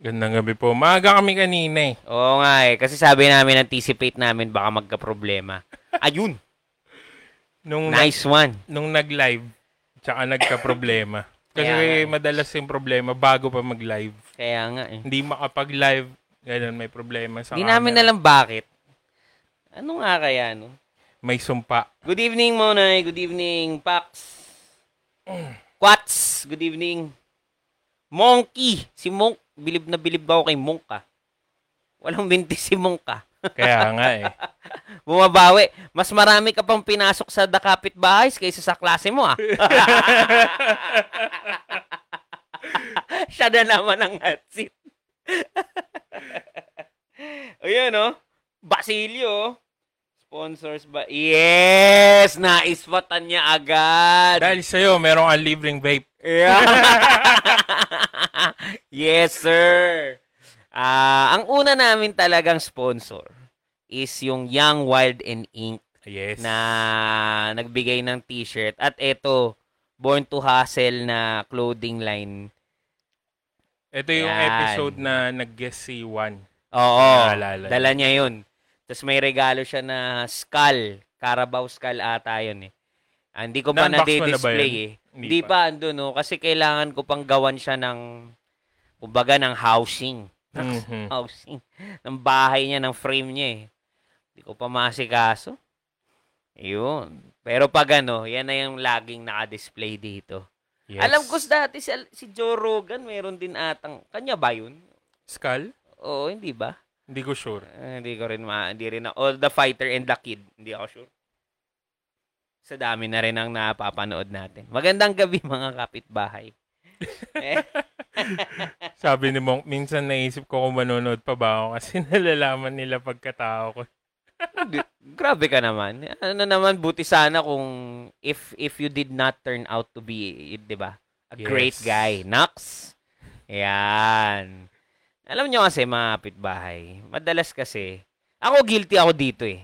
Gandang gabi po. Maaga kami kanina eh. Oo nga eh. Kasi sabi namin, anticipate namin baka magka-problema. Ayun. Nung, Nice one. nung nag-live, tsaka nagka-problema. Kasi Kaya nga eh. madalas yung problema bago pa mag-live. Kaya nga eh. Hindi makapag-live, ganun may problema sa Hindi namin camera. alam bakit. Ano nga kaya, no? May sumpa. Good evening, Monay. Good evening, Pax. Quats. Good evening. Monkey. Si Monk. Bilib na bilib ako kay Monk, ah. Walang binti si Monk, ah. Kaya nga eh. Bumabawi. Mas marami ka pang pinasok sa The Bahay kaysa sa klase mo, ah. Siya na naman ang hot seat. Ayan, oh. Basilio. Sponsors ba? Yes! Naispatan niya agad. Dahil sa'yo, meron kang libreng vape. Yeah. yes, sir. Ah, ang una namin talagang sponsor is yung Young Wild and Ink Yes. na nagbigay ng t-shirt at eto Born to Hustle na clothing line. Ito yung Yan. episode na nag-guest si Juan. Oo. Naalala. Dala niya 'yun. Tapos may regalo siya na skull, Carabao skull ata 'yun eh. Ah, hindi ko pa na na-display yun? eh. Hindi Hindi pa. pa ando no kasi kailangan ko pang gawan siya ng kumbaga ng housing. Mhm. Housing ng bahay niya, ng frame niya eh. Hindi ko pa masikaso. Ayun. Pero pag ano, yan na yung laging naka-display dito. Yes. Alam ko dati si, si Joe Rogan, meron din atang, kanya ba yun? Skull? Oo, hindi ba? Hindi ko sure. Eh, hindi ko rin ma, hindi rin na, oh, The Fighter and the Kid, hindi ako sure. Sa dami na rin ang napapanood natin. Magandang gabi mga kapitbahay. eh, Sabi ni Monk, minsan naisip ko kung manonood pa ba ako kasi nalalaman nila pagkatao ko. Grabe ka naman. Ano naman, buti sana kung if if you did not turn out to be, 'di ba? A great Yes. guy. Nux. Ayan. Alam nyo kasi, mga kapitbahay, madalas kasi, ako guilty ako dito eh.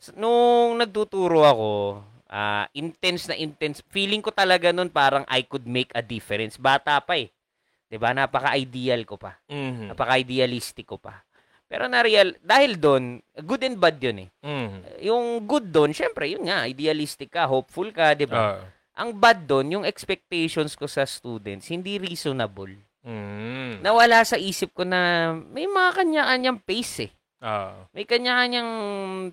S- Nung nagtuturo ako, ah, intense na intense, feeling ko talaga nun parang I could make a difference. Bata pa eh. 'Di ba Napaka-ideal ko pa. Mhm. Napaka-idealistic ko pa. Pero na-real, dahil doon, good and bad yun eh Mhm. yung good doon, syempre, yun nga, idealistic ka, hopeful ka, di ba? Ah. Ang bad doon, yung expectations ko sa students, hindi reasonable. Mhm. Nawala sa isip ko na may mga kanya-kanyang pace eh. Ah. May kanya-kanyang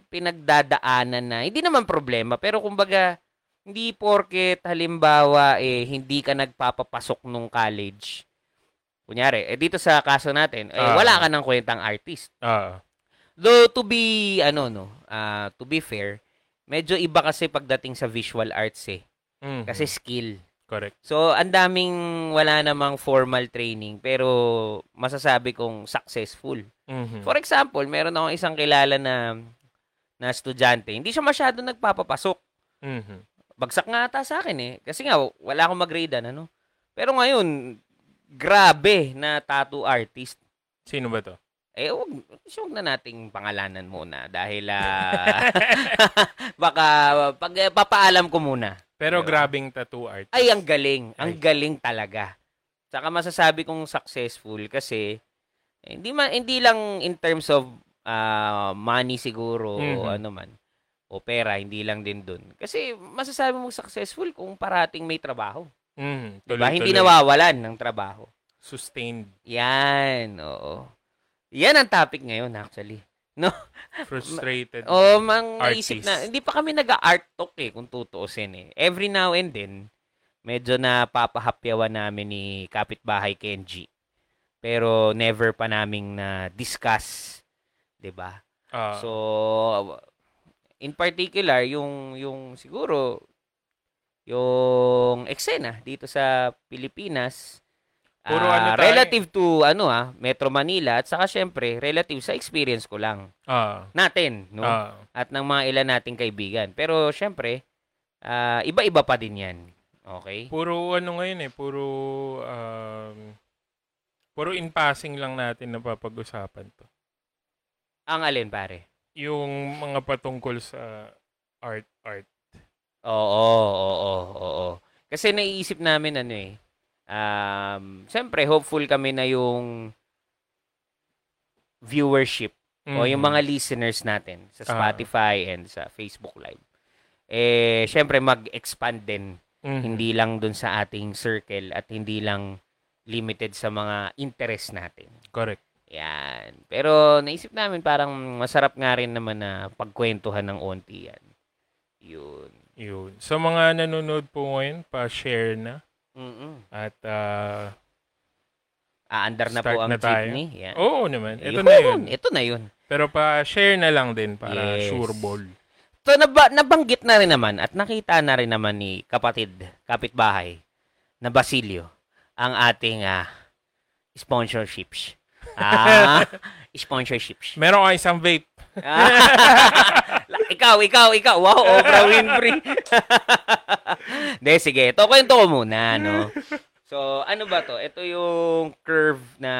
pinagdadaanan na, hindi naman problema, pero kumbaga, hindi porket halimbawa eh, hindi ka nagpapapasok nung college. Kunyari, eh, dito sa kaso natin, eh, Ah. wala ka ng kwentang artist. Ah. Though to be ano no, ah, to be fair, medyo iba kasi pagdating sa visual arts eh. Mhm. Kasi skill. Correct. So, ang daming wala namang formal training pero masasabi kong successful. Mhm. For example, meron akong isang kilala na na estudyante, hindi siya masyado nagpapapasok. Mhm. Bagsak nga ata sa akin eh. Kasi nga, wala akong mag-grade ano. Pero ngayon, grabe na tattoo artist. Sino ba to? Eh, wag, wag na nating pangalanan muna dahil ah, baka pag eh, papaalam ko muna. Pero Diba? grabing tattoo art. Ay, ang galing. Ang Ay. galing talaga. Saka masasabi kong successful kasi eh, hindi man hindi lang in terms of ah, money siguro o Mhm. ano man o pera, hindi lang din dun. Kasi masasabi mong successful kung parating may trabaho. Mhm. Diba? Hindi nawawalan ng trabaho. Sustained. Yan, oo. Yan ang topic ngayon actually. Frustrated. Oh, mang naisip na, hindi pa kami nag-art talk eh, kung tutuusin eh. Every now and then, medyo napapahapyawan namin ni Kapitbahay Kenji. Pero never pa naming na-discuss, 'di ba? Ah. So, in particular, yung, yung siguro, yung eksena dito sa Pilipinas, Puro ah, ano tayo. relative to ano ah, Metro Manila at saka syempre relative sa experience ko lang ah. natin, no? Ah. At ng mga ilan nating kaibigan. Pero syempre, ah, iba-iba pa din 'yan. Okay? Puro ano ngayon eh, puro um, puro in passing lang natin napapag-usapan to. Ang alin pare? Yung mga patungkol sa art art. Oo, oo, oo, oo. Kasi naiisip namin ano eh. Um, syempre hopeful kami na yung viewership o yung Mhm. mga listeners natin sa Ah. Spotify and sa Facebook Live, eh, syempre mag-expand din. Mhm. Hindi lang dun sa ating circle at hindi lang limited sa mga interest natin. Correct. Yan. Pero naisip namin parang masarap nga rin naman na pagkwentuhan ng onti yan. Yun. Yun. Sa mga nanonood po ngayon, pa-share na. Mm-mm. At, ah, Aandar na po ang na tayo. jeepney. Yan. oo naman. Ito na yun. Ito na yun. Pero pa-share na lang din para Yes. sure ball. So, naba, nabanggit na rin naman at nakita na rin naman ni kapatid, kapitbahay, na Basilio, ang ating ah, sponsorships. Ah, sponsorships. Meron ka isang vape. Ikaw, ikaw, ikaw. Wow, Oprah Winfrey. De, sige. Ito, kwento ko muna, no? So, ano ba to? Ito yung curve na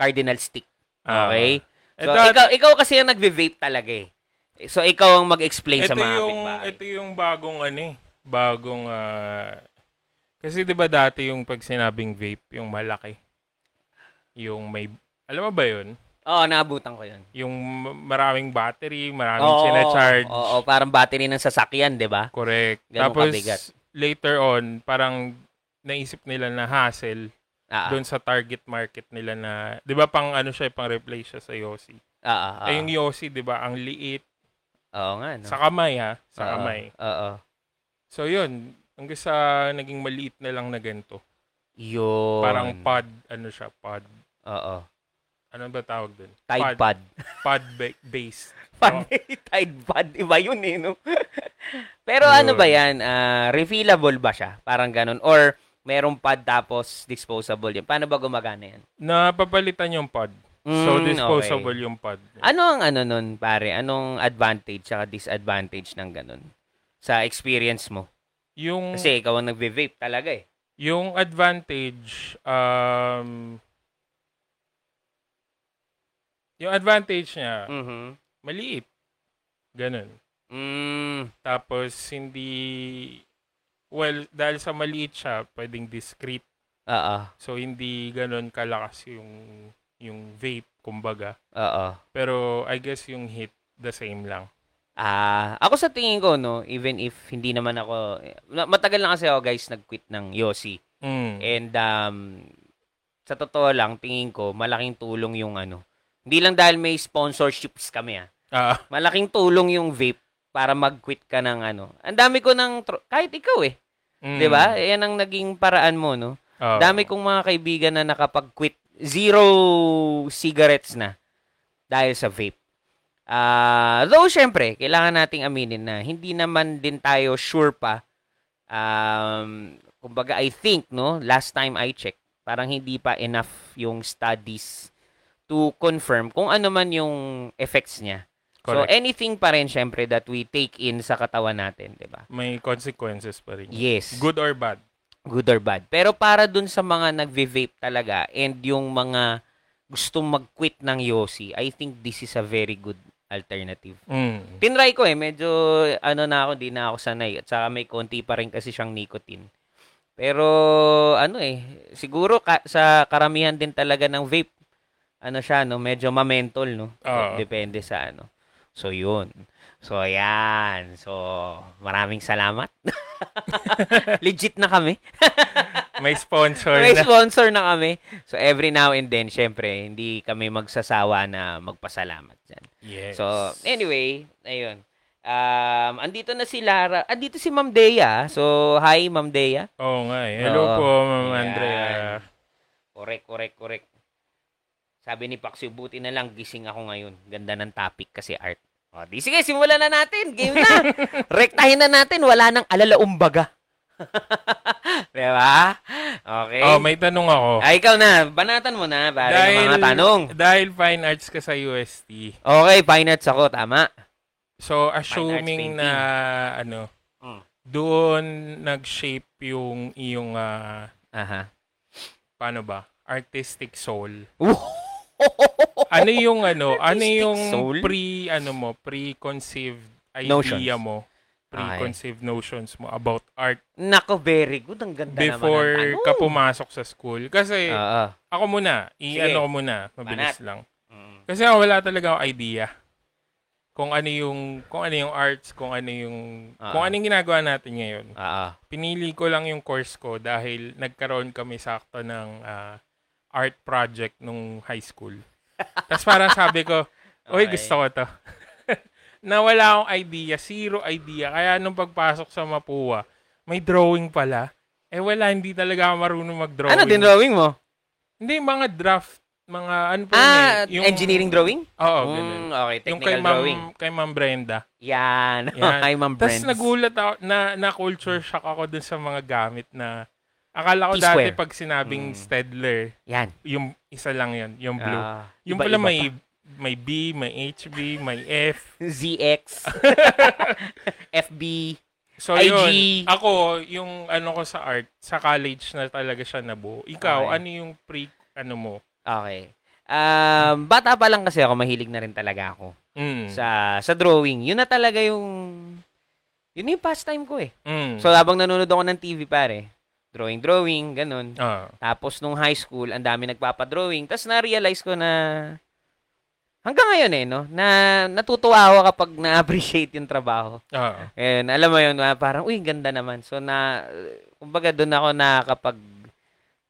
cardinal stick. Ah. Okay? So, Ito- ikaw, ikaw kasi yung nagve-vape talaga eh. So, ikaw ang mag-explain sa mga yung, kapitbahay. ito yung bagong ano eh. Bagong, ah, kasi di ba dati yung pag sinabing vape, yung malaki. Yung may, alam mo ba yun? Oo, naabutan ko yun. Yung ma- maraming battery, maraming Oo, sinacharge. Oo, parang battery ng sasakyan, di ba? Correct. Ganun Tapos, kabigat. later on, parang naisip nila na hassle Ah, doon sa target market nila na, di ba pang ano siya, pang replace siya sa Yossi. ah, ah, Eh, yung Yossi, di ba, ang liit. Oo nga, no? Sa kamay ha, sa Oo, kamay. Oo. So yun, hanggang sa naging maliit na lang na ganito. Yun. Parang pod, ano siya, pod. Oo. Ano ba tawag dun? Tide Pod, pod ba- base. Pad, Tide pad. Iba yun eh, no? Pero Yun. ano ba yan? Ah, refillable ba siya? Parang ganun. Or merong pad tapos disposable yun. Paano ba gumagana yan? Napapalitan yung pod. So, Mm, disposable okay. yung pod. Ano ang ano nun, pare? Anong advantage at disadvantage ng ganun? Sa experience mo? Yung, Kasi ikaw ang nagve-vape talaga eh. yung advantage, um, yung advantage niya, Mhm. maliit. Ganun. Mm, Tapos, hindi, well, dahil sa maliit siya, pwedeng discreet. oo. So, hindi ganun kalakas yung, yung vape, kumbaga. Oo. Pero, I guess yung hit, the same lang. Ah, ako sa tingin ko no, even if hindi naman ako na- matagal na kasi ako guys nag-quit ng Yossi. Mm. And um sa totoo lang tingin ko malaking tulong yung ano. Hindi lang dahil may sponsorships kami ah. Ah, Malaking tulong yung vape para mag-quit ka ng ano. Ang dami ko ng tro- kahit ikaw eh, mm. 'di ba? Yan ang naging paraan mo no. Oo. Dami kong mga kaibigan na nakapag-quit zero cigarettes na dahil sa vape. Ah, though syempre, kailangan nating aminin na hindi naman din tayo sure pa. Um, kumbaga I think no, last time I checked, parang hindi pa enough yung studies to confirm kung ano man yung effects niya. So Correct. anything pa rin syempre that we take in sa katawan natin, 'di ba? May consequences pa rin. Yes Good or bad. good or bad. Pero para dun sa mga nagve-vape talaga and yung mga gustong mag-quit ng Yossi, I think this is a very good alternative. Mm. Tinry ko eh, medyo ano na ako, di na ako sanay. At saka may konti pa rin kasi siyang nicotine. Pero ano eh, siguro ka, sa karamihan din talaga ng vape, ano siya, no, medyo mamentol, no? Oo. Depende sa ano. So, yun. So, ayan. So, maraming salamat. Legit na kami. May sponsor May na. sponsor na kami. So, every now and then, syempre, hindi kami magsasawa na magpasalamat dyan. Yes. So, anyway, ayun. Um, andito na si Lara. Andito si Ma'am Dea. So, hi, Ma'am Dea. Oo nga eh. Hello Oo. po, Ma'am Ayan. Andrea. Correct, correct, correct. Sabi ni Paxio, buti na lang gising ako ngayon. Ganda ng topic kasi art. O, di sige, simulan na natin. Game na. Rektahin na natin. Wala nang alalaumbaga. diba? Okay. Oh, may tanong ako. Ay, ikaw na. Banatan mo na. Pare ng mga tanong. Dahil fine arts ka sa UST. Okay, fine arts ako. Tama. So, assuming na, ano, Mm. doon nag-shape yung iyong, ah, Aha. paano ba? Artistic soul. Ano yung ano, ano yung soul? pre ano mo, preconceived idea Notions. mo, preconceived notions mo about art Nako, very good. Ang ganda before naman ng ka pumasok sa school. Kasi Oo. ako muna, i-ano ko muna, mabilis Banat. lang. Mm. Kasi nga wala talaga akong idea kung ano yung kung ano yung arts, kung ano yung Ah. kung ano yung ginagawa natin ngayon. Oo. Pinili ko lang yung course ko dahil nagkaroon kami sakto ng ah, art project nung high school. Tapos parang sabi ko, Uy, Okay. gusto ko to. na wala akong idea, zero idea. Kaya nung pagpasok sa Mapua, may drawing pala. Eh wala, hindi talaga ako marunong mag-drawing. Ano din drawing mo? Hindi, mga draft, mga ano pa Ah, yun eh, engineering drawing? Oo, Mm, ganun. okay, Yung technical kay Ma'am, drawing. kay Ma'am Brenda. Yan. Yan. Hi, Ma'am Tapos Brents. nagulat ako, na, na culture shock ako dun sa mga gamit na, akala ko dati pag sinabing Mm. Stedler, Yan. yung isa lang yun, yung blue. Ah, yung iba-iba pala pa. may, may B, may HB, may F. ZX. FB. So IG. yun, ako, yung ano ko sa art, sa college na talaga siya nabuo. Ikaw, Okay. ano yung pre, ano mo? Okay. Um, bata pa lang kasi ako, mahilig na rin talaga ako Mm. sa sa drawing. Yun na talaga yung yun yung pastime ko eh. Mm. So habang nanonood ako ng TV pare, drawing drawing, ganun. ah, Tapos nung high school, ang dami nagpapa-drawing. Tapos na-realize ko na hanggang ngayon eh, no, na natutuwa ako kapag na-appreciate yung trabaho. ah, And alam mo yun, ah, parang, uy, ganda naman. So na, kumbaga doon ako nakakapag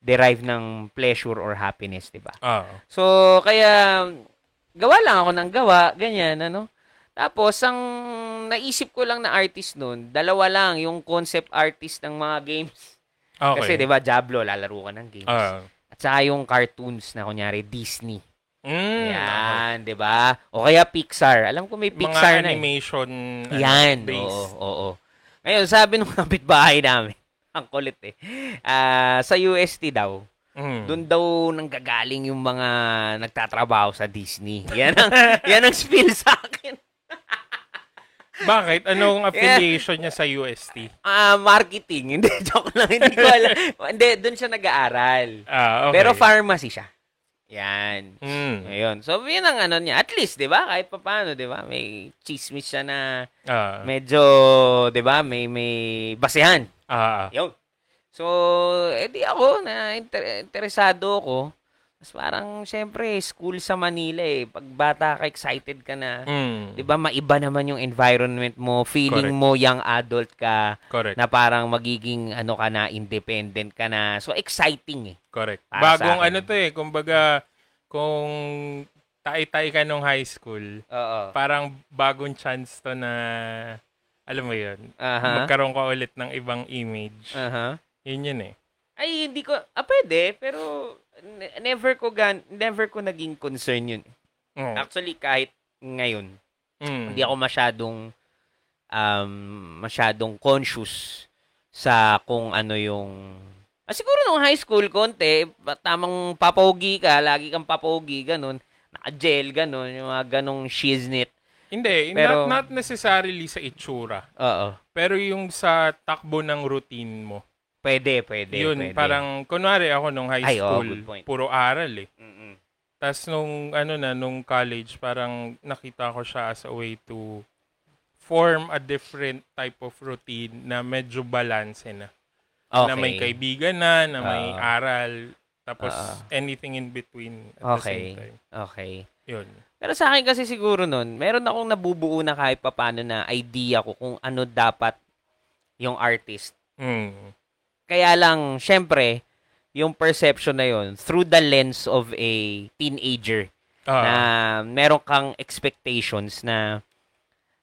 derive ng pleasure or happiness, di ba? ah, So, kaya, gawa lang ako ng gawa, ganyan, ano. Tapos, ang naisip ko lang na artist noon, dalawa lang, yung concept artist ng mga games. Okay. Kasi, di ba, Diablo, lalaro ka ng games. Ah, At saka yung cartoons na, kunyari, Disney. mm, Yan, di ba? O kaya Pixar. Alam ko may. Pixar mga na eh. animation ano, Yan, oo, oo, oo. Ngayon, sabi nung kapitbahay namin, ang kulit eh, ah, sa UST daw, Mm. doon daw nanggagaling yung mga nagtatrabaho sa Disney. Yan ang, yan ang spill sa akin. Bakit? Anong affiliation niya sa UST? Ah, marketing. Hindi, joke lang. Hindi ko alam. Hindi, doon siya nag-aaral. Ah, okay. Pero pharmacy siya. Yan. Mm. Ayun. So, yun ang ano niya. At least, di ba? Kahit pa paano, di ba? May chismis siya na Ah, medyo, di ba? May, may basehan. ah, Yun. So, edi ako, na inter- interesado ako. Tapos parang, syempre, school sa Manila eh. Pag bata ka, excited ka na. mm. 'Di ba maiba naman yung environment mo, feeling Correct. mo young adult ka Correct. na parang magiging ano ka na independent ka na. So exciting eh. Correct. Bagong ano to eh, kumbaga, kung tay-tay ka nung high school, Oo. parang bagong chance to na, alam mo yun, Aha. magkaroon ka ulit ng ibang image. Aha. Yun yun eh. Ay hindi ko ah pwede pero never ko gan never ko naging concern yun. Mm. Actually kahit ngayon Mm. hindi ako masyadong um masyadong conscious sa kung ano yung Ah, siguro nung high school, konti, tamang papogi ka, lagi kang papogi, ganun. Naka-gel, ganun, yung mga ganong shiznit. Hindi, Pero- not, not necessarily sa itsura. Oo. Pero yung sa takbo ng routine mo. Pwede, pwede, yun, pwede. parang, kunwari ako nung high Ay, oo, school, good point. puro aral eh. Mm-mm. Tapos nung, ano na, nung college, parang nakita ko siya as a way to form a different type of routine na medyo balance na. Okay. Na may kaibigan na, na may aral, tapos Oo. anything in between at the Okay. same time. Okay. Yun. Pero sa akin kasi siguro nun, meron akong nabubuo na kahit papano na idea ko kung ano dapat yung artist. Mm. Kaya lang, syempre, yung perception na yon through the lens of a teenager. Ah, na meron kang expectations na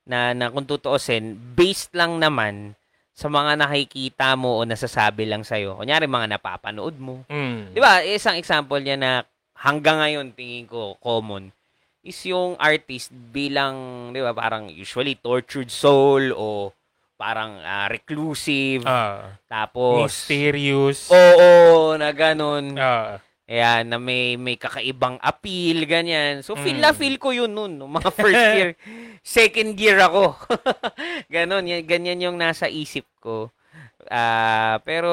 na, na kung tutuusin, based lang naman sa mga nakikita mo o nasasabi lang sa'yo. Kunyari, mga napapanood mo. mm. Di ba, isang example niya na hanggang ngayon, tingin ko, common, is yung artist bilang, di ba, parang usually tortured soul o parang ah, reclusive. Ah, tapos, mysterious. oo, na ganun. Ah, Ayan, na may, may kakaibang appeal, ganyan. So, feel Mm. na feel ko yun nun, nung mga first year. Second year ako. Ganon, yan, ganyan yung nasa isip ko. Ah, pero,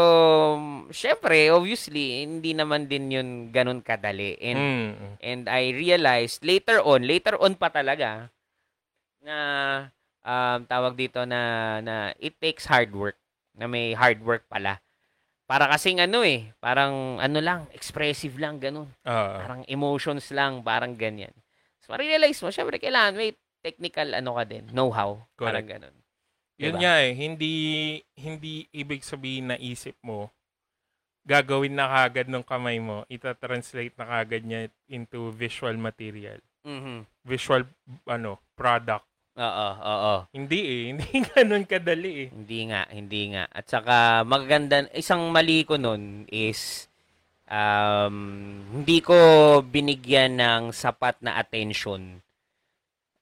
syempre, obviously, hindi naman din yun ganon kadali. And, mm. and I realized, later on, later on pa talaga, na, um, tawag dito na, na it takes hard work. Na may hard work pala. Para kasing ano eh, parang ano lang, expressive lang, ganun. Ah, Parang emotions lang, parang ganyan. So, ma-realize mo, syempre, kailangan may technical ano ka din, know-how. Parang ganun. Yun Diba? nga eh, hindi, hindi ibig sabihin na isip mo, gagawin na kagad ng kamay mo, ita-translate na kagad niya into visual material. Mhm. Visual, ano, product. Oo, oo. Hindi eh, hindi ganun kadali eh. Hindi nga, hindi nga. At saka magaganda, isang mali ko nun is um, hindi ko binigyan ng sapat na attention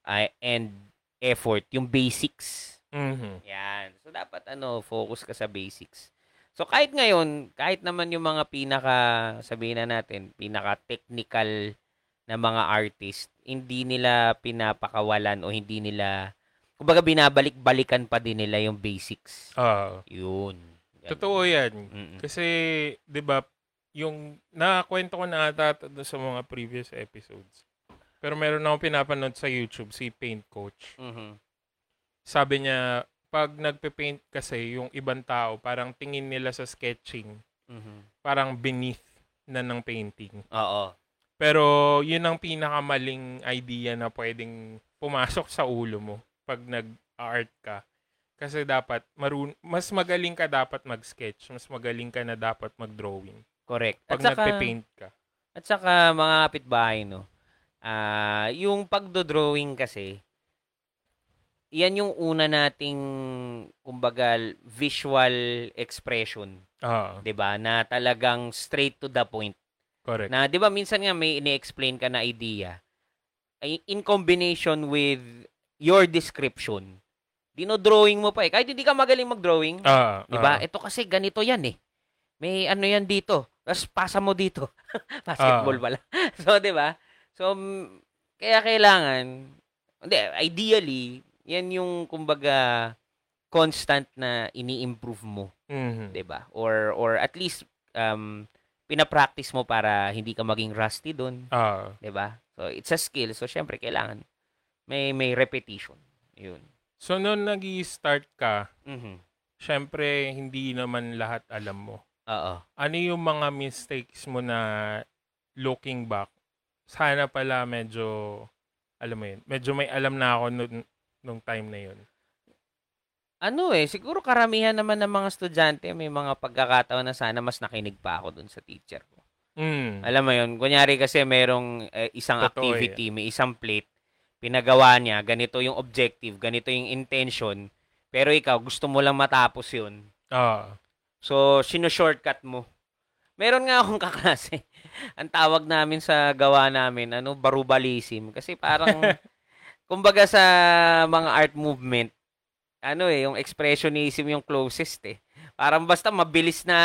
uh, and effort yung basics. Mhm. Yan. So dapat ano, focus ka sa basics. So kahit ngayon, kahit naman yung mga pinaka sabihin na natin, pinaka technical na mga artist, hindi nila pinapakawalan o hindi nila kumbaga binabalik-balikan pa din nila yung basics. Ah, Yun. Ganun. totoo yan. Mm-mm. Kasi, di ba, yung, nakakwento ko na ata sa mga previous episodes. Pero meron akong pinapanood sa YouTube, si Paint Coach. Mhm. Sabi niya, pag nagpe-paint kasi, yung ibang tao, parang tingin nila sa sketching, Mhm. parang beneath na ng painting. Oo. Pero yun ang pinakamaling idea na pwedeng pumasok sa ulo mo pag nag-art ka. Kasi dapat, marun mas magaling ka dapat mag-sketch. Mas magaling ka na dapat mag-drawing. Correct. Pag At saka, nagpe-paint ka. At saka mga kapitbahay, no, ah yung pagdo-drawing kasi, yan yung una nating, kumbaga, visual expression, Ah, 'di ba Na talagang straight to the point. Correct. Na 'di ba minsan nga may ini-explain ka na idea ay in combination with your description. Dino-drawing mo pa eh. Kahit hindi ka magaling mag-drawing, Ah, 'di ba? ah. Ito kasi ganito 'yan eh. May ano 'yan dito. Tapos pasa mo dito. Basketball Ah. pala. so 'di ba? So kaya kailangan hindi ideally 'yan yung kumbaga constant na ini-improve mo, Mhm. 'di ba? Or or at least um pina-practice mo para hindi ka maging rusty doon, Ah, 'di ba? So it's a skill. So syempre kailangan may may repetition. 'Yun. so, noon nag start ka, Mhm. syempre, hindi naman lahat alam mo. Oo. Ano yung mga mistakes mo na looking back, sana pala medyo, alam mo yun, medyo may alam na ako nung, nung time na yun. Ano eh, siguro karamihan naman ng mga estudyante may mga pagkakataon na sana mas nakinig pa ako dun sa teacher ko. Mm. Alam mo yun, kunyari kasi merong eh, isang Totoo activity, may isang plate, pinagawa niya, ganito yung objective, ganito yung intention, pero ikaw gusto mo lang matapos yun. Ah, So, sino-shortcut mo. Meron nga akong kaklase. Ang tawag namin sa gawa namin, ano, barubalism. Kasi parang, kumbaga sa mga art movement, ano eh, yung expressionism yung closest eh. Parang basta mabilis na,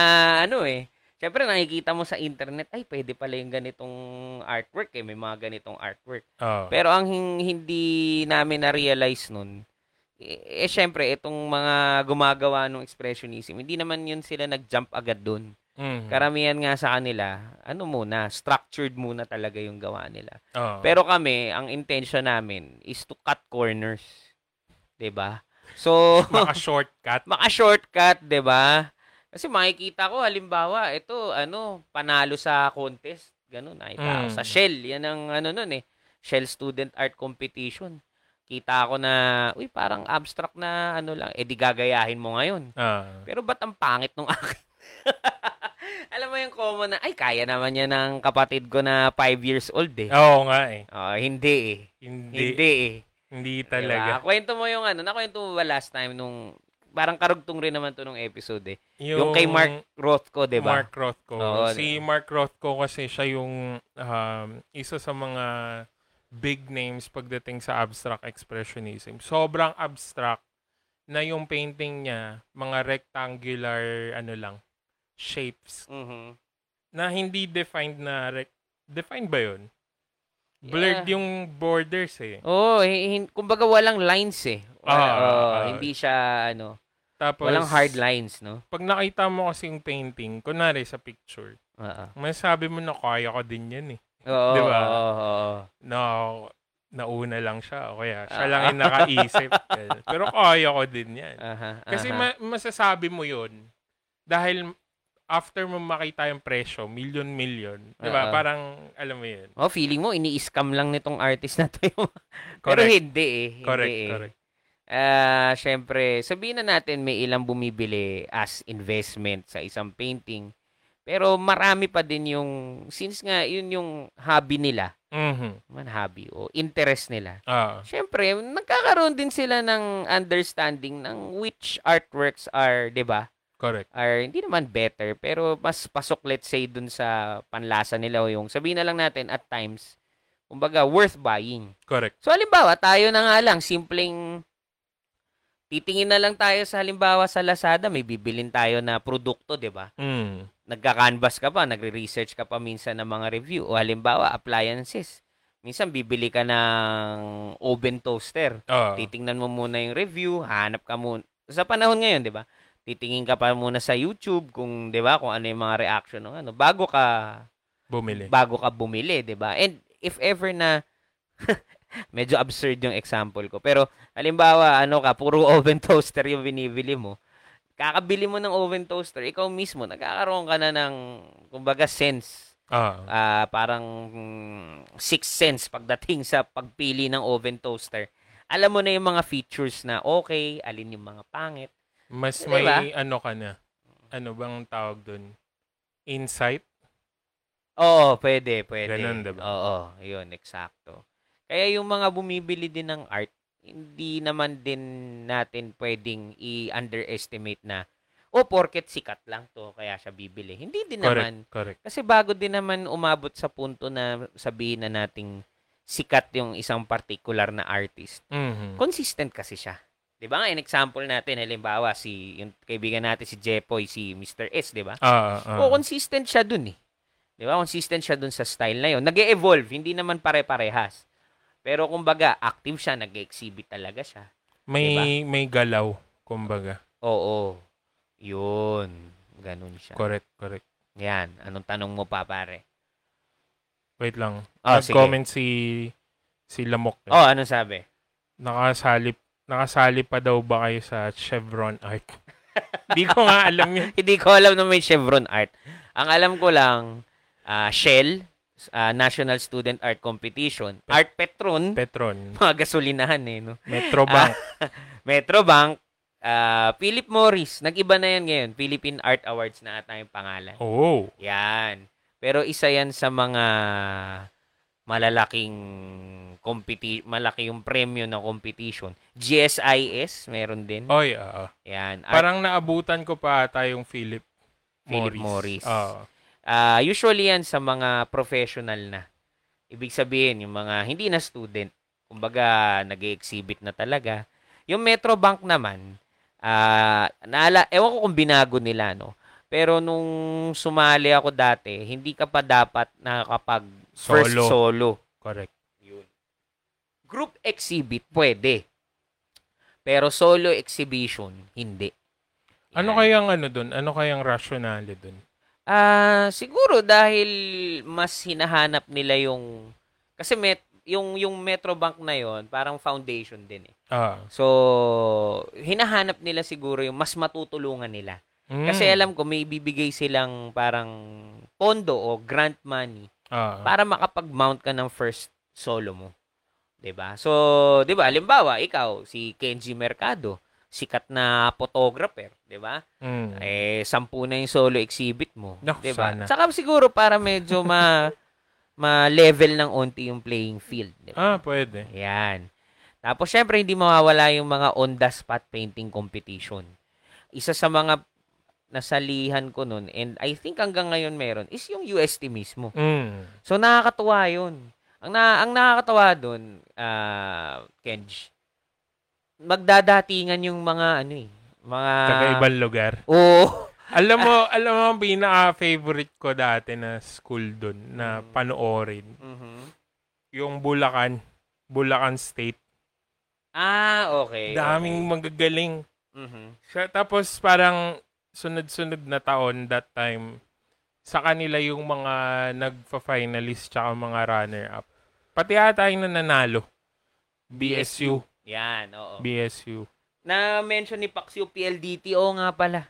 ano eh. Siyempre, nakikita mo sa internet, ay, pwede pala yung ganitong artwork eh. May mga ganitong artwork. ah. Pero ang hin- hindi namin na-realize nun, eh, eh syempre, itong mga gumagawa ng expressionism, hindi naman yun sila nag-jump agad dun. Mhm. Karamihan nga sa kanila, ano muna, structured muna talaga yung gawa nila. Ah. Pero kami, ang intention namin is to cut corners. 'Di ba? So, maka-shortcut. maka-shortcut, 'di ba? Kasi makikita ko halimbawa, ito ano, panalo sa contest, ganun nakita Mm. sa Shell, 'yan ang ano nun eh. Shell Student Art Competition. Kita ko na, uy, parang abstract na ano lang, eh di gagayahin mo ngayon. Ah. Pero ba't ang pangit nung akin? Alam mo yung common na, ay, kaya naman yan ng kapatid ko na 5 years old eh. Oo nga eh. Oh, hindi eh. Hindi, Hindi eh. Hindi Diba? talaga. Kwento mo yung ano, nakwento mo ba last time nung, parang karugtong rin naman to nung episode eh. Yung, kay Mark Rothko, di ba? Mark Rothko. Oo, si Mark Rothko kasi siya yung um, isa sa mga big names pagdating sa abstract expressionism. Sobrang abstract na yung painting niya, mga rectangular ano lang, shapes Mhm. na hindi defined na rec- defined ba 'yun? Blurred Yeah. yung borders eh. Oo, oh, kumbaga walang lines eh. Wala, Ah, oo, ah. hindi siya, ano, Tapos walang hard lines, no? Pag nakita mo kasi yung painting, kunwari sa picture, Oo. masasabi mo na kaya ko din 'yan eh. Oo, Di ba? oo, oo. na nauna lang siya o kaya siya Ah. lang yung nakaisip. Pero kaya ko din yan. Aha, Kasi aha. ma- masasabi mo yun dahil after mo makita yung presyo, million-million. Di ba? Oo. Parang, alam mo yun. Oh, feeling mo ini-scam lang nitong artist na to yung Pero hindi eh. Hindi Correct, eh. correct. Ah, syempre, sabihin na natin may ilang bumibili as investment sa isang painting. Pero marami pa din yung since nga yun yung hobby nila, Mhm. man hobby o interest nila. Ah, Syempre, nagkakaroon din sila ng understanding ng which artworks are, 'di ba? Correct. Are hindi naman better, pero mas pasok let's say dun sa panlasa nila o yung sabihin na lang natin at times kumbaga worth buying. Correct. So halimbawa, tayo na nga lang, simpleng titingin na lang tayo sa halimbawa sa Lazada, may bibilin tayo na produkto, 'di ba? Mm. Nagka-canvas ka pa, nagre-research ka pa minsan ng mga review o halimbawa appliances. Minsan bibili ka ng oven toaster. Ah, Titingnan mo muna yung review, hanap ka muna. Sa panahon ngayon, 'di ba? Titingin ka pa muna sa YouTube kung 'di ba, kung ano yung mga reaction ng ano bago ka bumili. bago ka bumili, 'di ba? And if ever na medyo absurd yung example ko. Pero halimbawa, ano ka, puro oven toaster yung binibili mo. Kakabili mo ng oven toaster, ikaw mismo nagkakaroon ka na ng kumbaga sense. Ah, Ah, parang sixth sense pagdating sa pagpili ng oven toaster. Alam mo na yung mga features na okay, alin yung mga pangit. Mas Di may ano ka na. Ano bang tawag dun? Insight? Oo, pwede, pwede. Ganun, diba? Oo, yun, eksakto. Kaya yung mga bumibili din ng art, hindi naman din natin pwedeng i-underestimate na, o porket sikat lang to, kaya siya bibili. Hindi din naman. Correct. Correct. Kasi bago din naman umabot sa punto na sabihin na nating sikat yung isang particular na artist, Mhm. consistent kasi siya. 'Di ba? In example natin, halimbawa si yung kaibigan natin si Jepoy, si Mr. S, 'di ba? Ah, ah. O consistent siya dun eh. 'Di ba? Consistent siya dun sa style na 'yon. Nag-evolve, hindi naman pare-parehas. Pero kumbaga, active siya, nag-exhibit talaga siya. may diba? may galaw, kumbaga. Oo. 'Yun. Ganun siya. Correct, correct. Yan, anong tanong mo pa, pare? Wait lang. Sige. Nag-comment si si Lamok. eh. Oh, anong sabi? Nakasali nakasali pa daw ba kayo sa Chevron Art? Di ko nga alam yun. hindi ko alam na may Chevron Art. Ang alam ko lang, ah, Shell, ah, National Student Art Competition, Art Petron, Petron, mga gasolinahan eh, no? Metrobank. Metrobank, ah, Philip Morris, nag-iba na yan ngayon. Philippine Art Awards na ata yung pangalan. oh, Yan. Pero isa yan sa mga malalaking competi malaki yung premyo na competition. GSIS, meron din. oy, oo. Yan. Art, Parang naabutan ko pa ata yung Philip Philip Morris. Morris. Oo. ah, usually yan sa mga professional na. Ibig sabihin, yung mga hindi na student, kumbaga nag exhibit na talaga. Yung Metrobank naman, ah, naala, ewan ko kung binago nila, no? Pero nung sumali ako dati, hindi ka pa dapat nakakapag first Solo. solo. Correct. Yun. Group exhibit, pwede. Pero solo exhibition, hindi. Ano Yan. kayang ano dun? Ano kayang rationale dun? Ah, siguro dahil mas hinahanap nila yung kasi met, yung yung Metrobank na yon, parang foundation din eh. Ah. So, hinahanap nila siguro yung mas matutulungan nila. Mm. Kasi alam ko may bibigay silang parang pondo o grant money Ah. para makapag-mount ka ng first solo mo. 'Di ba? So, 'di ba, halimbawa, ikaw si Kenji Mercado, sikat na photographer, 'di ba? Mm. Eh, sampu na yung solo exhibit mo. Naku, 'di ba? Saka siguro para medyo ma ma-level ng onti yung playing field. 'di Ah, ba? pwede. Yan. Tapos, syempre, hindi mawawala yung mga on-the-spot painting competition. Isa sa mga nasalihan ko nun, and I think hanggang ngayon meron, is yung UST mismo. Mm. So, nakakatuwa yun. Ang, na, ang nakakatawa dun, ah, Kenj, magdadatingan yung mga, ano eh, mga... Taga-ibang lugar. Oo. alam mo, alam mo, ang pinaka-favorite ko dati na school dun na Mm. panoorin. Mhm. Yung Bulacan. Bulacan State. Ah, okay. Daming okay. magagaling. Mhm. Siya, tapos parang sunod-sunod na taon that time, sa kanila yung mga nagfa-finalist tsaka mga runner-up. Pati ata yung nananalo. BSU. Yan, oo. BSU. Na-mention ni Paxio PLDT, oo nga pala.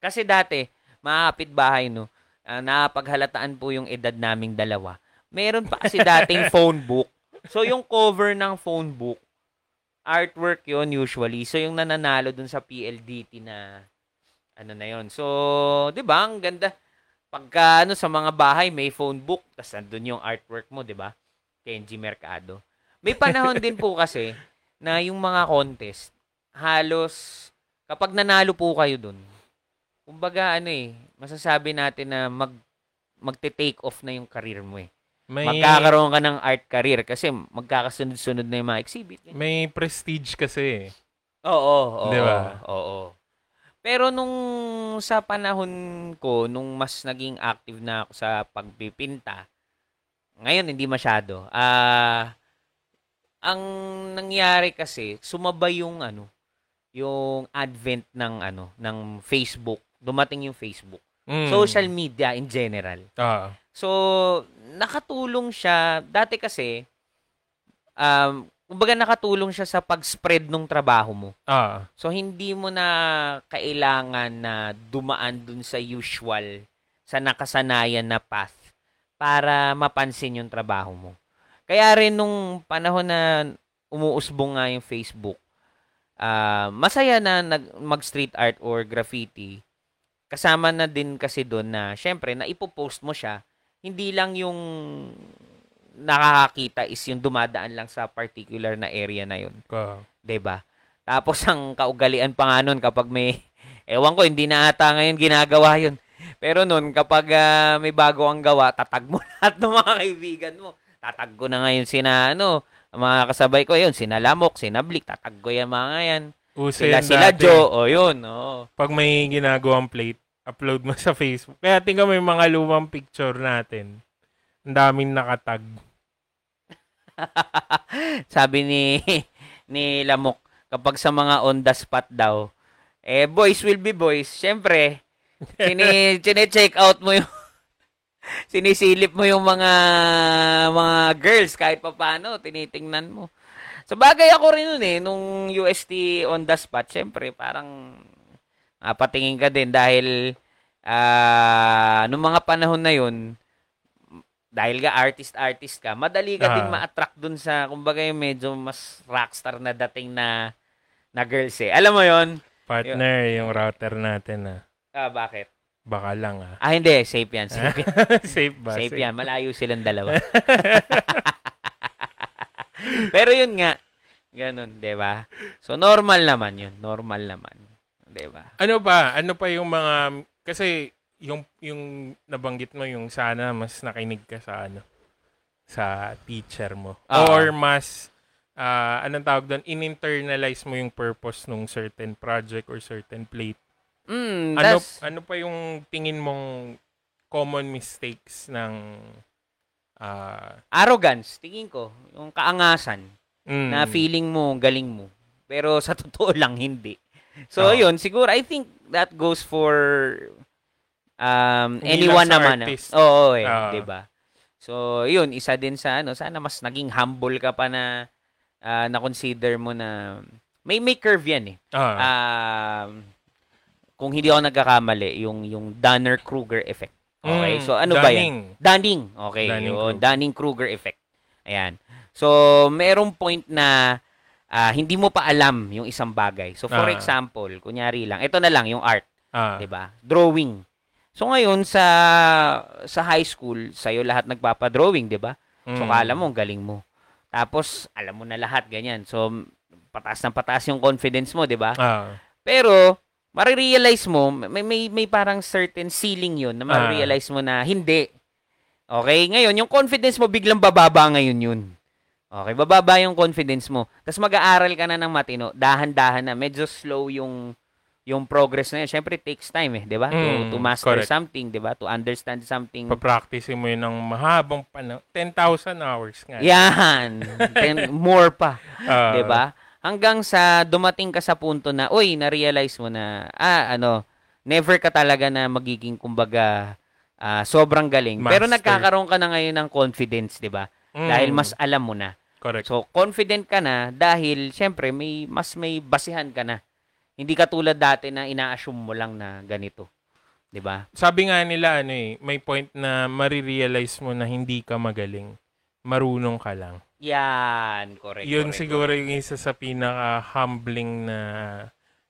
Kasi dati, mga kapitbahay, no, uh, napaghalataan po yung edad naming dalawa. Meron pa kasi dating phone book. So, yung cover ng phone book, artwork yon usually. So, yung nananalo dun sa PLDT na ano na yon So, di ba, ang ganda. Pagka ano, sa mga bahay, may phone book, tapos nandun yung artwork mo, di ba? Kenji Mercado. May panahon din po kasi na yung mga contest, halos kapag nanalo po kayo dun, kumbaga ano eh, masasabi natin na mag magte-take off na yung career mo eh. May, Magkakaroon ka ng art career kasi magkakasunod-sunod na yung mga exhibit. Eh. May prestige kasi eh. Oo, oo. Di ba? Oo. Pero nung sa panahon ko, nung mas naging active na ako sa pagpipinta, ngayon hindi masyado. Ah, uh, ang nangyari kasi, sumabay yung ano, yung advent ng ano, ng Facebook. Dumating yung Facebook. Mm. Social media in general. Ah. So, nakatulong siya. Dati kasi, um, kumbaga nakatulong siya sa pag-spread ng trabaho mo. Ah. So, hindi mo na kailangan na dumaan dun sa usual, sa nakasanayan na path para mapansin yung trabaho mo. Kaya rin nung panahon na umuusbong nga yung Facebook, uh, masaya na nag, mag-street art or graffiti. Kasama na din kasi doon na, syempre, na ipopost mo siya, hindi lang yung nakakakita is yung dumadaan lang sa particular na area na yun. Uh. 'Di ba? Tapos ang kaugalian pa nga nun kapag may ewan ko hindi na ata ngayon ginagawa 'yun. Pero nun kapag uh, may bago ang gawa, tatag mo lahat ng mga kaibigan mo tatag ko na ngayon sina ano, mga kasabay ko yun, sina Lamok, sina Blick, tatag ko yan mga yan. Uso sila, sila dati. Joe, o yun, o. Pag may ginagawang plate, upload mo sa Facebook. Kaya tingnan mo yung mga lumang picture natin. Ang daming nakatag. Sabi ni ni Lamok, kapag sa mga on the spot daw, eh, boys will be boys. Siyempre, chine, chine-check out mo yung sinisilip mo yung mga mga girls kahit pa paano, tinitingnan mo. Sa bagay ako rin nun eh, nung UST on the spot, syempre parang uh, patingin ka din dahil uh, nung mga panahon na yun, dahil ka artist-artist ka, madali ka uh, din ma-attract dun sa, kumbaga yung medyo mas rockstar na dating na na girls eh. Alam mo yon Partner, yung, yung router natin ah. Ah, bakit? Baka lang ah. Ah, hindi. Safe yan. Safe yan. safe ba? Safe, safe yan. Malayo silang dalawa. Pero yun nga. Ganun, di ba? So, normal naman yun. Normal naman. Di ba? Ano pa? Ano pa yung mga... Kasi yung yung nabanggit mo yung sana mas nakinig ka sa ano sa teacher mo uh-huh. or mas uh, anong tawag doon in-internalize mo yung purpose ng certain project or certain plate Mm, ano ano pa yung tingin mong common mistakes ng uh, arrogance, tingin ko, yung kaangasan mm. na feeling mo galing mo. Pero sa totoo lang hindi. So, oh. yun, siguro I think that goes for um hindi anyone naman. Ah. Oo, oh, eh, uh. 'di ba? So, yun, isa din sa ano, sana mas naging humble ka pa na uh, na-consider mo na may may curve yan eh. Uh. Um, kung hindi ako nagkakamali, yung yung Danner-Kruger effect. Okay? Mm, so ano Dunning. ba 'yan? Dunning. Okay, Dunning yun. Dunning-Kruger effect. Ayan. So, merong point na uh, hindi mo pa alam yung isang bagay. So, for uh. example, kunyari lang, ito na lang yung art, uh. 'di ba? Drawing. So ngayon sa sa high school, sa'yo lahat nagpapa-drawing, 'di ba? Mm. So kala mo galing mo. Tapos alam mo na lahat ganyan. So pataas ng pataas yung confidence mo, 'di ba? Uh. Pero marirealize mo, may, may, may parang certain ceiling yun na marirealize mo na hindi. Okay? Ngayon, yung confidence mo biglang bababa ngayon yun. Okay, bababa yung confidence mo. Tapos mag-aaral ka na ng matino, dahan-dahan na. Medyo slow yung yung progress na yun. Siyempre, it takes time eh, di ba? Mm, to, to master correct. something, di ba? To understand something. Pa-practice mo yun ng mahabang panahon. 10,000 hours nga. Yan. Ten, more pa. Uh, di ba? hanggang sa dumating ka sa punto na, uy, na-realize mo na, ah, ano, never ka talaga na magiging, kumbaga, uh, sobrang galing. Master. Pero nagkakaroon ka na ngayon ng confidence, di ba? Mm. Dahil mas alam mo na. Correct. So, confident ka na dahil, syempre, may, mas may basihan ka na. Hindi ka tulad dati na ina-assume mo lang na ganito. 'di ba? Sabi nga nila ano eh, may point na marirealize mo na hindi ka magaling. Marunong ka lang. Yan, correct. Yun correct, siguro correct. yung isa sa pinaka-humbling na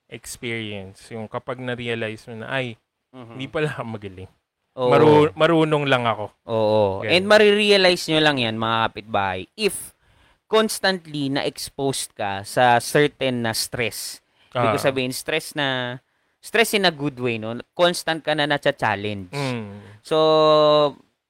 experience. Yung kapag na-realize mo na, ay, Mhm. hindi pala ako magaling. Oo. Maru- marunong lang ako. Oo. Ganun. And marirealize nyo lang yan, mga kapitbahay, if constantly na-exposed ka sa certain na stress. Ibig Ah. sabihin, stress na, stress in a good way, no? Constant ka na na-challenge. Mm. So,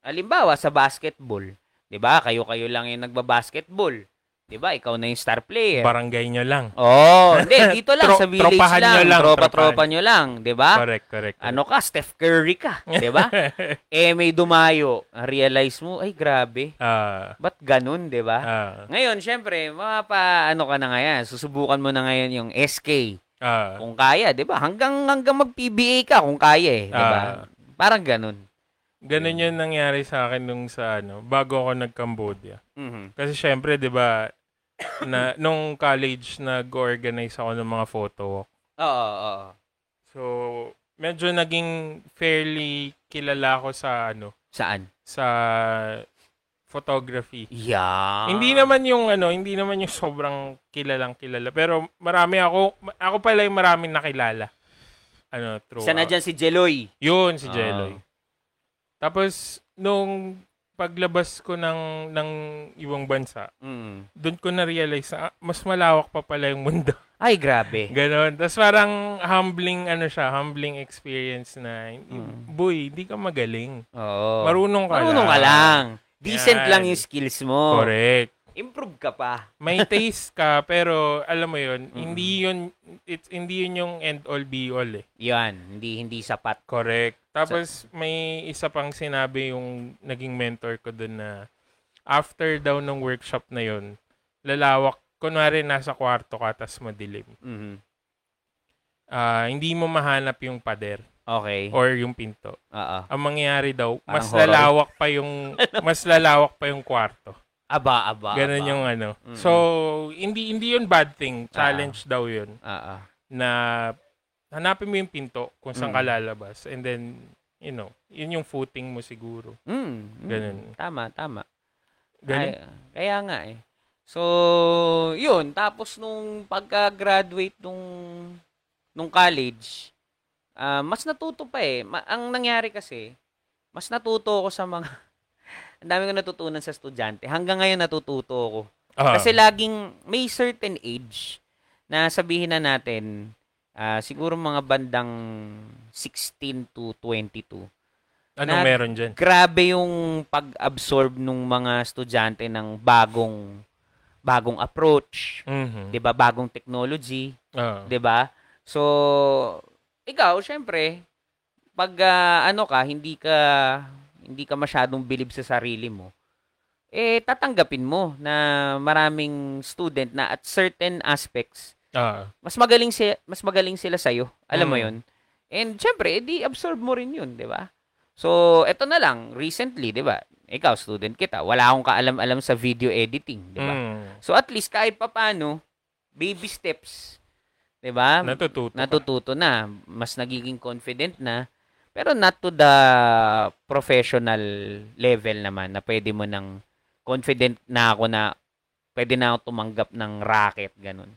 halimbawa, sa basketball, 'di ba? Kayo-kayo lang yung nagba-basketball. 'Di ba? Ikaw na yung star player. Barangay nyo lang. oh, hindi, dito lang Tro- sa village tropahan lang, nyo lang, tropa-tropa tropahan. nyo lang, 'di ba? Correct, correct. Ano ka, Steph Curry ka, 'di ba? eh may dumayo, realize mo, ay grabe. Ah, Ba't ganun, 'di ba? ah, Ngayon, syempre, mapa ano ka na ngayon, susubukan mo na ngayon yung SK. ah, Kung kaya, 'di ba? Hanggang hanggang mag-PBA ka kung kaya eh, 'di ba? Ah. Parang ganun. ganun yun nangyari sa akin nung sa ano, bago ako nag-Cambodia. Mhm. Kasi syempre, di ba, na, nung college, nag-organize ako ng mga photo walk. Oo, oo. So, medyo naging fairly kilala ako sa ano, Saan? sa photography. Yeah. Hindi naman yung ano, hindi naman yung sobrang kilalang kilala, pero marami ako ako pala yung maraming nakilala. Ano, through Sana dyan si Jeloy. Yun si Ah. Jeloy. Tapos nung paglabas ko ng ng ibang bansa, Mm. doon ko na realize na ah, mas malawak pa pala yung mundo. Ay, grabe. Ganon. Tapos parang humbling ano siya, humbling experience na Mm. boy, hindi ka magaling. Oo. Marunong ka Marunong lang. ka lang. Decent Yan. lang yung skills mo. Correct. Improve ka pa. May taste ka pero alam mo yun, Mm. hindi yun it's hindi yun yung end all be all eh. Yan. Hindi, hindi sapat. Correct. Tapos may isa pang sinabi yung naging mentor ko dun na after daw ng workshop na yun, lalawak, kunwari nasa kwarto ka tas madilim. Mhm. Ah, hindi mo mahanap yung pader Okay. or yung pinto. Oo. Ang mangyayari daw, Parang mas horror. lalawak pa yung mas lalawak pa yung kwarto. Aba, aba, Ganon aba. yung ano. Mm-mm. So, hindi hindi yun bad thing. Challenge daw yun Oo. na hanapin mo yung pinto kung saan Mm. ka lalabas and then you know, yun yung footing mo siguro. Mm, mm. Ganun. Tama, tama. Ganun. Ay, kaya nga eh. So, yun. Tapos nung pagka-graduate nung, nung college, ah, mas natuto pa eh. Ma- ang nangyari kasi, mas natuto ako sa mga, ang dami ko natutunan sa estudyante. Hanggang ngayon natututo ako. Ah, Kasi laging may certain age na sabihin na natin, ah, siguro mga bandang 16 to 22 anong na- meron dyan? grabe yung pag-absorb ng mga estudyante ng bagong bagong approach, Mhm. 'di ba? Bagong technology, Ah. 'di ba? So ikaw, syempre, pag ah, ano ka, hindi ka hindi ka masyadong bilib sa sarili mo, eh tatanggapin mo na maraming student na at certain aspects Ah. mas magaling si mas magaling sila sa Alam mo Mm. 'yun? And syempre, edi absorb mo rin 'yun, 'di ba? So, eto na lang, recently, 'di ba? Ikaw student kita, wala akong kaalam-alam sa video editing, 'di ba? Mm. So, at least kahit papaano, baby steps, 'di ba? Natututo. Natututo na, mas nagiging confident na, pero not to the professional level naman na pwede mo nang confident na ako na pwede na ako tumanggap ng racket, ganun.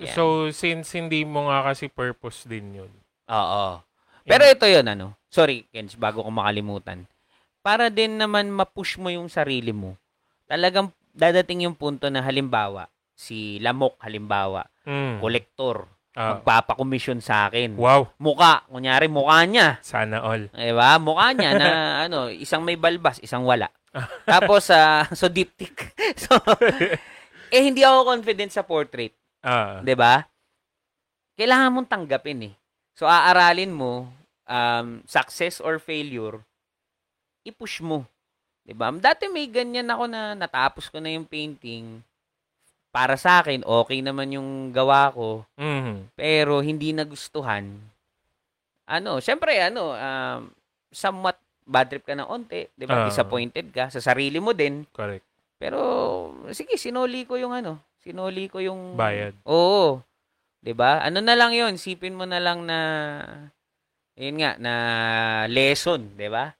Yan. So, since hindi mo nga kasi purpose din yun. Oo. Pero ito yun, ano. Sorry, Kenz, bago ko makalimutan. Para din naman ma-push mo yung sarili mo. Talagang dadating yung punto na halimbawa, si Lamok halimbawa, Mm. kolektor, Ah. magpapakomisyon sa akin. Wow. Muka, kunyari mukha niya. Sana all. Diba? Mukha niya na ano, isang may balbas, isang wala. Tapos, ah, so diptic. so, eh, hindi ako confident sa portrait. Ah. 'di ba? Kailangan mong tanggapin eh. So aaralin mo um, success or failure, i-push mo. 'Di ba? Dati may ganyan ako na natapos ko na yung painting. Para sa akin, okay naman yung gawa ko, Mhm. pero hindi nagustuhan. Ano, syempre ano, um, somewhat bad trip ka ng onte, 'di ba? Ah. Disappointed ka sa sarili mo din. Correct. Pero sige, sinuli ko yung ano, sinuli ko yung Bayad. Oo. 'Di ba? Ano na lang 'yon, sipin mo na lang na yun nga, na lesson, di ba?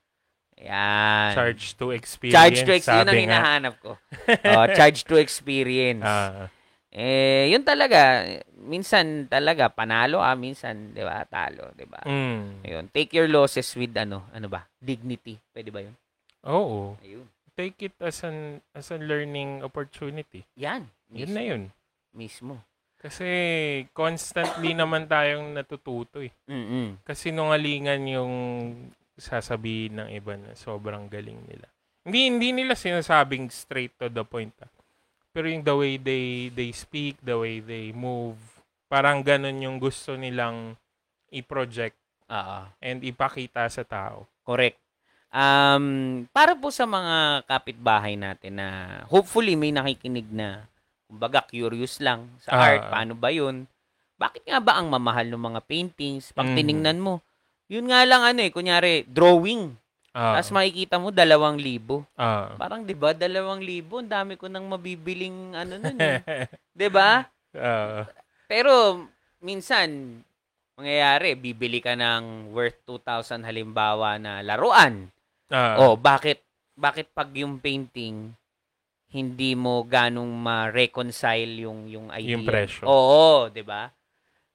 Yan. Charge to experience. Charge to experience. Yun ang hinahanap ko. oh, charge to experience. Ah, Eh, yun talaga, minsan talaga panalo ah, minsan, 'di ba? Talo, 'di ba? mm. Ayun, take your losses with ano, ano ba? Dignity. Pwede ba 'yun? Oo. Ayun. Take it as an as a learning opportunity. Yan. Yun na yun. Mismo. Kasi constantly naman tayong natututo eh. Mm. Kasi nungalingan yung sasabihin ng iba na sobrang galing nila. Hindi hindi nila sinasabing straight to the point. ah. Pero yung the way they they speak, the way they move, parang ganun yung gusto nilang i-project Oo. and ipakita sa tao. Correct. Um, para po sa mga kapitbahay natin na hopefully may nakikinig na kumbaga curious lang sa Ah. art, paano ba 'yun? Bakit nga ba ang mamahal ng mga paintings? Pag Mhm. tiningnan mo, yun nga lang ano eh, kunyari, drawing. Ah, Tapos makikita mo, dalawang libo. ah. Parang, di ba, dalawang libo, ang dami ko nang mabibiling ano nun eh. di ba? Ah, Pero, minsan, mangyayari, bibili ka ng worth 2,000 halimbawa na laruan. ah. oh, bakit, bakit pag yung painting, hindi mo ganong ma-reconcile yung, yung idea? Yung presyo. Oo, di ba?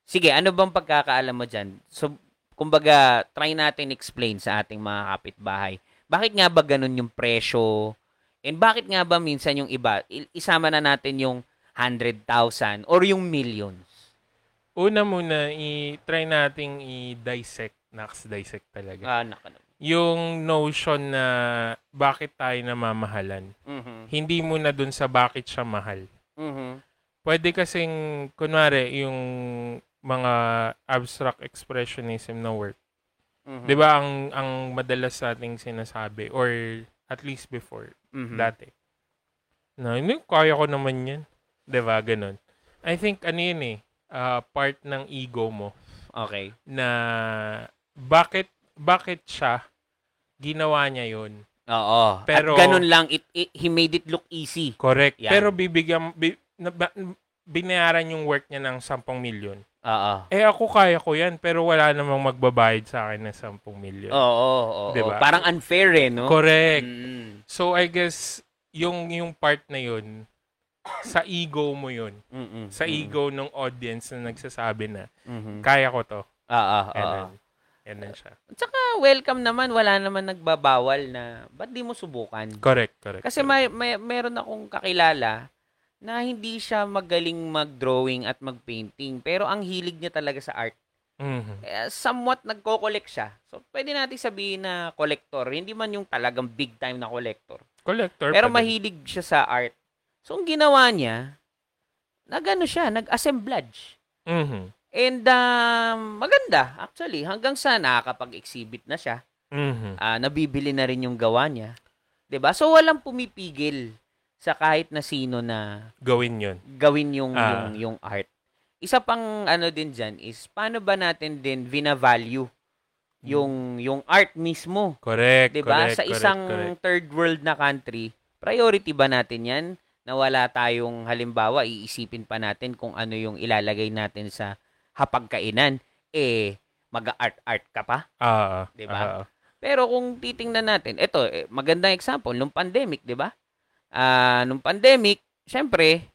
Sige, ano bang pagkakaalam mo dyan? So, kumbaga, try natin explain sa ating mga kapitbahay. Bakit nga ba ganun yung presyo? And bakit nga ba minsan yung iba, isama na natin yung 100,000 or yung millions? Una muna, i-try nating i-dissect. Nax dissect talaga. Ah, naka Yung notion na bakit tayo namamahalan. Mhm. Hindi muna dun sa bakit siya mahal. Mhm. Pwede kasing, kunwari, yung mga abstract expressionism na work. Mhm. 'Di ba ang ang madalas nating sinasabi or at least before Mhm. dati. Na, hindi, kaya ko naman 'yan. 'Di ba ganun. I think ano 'yun eh, ah, part ng ego mo Okay. na bakit bakit siya ginawa niya 'yun. Oo. Pero- At ganun lang, it, it- he made it look easy. Correct. Yan. Pero bibigyan bi, na, binayaran yung work niya ng 10 milyon. Oo. Eh ako kaya ko 'yan pero wala namang magbabayad sa akin ng 10 milyon. Oo, oo, oo. Diba? Parang unfair eh, no? Correct. Mm. So I guess yung yung part na yun sa ego mo yun. Mm-mm. Sa ego ng audience na nagsasabi na Mhm. kaya ko to. Oo, oo. Ganun. Ganun siya. At saka welcome naman, wala naman nagbabawal na ba't di mo subukan? Correct, correct. Kasi may, may meron akong kakilala na hindi siya magaling mag-drawing at mag-painting pero ang hilig niya talaga sa art. Mhm. Eh, somewhat nagko-collect siya. So pwede natin sabihin na collector, hindi man yung talagang big time na collector. Collector Pero din. mahilig siya sa art. So ang ginawa niya, nagano siya, nag-assemblage. Mhm. And um, maganda actually hanggang sa nakakapag-exhibit na siya. Mhm. Ah, nabibili na rin yung gawa niya. 'Di ba? So walang pumipigil sa kahit na sino na Gawin yun. gawin yung Ah. yung yung art. Isa pang ano din diyan is paano ba natin din vina-value yung yung art mismo, Correct, 'di ba? correct, Sa correct, isang correct. third world na country, priority ba natin 'yan? Na wala tayong halimbawa iisipin pa natin kung ano yung ilalagay natin sa hapagkainan eh mag-art-art ka pa. Ah, 'Di ba? ah, Pero kung titingnan natin, ito, eh, magandang example, nung pandemic, di ba? Ah, nung pandemic, syempre,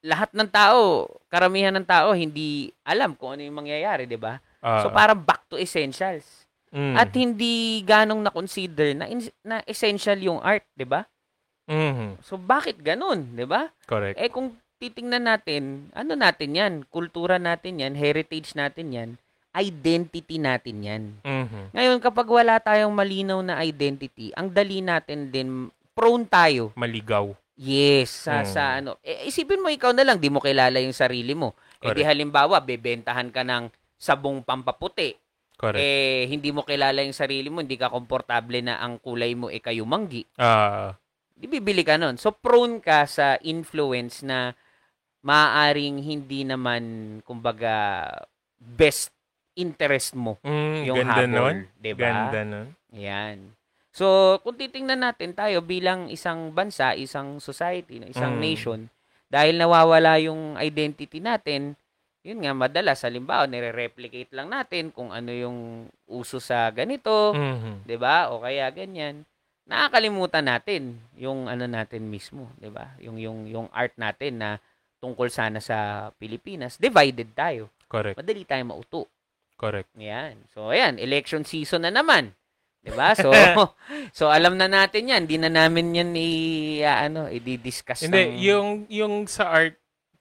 lahat ng tao, karamihan ng tao, hindi alam kung ano yung mangyayari, di ba? ah, So, parang back to essentials. mm, At hindi ganong na-consider na, in- na essential yung art, di ba? mhm, So, bakit ganun, di ba? correct. Eh, kung titingnan natin, ano natin yan? Kultura natin yan, heritage natin yan, identity natin yan. Mhm. Ngayon, kapag wala tayong malinaw na identity, ang dali natin din, prone tayo. Maligaw. Yes, sa, Mm. sa ano. Eh, isipin mo, ikaw na lang, di mo kilala yung sarili mo. Eh, di Correct. halimbawa, bebentahan ka ng sabong pampaputi. Correct. Eh, hindi mo kilala yung sarili mo, hindi ka komportable na ang kulay mo eh kayumanggi. Ah, Di bibili ka nun. So, prone ka sa influence na maaaring hindi naman, kumbaga, best interest mo mm, yung ganda habol. nun. Diba? Ganda nun. Yan. So, kung titingnan natin tayo bilang isang bansa, isang society, isang Mm. nation, dahil nawawala yung identity natin, yun nga, madalas, halimbawa, nire-replicate lang natin kung ano yung uso sa ganito, Mhm. 'di ba? O kaya ganyan. Nakakalimutan natin yung ano natin mismo, 'di ba? Yung yung yung art natin na tungkol sana sa Pilipinas, divided tayo. Correct. Madali tayo mauto. Correct. Yan. So ayan, election season na naman. 'Di ba? So so alam na natin 'yan, hindi na namin 'yan i ah, ano, i-discuss Hindi, ng- yung yung sa art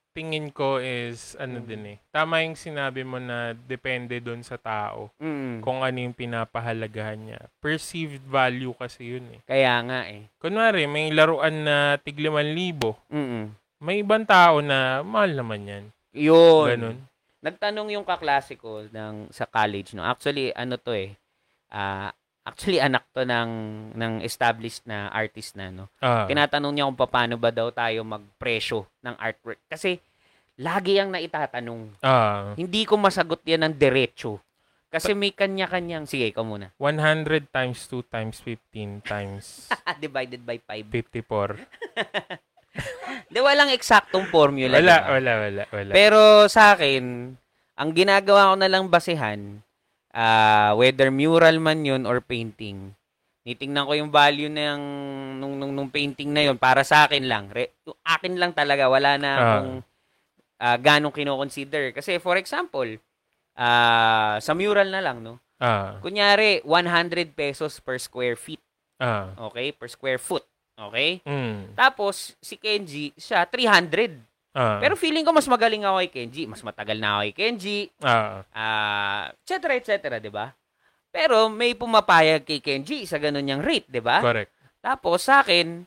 tingin ko is ano Mm. din eh. Tama yung sinabi mo na depende doon sa tao Mm. kung ano yung pinapahalagahan niya. Perceived value kasi yun eh. Kaya nga eh. Kunwari, may laruan na tigliman libo. Mm. May ibang tao na mahal naman yan. Yun. Ganun. Nagtanong yung kaklase ko ng sa college no. Actually ano to eh. Ah, actually anak to ng ng established na artist na no. Ah, Tinatanong niya kung paano ba daw tayo magpresyo ng artwork kasi lagi ang naitatanong. ah, Hindi ko masagot yan ng diretso. Kasi may kanya-kanyang, sige, ikaw muna. 100 times 2 times 15 times Divided by 5. 54. Di, walang eksaktong formula. Wala, diba? wala, wala, wala. Pero sa akin, ang ginagawa ko na lang basehan, ah, whether mural man yun or painting, nitingnan ko yung value ng nung, nung, nung painting na yun para sa akin lang. Re, akin lang talaga, wala na Ah. akong ah, ganong kino-consider. Kasi for example, ah, sa mural na lang, no? Ah, Kunyari, 100 pesos per square feet. ah, Okay? Per square foot. Okay? mm, Tapos, si Kenji, siya, 300. Ah, Pero feeling ko mas magaling ako kay Kenji. Mas matagal na ako kay Kenji. ah, et cetera, et cetera, 'di ba? Pero may pumapayag kay Kenji sa ganun niyang rate, 'di ba? correct. Tapos sa akin,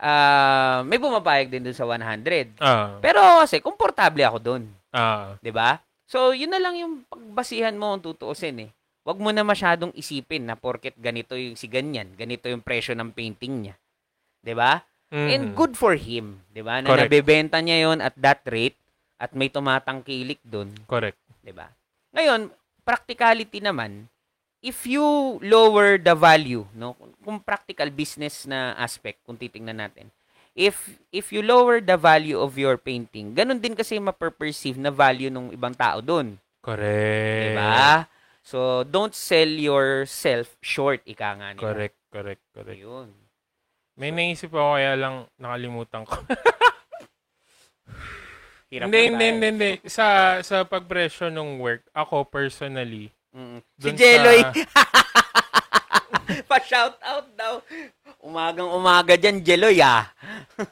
ah, may pumapayag din dun sa 100. Ah, Pero kasi komportable ako doon, ah, 'di ba? So, yun na lang yung pagbasihan mo kung tutuusin eh. Huwag mo na masyadong isipin na porket ganito yung si ganyan, ganito yung presyo ng painting niya. 'Di ba? Mm, And good for him, 'di ba? Na Correct. nabebenta niya 'yon at that rate at may tumatangkilik doon, Correct. 'di ba? Ngayon, practicality naman, if you lower the value, no, kung practical business na aspect kung titingnan natin. If if you lower the value of your painting, ganun din kasi maperperceive na value ng ibang tao doon, Correct. 'di ba? So, don't sell yourself short, ika nga nila. Correct, correct, correct. Yun. May naisip ako kaya lang nakalimutan ko. Hirap hindi, hindi, hindi, hindi. Sa, sa pagpresyo ng work, ako personally, Mm. Si Jeloy. sa- Pa-shout out daw. Umagang umaga dyan, Jeloy ah.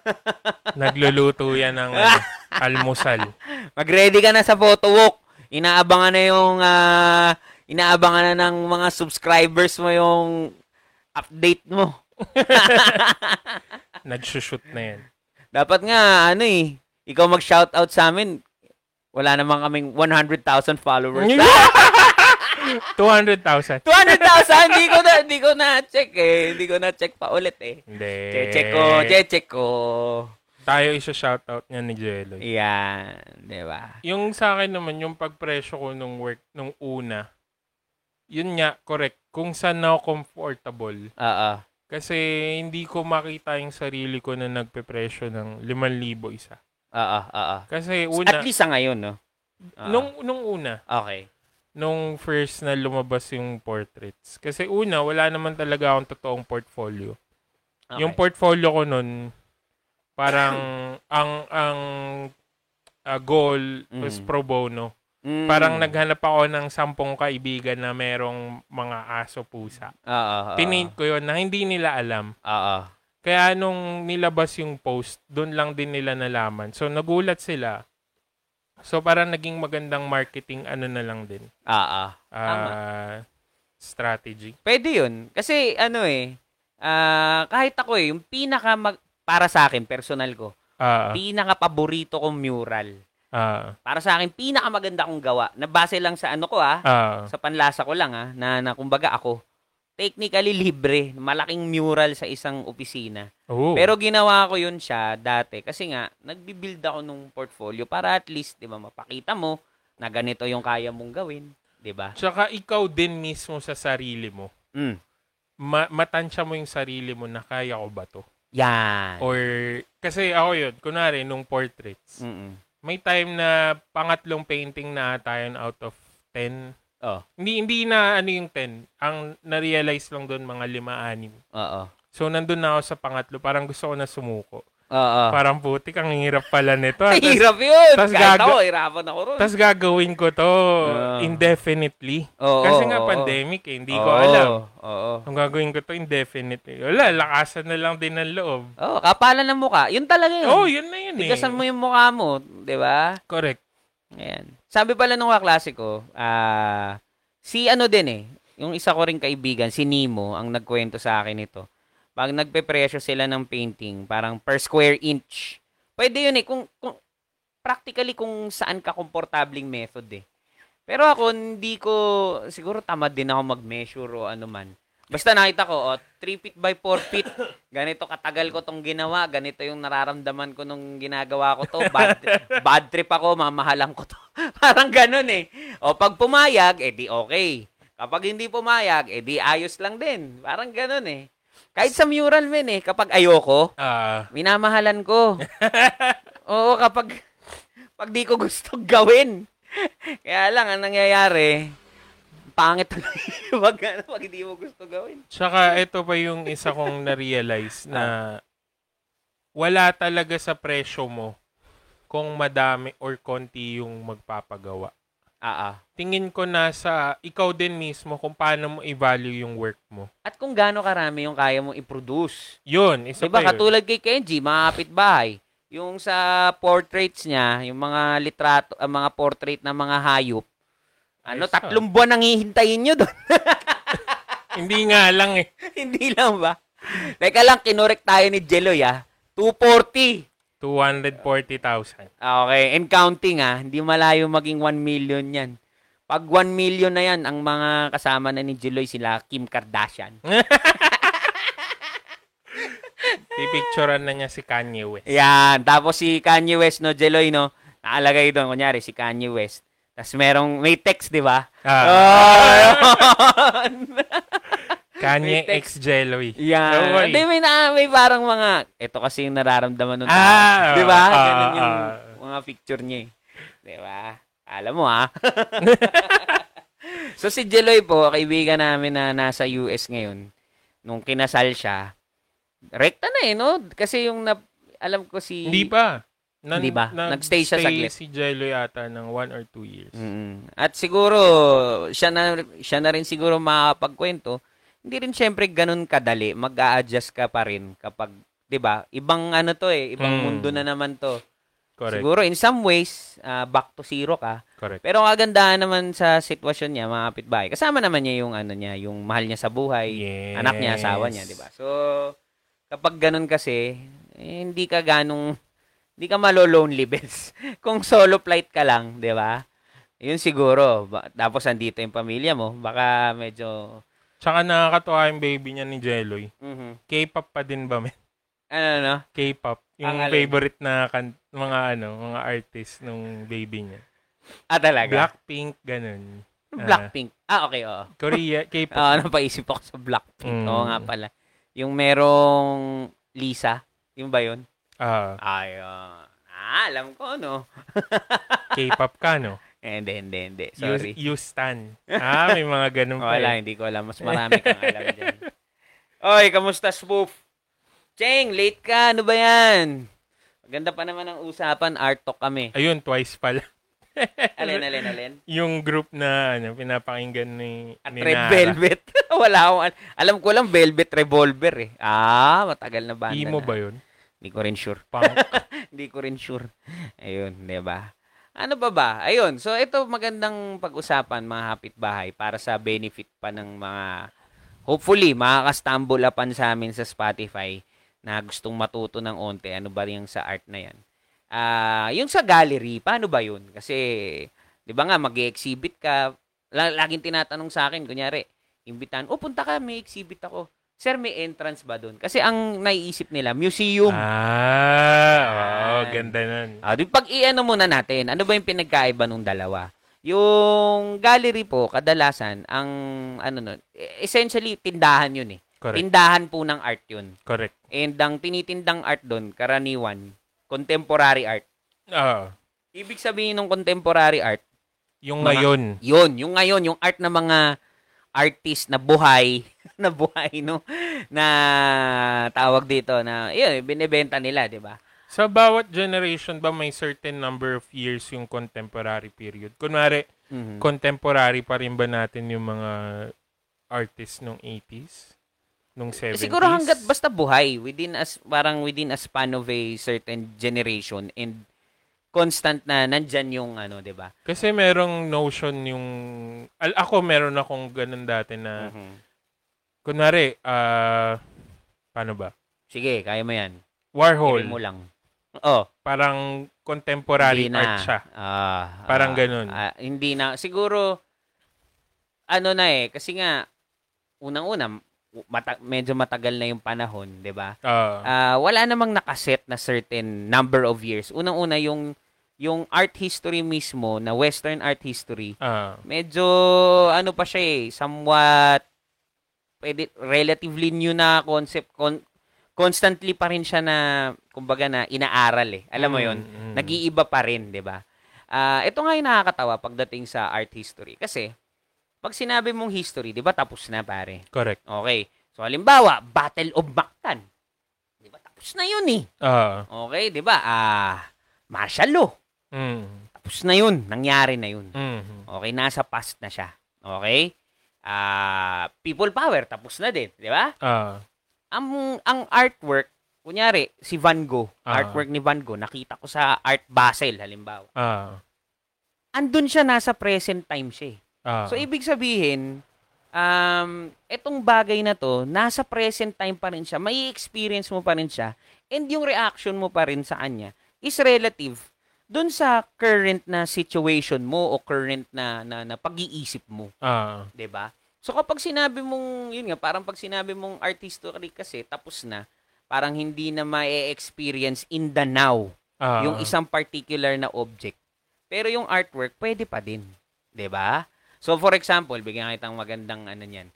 nagluluto yan ng ano, almusal. Mag-ready ka na sa photo walk. Inaabangan na yung ah, inaabangan na ng mga subscribers mo yung update mo. Nagsushoot na yan. Dapat nga ano eh, ikaw mag-shout out sa amin. Wala naman kaming 100,000 followers. 200,000. 200,000 hindi ko na hindi ko na check eh. Hindi ko na check pa ulit eh. Hindi. Check ko, check ko. Tayo isa shoutout niya ni Jello. Yan, 'di ba? Yung sa akin naman, yung pagpresyo ko nung work, nung una, yun nga, correct. Kung saan ako comfortable. Oo. Kasi hindi ko makita yung sarili ko na nagpe-presyo ng 5,000 isa. Oo, oo. Kasi At una, least sa ngayon, no? Oo. nung, nung una, Okay. nung first na lumabas yung portraits. Kasi una, wala naman talaga akong totoong portfolio. okay. Yung portfolio ko nun, parang ang ang ah, goal was Mm. pro bono. Mm. Parang naghanap ako ng sampung kaibigan na merong mga aso pusa. Oo, oo. Pinaint ko yun na hindi nila alam. Oo. Kaya nung nilabas yung post, doon lang din nila nalaman. So nagulat sila. So parang naging magandang marketing ano na lang din. Oo. ah, strategy. Pwede yun. Kasi ano eh, ah, kahit ako eh, yung pinaka mag- para sa akin, personal ko, Ah, pinaka paborito kong mural. Ah, Para sa akin, pinaka maganda kong gawa. Na base lang sa ano ko ah, ah, sa panlasa ko lang ah, na, na kumbaga ako, technically libre, malaking mural sa isang opisina. oh. Pero ginawa ko yun siya dati kasi nga nagbi-build ako nung portfolio para at least 'di ba mapakita mo na ganito yung kaya mong gawin, 'di ba? Tsaka ikaw din mismo sa sarili mo. Mm. Ma- matansya mo yung sarili mo na kaya ko ba to? Yan. Or, kasi ako yun, kunwari, nung portraits, Mm. May time na pangatlong painting na ata yun out of 10. Oh, Hindi, hindi na ano yung 10. Ang na-realize lang doon mga lima, anim. oo. So, nandun na ako sa pangatlo. Parang gusto ko na sumuko. Oo. Parang putik, ang hirap pala nito. Ay, Tas- hirap yun. tas Kahit gaga- ako, hirapan ako ron. Tapos gagawin ko to Ah. indefinitely. Oo, Kasi oo, nga oo. pandemic eh, hindi ko Oo, alam. Oo. Kung gagawin ko to indefinitely. Wala, lakasan na lang din ng loob. Oo, kapalan ng mukha. Yun talaga yun. Oh, yun na yun eh. Tigasan mo yung mukha mo, 'di ba? Correct. Ayan. Sabi pala nung kaklase ko, ah, si ano din eh, yung isa ko ring kaibigan, si Nemo, ang nagkwento sa akin ito. Pag nagpe-presyo sila ng painting, parang per square inch. Pwede yun eh, kung, kung practically kung saan ka komportabling method eh. Pero ako, hindi ko, siguro tamad din ako mag-measure o ano man. Basta nakita ko, oh, 3 feet by 4 feet, ganito katagal ko tong ginawa, ganito yung nararamdaman ko nung ginagawa ko to, bad, bad trip ako, mamahalan ko to. Parang ganun eh. O pag pumayag, edi okay. Kapag hindi pumayag, edi ayos lang din. Parang ganun eh. Kahit sa mural men eh, kapag ayoko, Ah, minamahalan ko. Oo, kapag pag di ko gusto gawin. Kaya lang, ang nangyayari, pangit tuloy pag, ano, pag hindi mo gusto gawin. tsaka ito pa yung isa kong na-realize na wala talaga sa presyo mo kung madami or konti yung magpapagawa. Ah, ah. Tingin ko nasa ikaw din mismo kung paano mo i-value yung work mo. At kung gaano karami yung kaya mong i-produce. Yun, isa Diba, pa yun. katulad kay Kenji, mga kapitbahay, yung sa portraits niya, yung mga litrato, ang mga portrait ng mga hayop, ano, Ayos, ah. tatlong buwan nang hihintayin nyo doon. Hindi nga lang eh. Hindi lang ba? Teka lang, kinorek tayo ni Jeloy, ah. 240. 240,000. Ah, Okay, and counting ah, hindi malayo maging 1 million yan. Pag 1 million na yan, ang mga kasama na ni Jeloy sila, Kim Kardashian. Pipicturean na niya si Kanye West. Yan, tapos si Kanye West, no, Jeloy, no, nakalagay doon, kunyari, si Kanye West. Tapos merong, may text, di ba? Ah, Oh, Kanye X Jelloy. Yan. Oy. Hindi, may, na, may parang mga, ito kasi yung nararamdaman nung tao. Ah, di ba? ah, Ganun yung ah. mga picture niya eh. Di ba? Alam mo ha? so si Jeloy po, kaibigan namin na nasa US ngayon, nung kinasal siya, rekta na eh, no? Kasi yung na, alam ko si... Hindi pa. Nan- Hindi ba? Nagstay siya saglit. si Jelloy ata ng one or two years. Mm. At siguro, siya na, siya na rin siguro makakapagkwento, hindi rin syempre ganun kadali, mag adjust ka pa rin kapag, di ba, ibang ano to eh, ibang Mm. mundo na naman to. Correct. Siguro in some ways, ah, back to zero ka. Correct. Pero ang kagandahan naman sa sitwasyon niya, mga kapitbahay, kasama naman niya yung ano niya, yung mahal niya sa buhay, Yes. anak niya, asawa niya, di ba? So, kapag ganun kasi, eh, hindi ka ganong, hindi ka malo-lonely, Bes. Kung solo flight ka lang, di ba? Yun siguro. Ba- Tapos andito yung pamilya mo, baka medyo, Tsaka nakakatuwa yung baby niya ni Jelloy. mhm. K-pop pa din ba, men? ano, no? K-pop. Yung Ang favorite na kan- mga ano, mga artist nung baby niya. Ah, talaga? Blackpink, ganun. Blackpink. Ah, okay, oo. Korea, K-pop. Ah, napaisip ako sa Blackpink. Mm. Oo nga pala. Yung merong Lisa, yung ba yun? Ah, Ayun. Ah, alam ko, no? K-pop ka, no? Eh, Hindi, hindi, hindi. You, Sorry. you stan. Ah, may mga ganun pa. Wala, eh. hindi ko alam. Mas marami kang alam dyan. Oy, kamusta, Spoof? Cheng, late ka. Ano ba yan? Maganda pa naman ang usapan. Art talk kami. Ayun, twice pala. Alin, alin, alin? Yung group na ano, pinapakinggan ni, At ni Red Nara. Velvet. Wala akong, al- alam ko lang Velvet Revolver eh. Ah, matagal na banda Emo na. ba yun? Hindi ko rin sure. Punk. Hindi ko rin sure. Ayun, di ba? Ano ba ba? Ayun, so ito magandang pag-usapan mga kapitbahay para sa benefit pa ng mga hopefully makaka-stumble upon sa amin sa Spotify na gustong matuto ng onte ano ba yung sa art na yan. Ah, yung sa gallery, paano ba yun? Kasi 'di ba nga mag-exhibit ka, la- laging tinatanong sa akin kunyari, imbitan, "Oh, punta ka, may exhibit ako." Sir, may entrance ba doon? Kasi ang naiisip nila, museum. ah, oh, ganda nun. Ah, di pag iano muna natin, ano ba yung pinagkaiba nung dalawa? Yung gallery po, kadalasan, ang ano nun, essentially, tindahan yun eh. Correct. Tindahan po ng art yun. Correct. And ang tinitindang art doon, karaniwan, contemporary art. Ah, Ibig sabihin ng contemporary art, Yung Mga- ngayon. yun, yung ngayon, yung art ng mga artist na buhay, na buhay, no? Na tawag dito na, yun, binibenta nila, di ba? Sa bawat generation ba may certain number of years yung contemporary period? Kunwari, Mhm. contemporary pa rin ba natin yung mga artists nung 80s? Nung 70s? Siguro hanggat basta buhay, within as, parang within a span of a certain generation and constant na nandyan yung ano, di ba? Kasi merong notion yung... Al- ako meron akong ganun dati na... Mhm. Kunwari, ah... paano ba? Sige, kaya mo yan. Warhol. Mo lang. Oh, Parang contemporary hindi na. art siya. Ah, Parang ah, ganun. ah, hindi na. Siguro, ano na eh, kasi nga, unang-una, mata- medyo matagal na yung panahon, di ba? Ah, Ah, wala namang nakaset na certain number of years. Unang-una, yung, yung art history mismo, na Western art history, ah, medyo, ano pa siya eh, somewhat, pwede, relatively new na concept, con- constantly pa rin siya na, kumbaga na, inaaral eh. Alam mo mm, yon mm. nag-iiba pa rin, 'di ba? Ah, ito nga yung nakakatawa pagdating sa art history kasi pag sinabi mong history, 'di ba, tapos na pare. Correct. Okay. So halimbawa, Battle of Mactan. 'Di ba? Tapos na 'yun eh. Ah, Okay, 'di ba? Ah, martial law. mm, Tapos na 'yun, nangyari na 'yun. mm, Okay, nasa past na siya. Okay? Ah, people power tapos na din, 'di ba? ah, Ang ang artwork Kunyari, si Van Gogh, Ah. artwork ni Van Gogh, nakita ko sa Art Basel, halimbawa. ah, andun siya nasa present time siya. eh. Ah. So ibig sabihin, um etong bagay na to, nasa present time pa rin siya. May experience mo pa rin siya and yung reaction mo pa rin sa kanya is relative dun sa current na situation mo o current na na, na pag-iisip mo, ah, 'di ba? So kapag sinabi mong yun nga, parang pag sinabi mong art history kasi tapos na, parang hindi na ma-experience in the now ah, yung isang particular na object. Pero yung artwork, pwede pa din. 'Di ba? So, for example, bigyan kitang magandang ano niyan.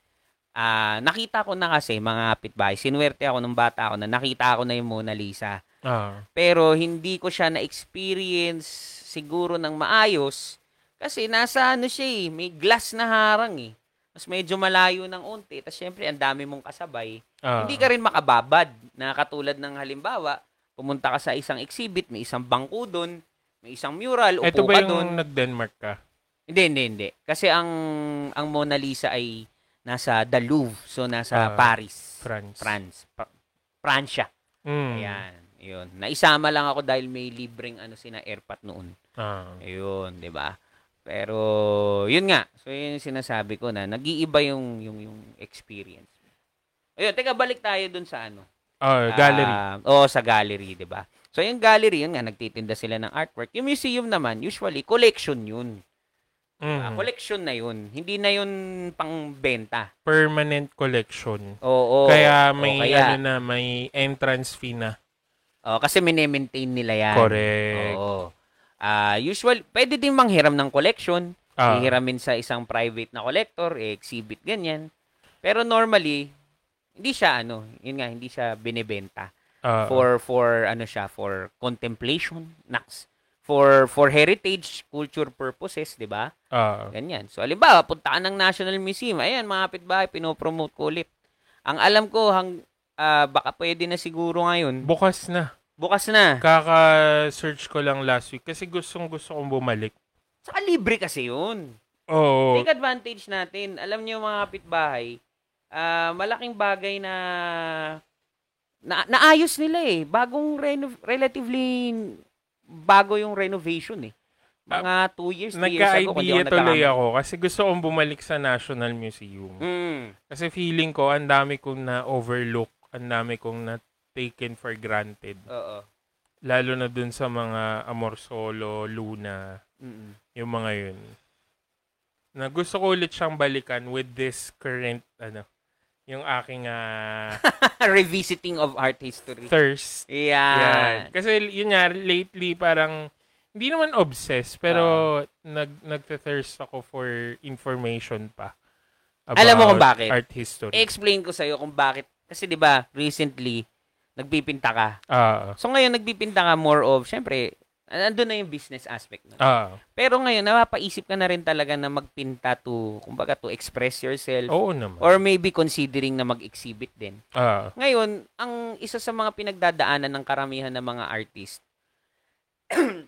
Ah, nakita ko na kasi mga kapitbahay, sinuwerte ako nung bata ako na nakita ko na yung Mona Lisa. ah, Pero hindi ko siya na-experience siguro ng maayos kasi nasa ano siya eh, may glass na harang eh. Mas medyo malayo ng unti. Tapos syempre, ang dami mong kasabay ah, hindi ka rin makababad na katulad ng halimbawa, pumunta ka sa isang exhibit, may isang bangko doon, may isang mural, upo Ito ba ka yung doon. nag-Denmark ka? Hindi, hindi, hindi. Kasi ang ang Mona Lisa ay nasa The Louvre, so nasa Ah, Paris, France. France, Pa- Pransya. Mm. Ayan, yun. Naisama lang ako dahil may libreng ano sina airpat noon. Ah, Ayun, 'di ba? Pero yun nga. So yun yung sinasabi ko na nag-iiba yung yung yung experience. Ayun, teka balik tayo dun sa ano. ah, gallery. Ah, oo, sa gallery, 'di ba? So yung gallery, yun nga nagtitinda sila ng artwork. Yung museum naman, usually collection 'yun. Ah, Mhm. collection na 'yun. Hindi na 'yun pangbenta. Permanent collection. Oo. kaya oo, may kaya, ano na, may entrance fee na. oo, kasi mine-maintain nila 'yan. Correct. Oo. Ah, usual, pwede din manghiram ng collection. Ah, Hihiramin sa isang private na collector, exhibit ganyan. Pero normally, hindi siya ano, yun nga, hindi siya binebenta. ah, for for ano siya for contemplation nax for for heritage culture purposes di ba? Ah, ganyan. So halimbawa punta ka ng National Museum. Ayan mga kapitbahay pinopromote ko ulit. Ang alam ko hang ah, baka pwede na siguro ngayon. Bukas na. bukas na. Kaka-search ko lang last week kasi gustong gusto kong bumalik. saka libre kasi yun. Oo. take advantage natin. Alam niyo mga kapitbahay ah, malaking bagay na na naayos nila eh. Bagong reno- relatively bago yung renovation eh mga two years, three years ago. kung di Nagka-idea tuloy ako kasi gusto kong bumalik sa National Museum. Mm. Kasi feeling ko, ang dami kong na-overlook, ang dami kong na-taken for granted. Oo. Lalo na dun sa mga Amorsolo, Luna, Mm-mm. yung mga yun. Na gusto ko ulit siyang balikan with this current, ano, yung aking ah, Revisiting of art history. thirst. Yeah. Yan. Kasi yun nga, lately parang, hindi naman obsessed, pero nag, nagte-thirst ako for information pa. Alam mo kung about bakit? Art history. I-explain ko sa'yo kung bakit. Kasi di ba recently, nagpipinta ka. Ah, So ngayon, nagpipinta ka more of, syempre, Nandun na yung business aspect nun. Ah, Pero ngayon, napapaisip ka na rin talaga na magpinta to, kumbaga to express yourself. oo naman. Or maybe considering na mag-exhibit din. Ah, Ngayon, ang isa sa mga pinagdadaanan ng karamihan ng mga artist,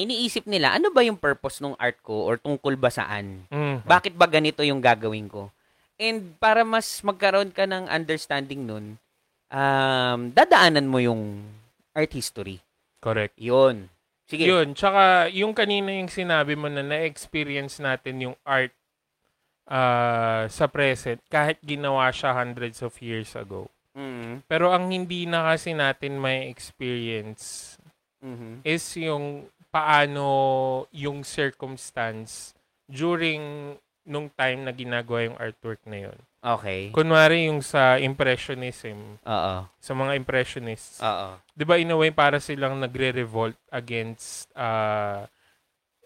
iniisip nila, ano ba yung purpose ng art ko or tungkol ba saan? mm, Bakit ba ganito yung gagawin ko? And para mas magkaroon ka ng understanding nun, um, dadaanan mo yung art history. correct. Yun. Sige. Yun, tsaka yung kanina yung sinabi mo na na-experience natin yung art ah, sa present kahit ginawa siya hundreds of years ago. Mhm. Pero ang hindi na kasi natin may experience Mhm. is yung paano yung circumstance during nung time na ginagawa yung artwork na yun. Okay. Kunwari yung sa impressionism, Oo. sa mga impressionists. Oo. 'Di ba in a way para silang nagre-revolt against uh,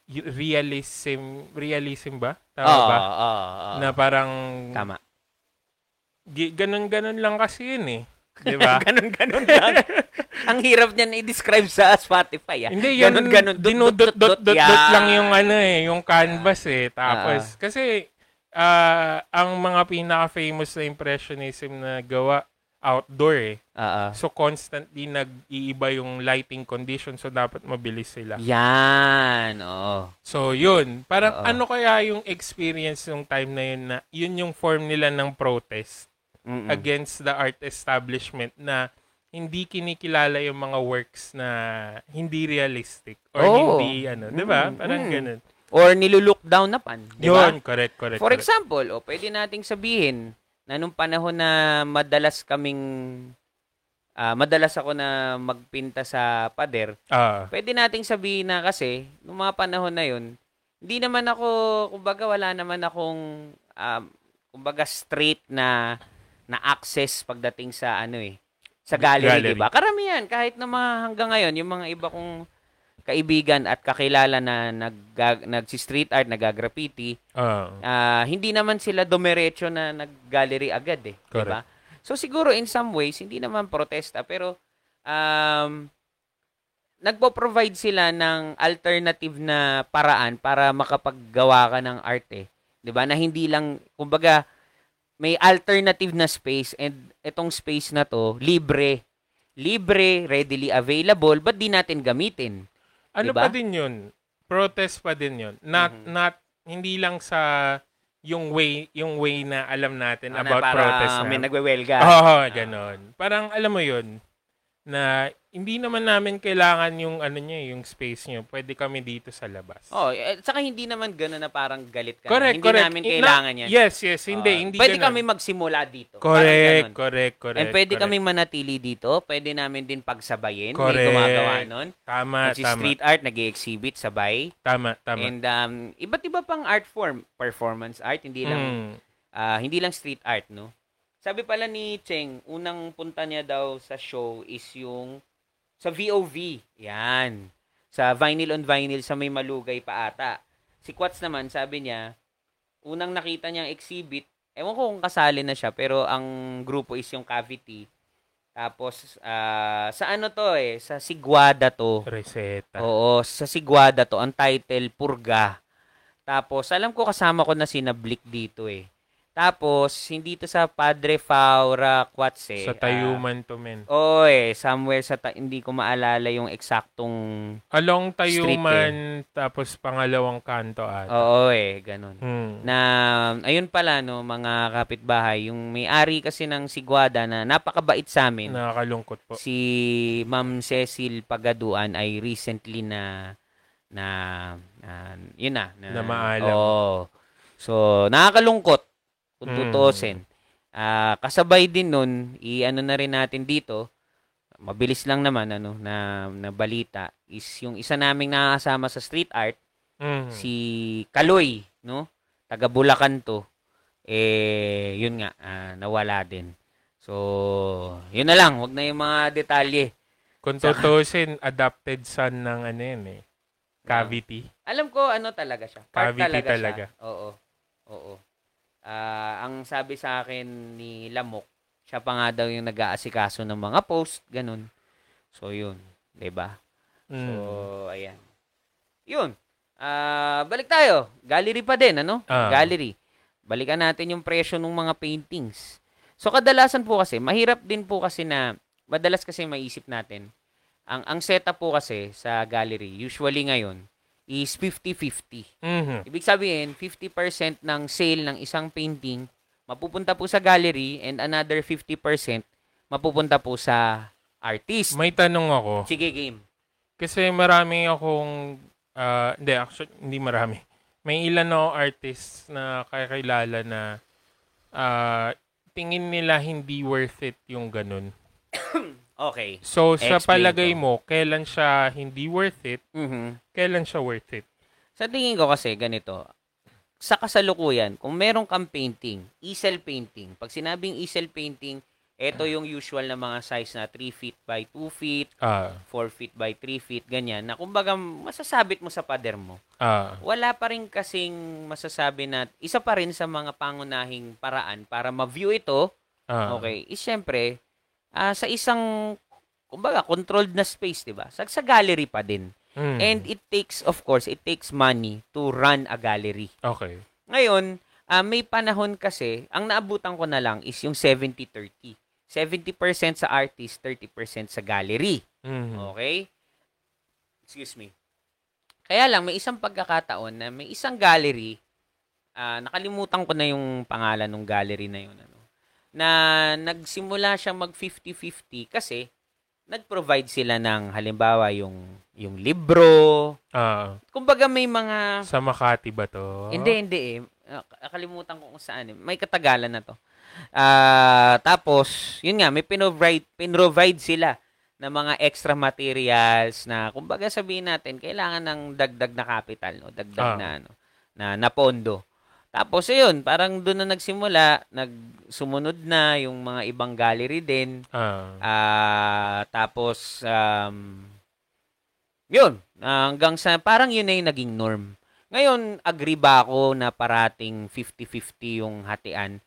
realism, realism ba? Tama Oo. ba? Oo. oo. Na parang Tama. ganun-ganun lang kasi yun eh. 'Di ba? ganun, ganun lang. Ang hirap niyan i-describe sa Spotify. Ah. Hindi, yan, ganun, ganun. Dot, dinudot, dot, dot, dot, yan. lang yung ano eh, yung canvas eh. Tapos, kasi, ah, ang mga pinaka-famous na impressionism na gawa, outdoor eh. Oo. So, constantly nag-iiba yung lighting condition, so dapat mabilis sila. Yan. Oo. So, yun. Parang Oo. ano kaya yung experience yung time na yun na, yun yung form nila ng protest Mm-mm. against the art establishment na hindi kinikilala yung mga works na hindi realistic or Oo. hindi ano, 'di ba? Parang mm. ganun. Or nilulook down na pan. Di ba? Yun, correct, correct. For correct. example, o pwede nating sabihin na nung panahon na madalas kaming ah, madalas ako na magpinta sa pader, Ah, pwede nating sabihin na kasi nung mga panahon na yun, hindi naman ako, kumbaga wala naman akong um, kumbaga straight na na access pagdating sa ano eh, sa gallery, Gallery. 'di ba? Karamihan kahit na mga hanggang ngayon yung mga iba kong kaibigan at kakilala na nag nagsi-street art, nagagraffiti, ah, ah, hindi naman sila dumiretso na nag-gallery agad eh, 'di ba? So siguro in some ways hindi naman protesta pero um nagpo-provide sila ng alternative na paraan para makapaggawa ka ng art eh. 'Di ba? Na hindi lang kumbaga may alternative na space and itong space na to libre. Libre, readily available, but di natin gamitin? Ano diba? pa din 'yun? Protest pa din 'yun. Not Mhm. not hindi lang sa yung way yung way na alam natin Ah, na about protest may na. nagwewelga. Oo, ganon. Parang alam mo 'yun na hindi naman namin kailangan yung ano niya, yung space niyo. Pwede kami dito sa labas. Oh, eh, saka hindi naman gano'n na parang galit ka. na. Correct, hindi correct. namin Na- kailangan yan. Yes, yes. Hindi, Oh, hindi Pwede ganun. kami magsimula dito. Parang Correct, ganun. correct, correct. And pwede correct. kaming manatili dito. Pwede namin din pagsabayin. May Correct. gumagawa nun. Tama, Si tama. street art, nag exhibit sabay. Tama, tama. And um, iba't iba pang art form. Performance art, hindi lang Mm. ah, hindi lang street art, no? Sabi pala ni Cheng, unang punta niya daw sa show is yung sa VOV. Yan. Sa vinyl on vinyl sa may malugay pa ata. Si Quats naman, sabi niya, unang nakita niyang exhibit, ewan ko kung kasali na siya, pero ang grupo is yung Cavity. Tapos, ah, sa ano to eh, sa Sigwada to. Reseta. Oo, sa Sigwada to, ang title, Purga. Tapos, alam ko kasama ko na si Blick dito eh. Tapos, hindi to sa Padre Faura Quats eh. Sa Tayuman to men. Ah, Oo eh, somewhere sa, ta- hindi ko maalala yung eksaktong, Along Street Tayuman, tapos pangalawang kanto at. oo eh, ganun. Hmm. Na, ayun pala no, mga kapitbahay, yung may-ari kasi ng Sigwada na napakabait sa amin. Nakakalungkot po. si Ma'am Cecil Pagaduan ay recently na na, na yun na Na maalam. Oo. So nakakalungkot kung Mm. tutusin. Ah, kasabay din nun, i-ano na rin natin dito. Mabilis lang naman ano na, na balita is yung isa naming nakakasama sa street art Mhm. si Kaloy, no? Taga Bulacan to. Eh, yun nga, ah, nawala din. So, yun na lang. Huwag na yung mga detalye. Kung tutusin, adopted son ng ano yun eh. Cavity. Alam ko, ano talaga siya. Part Cavity talaga, talaga. siya. Oo. Oo. Ah, ang sabi sa akin ni Lamok, siya pa nga daw yung nag-aasikaso ng mga post, ganun. So, yun. ba? Mm. So, ayan. Yun. Ah, balik tayo. Gallery pa din, ano? Ah. Gallery. Balikan natin yung presyo ng mga paintings. So, kadalasan po kasi, mahirap din po kasi na, madalas kasi maisip natin, ang ang setup po kasi sa gallery, usually ngayon, is 50-50. Mhm. Ibig sabihin, 50% ng sale ng isang painting mapupunta po sa gallery and another 50% mapupunta po sa artist. May tanong ako. Sige, game. Kasi marami akong, ah, hindi, actually, hindi marami. May ilan ako artists na kakilala na ah, tingin nila hindi worth it yung ganun. Okay. So, sa Explain palagay ko. mo, kailan siya hindi worth it, Mhm. kailan siya worth it? Sa tingin ko kasi, ganito. Sa kasalukuyan, kung meron kang painting, easel painting, pag sinabing easel painting, ito yung usual na mga size na 3 feet by 2 feet, Ah, 4 feet by 3 feet, ganyan, na kumbaga masasabit mo sa pader mo. ah, Wala pa rin kasing masasabi na, isa pa rin sa mga pangunahing paraan para ma-view ito, ah. okay, is syempre, ah, sa isang, kumbaga, controlled na space, di ba? Sa, sa gallery pa din. Mm. And it takes, of course, it takes money to run a gallery. okay. Ngayon, ah, may panahon kasi, ang naabutan ko na lang is yung 70-30. 70% sa artist, 30% sa gallery. Mhm. Okay? Excuse me. Kaya lang, may isang pagkakataon na may isang gallery, ah, nakalimutan ko na yung pangalan ng gallery na yun. Na nagsimula siyang mag 50-50 kasi nag-provide sila ng halimbawa yung yung libro. Ah, Kumbaga may mga sa Makati ba to? hindi, hindi eh. Ah, Nakalimutan ko kung saan eh. May katagalan na to. Ah, tapos, yun nga, may pinrovide, pinrovide sila ng mga extra materials na, kumbaga sabihin natin, kailangan ng dagdag na capital, no? dagdag Ah. na, ano, na, na pondo. Tapos, yun, parang doon na nagsimula, nagsumunod na yung mga ibang gallery din. Ah, Ah, tapos um yun, ah, hanggang sa parang yun na yung naging norm. Ngayon, agree ba ako na parating 50-50 yung hatian?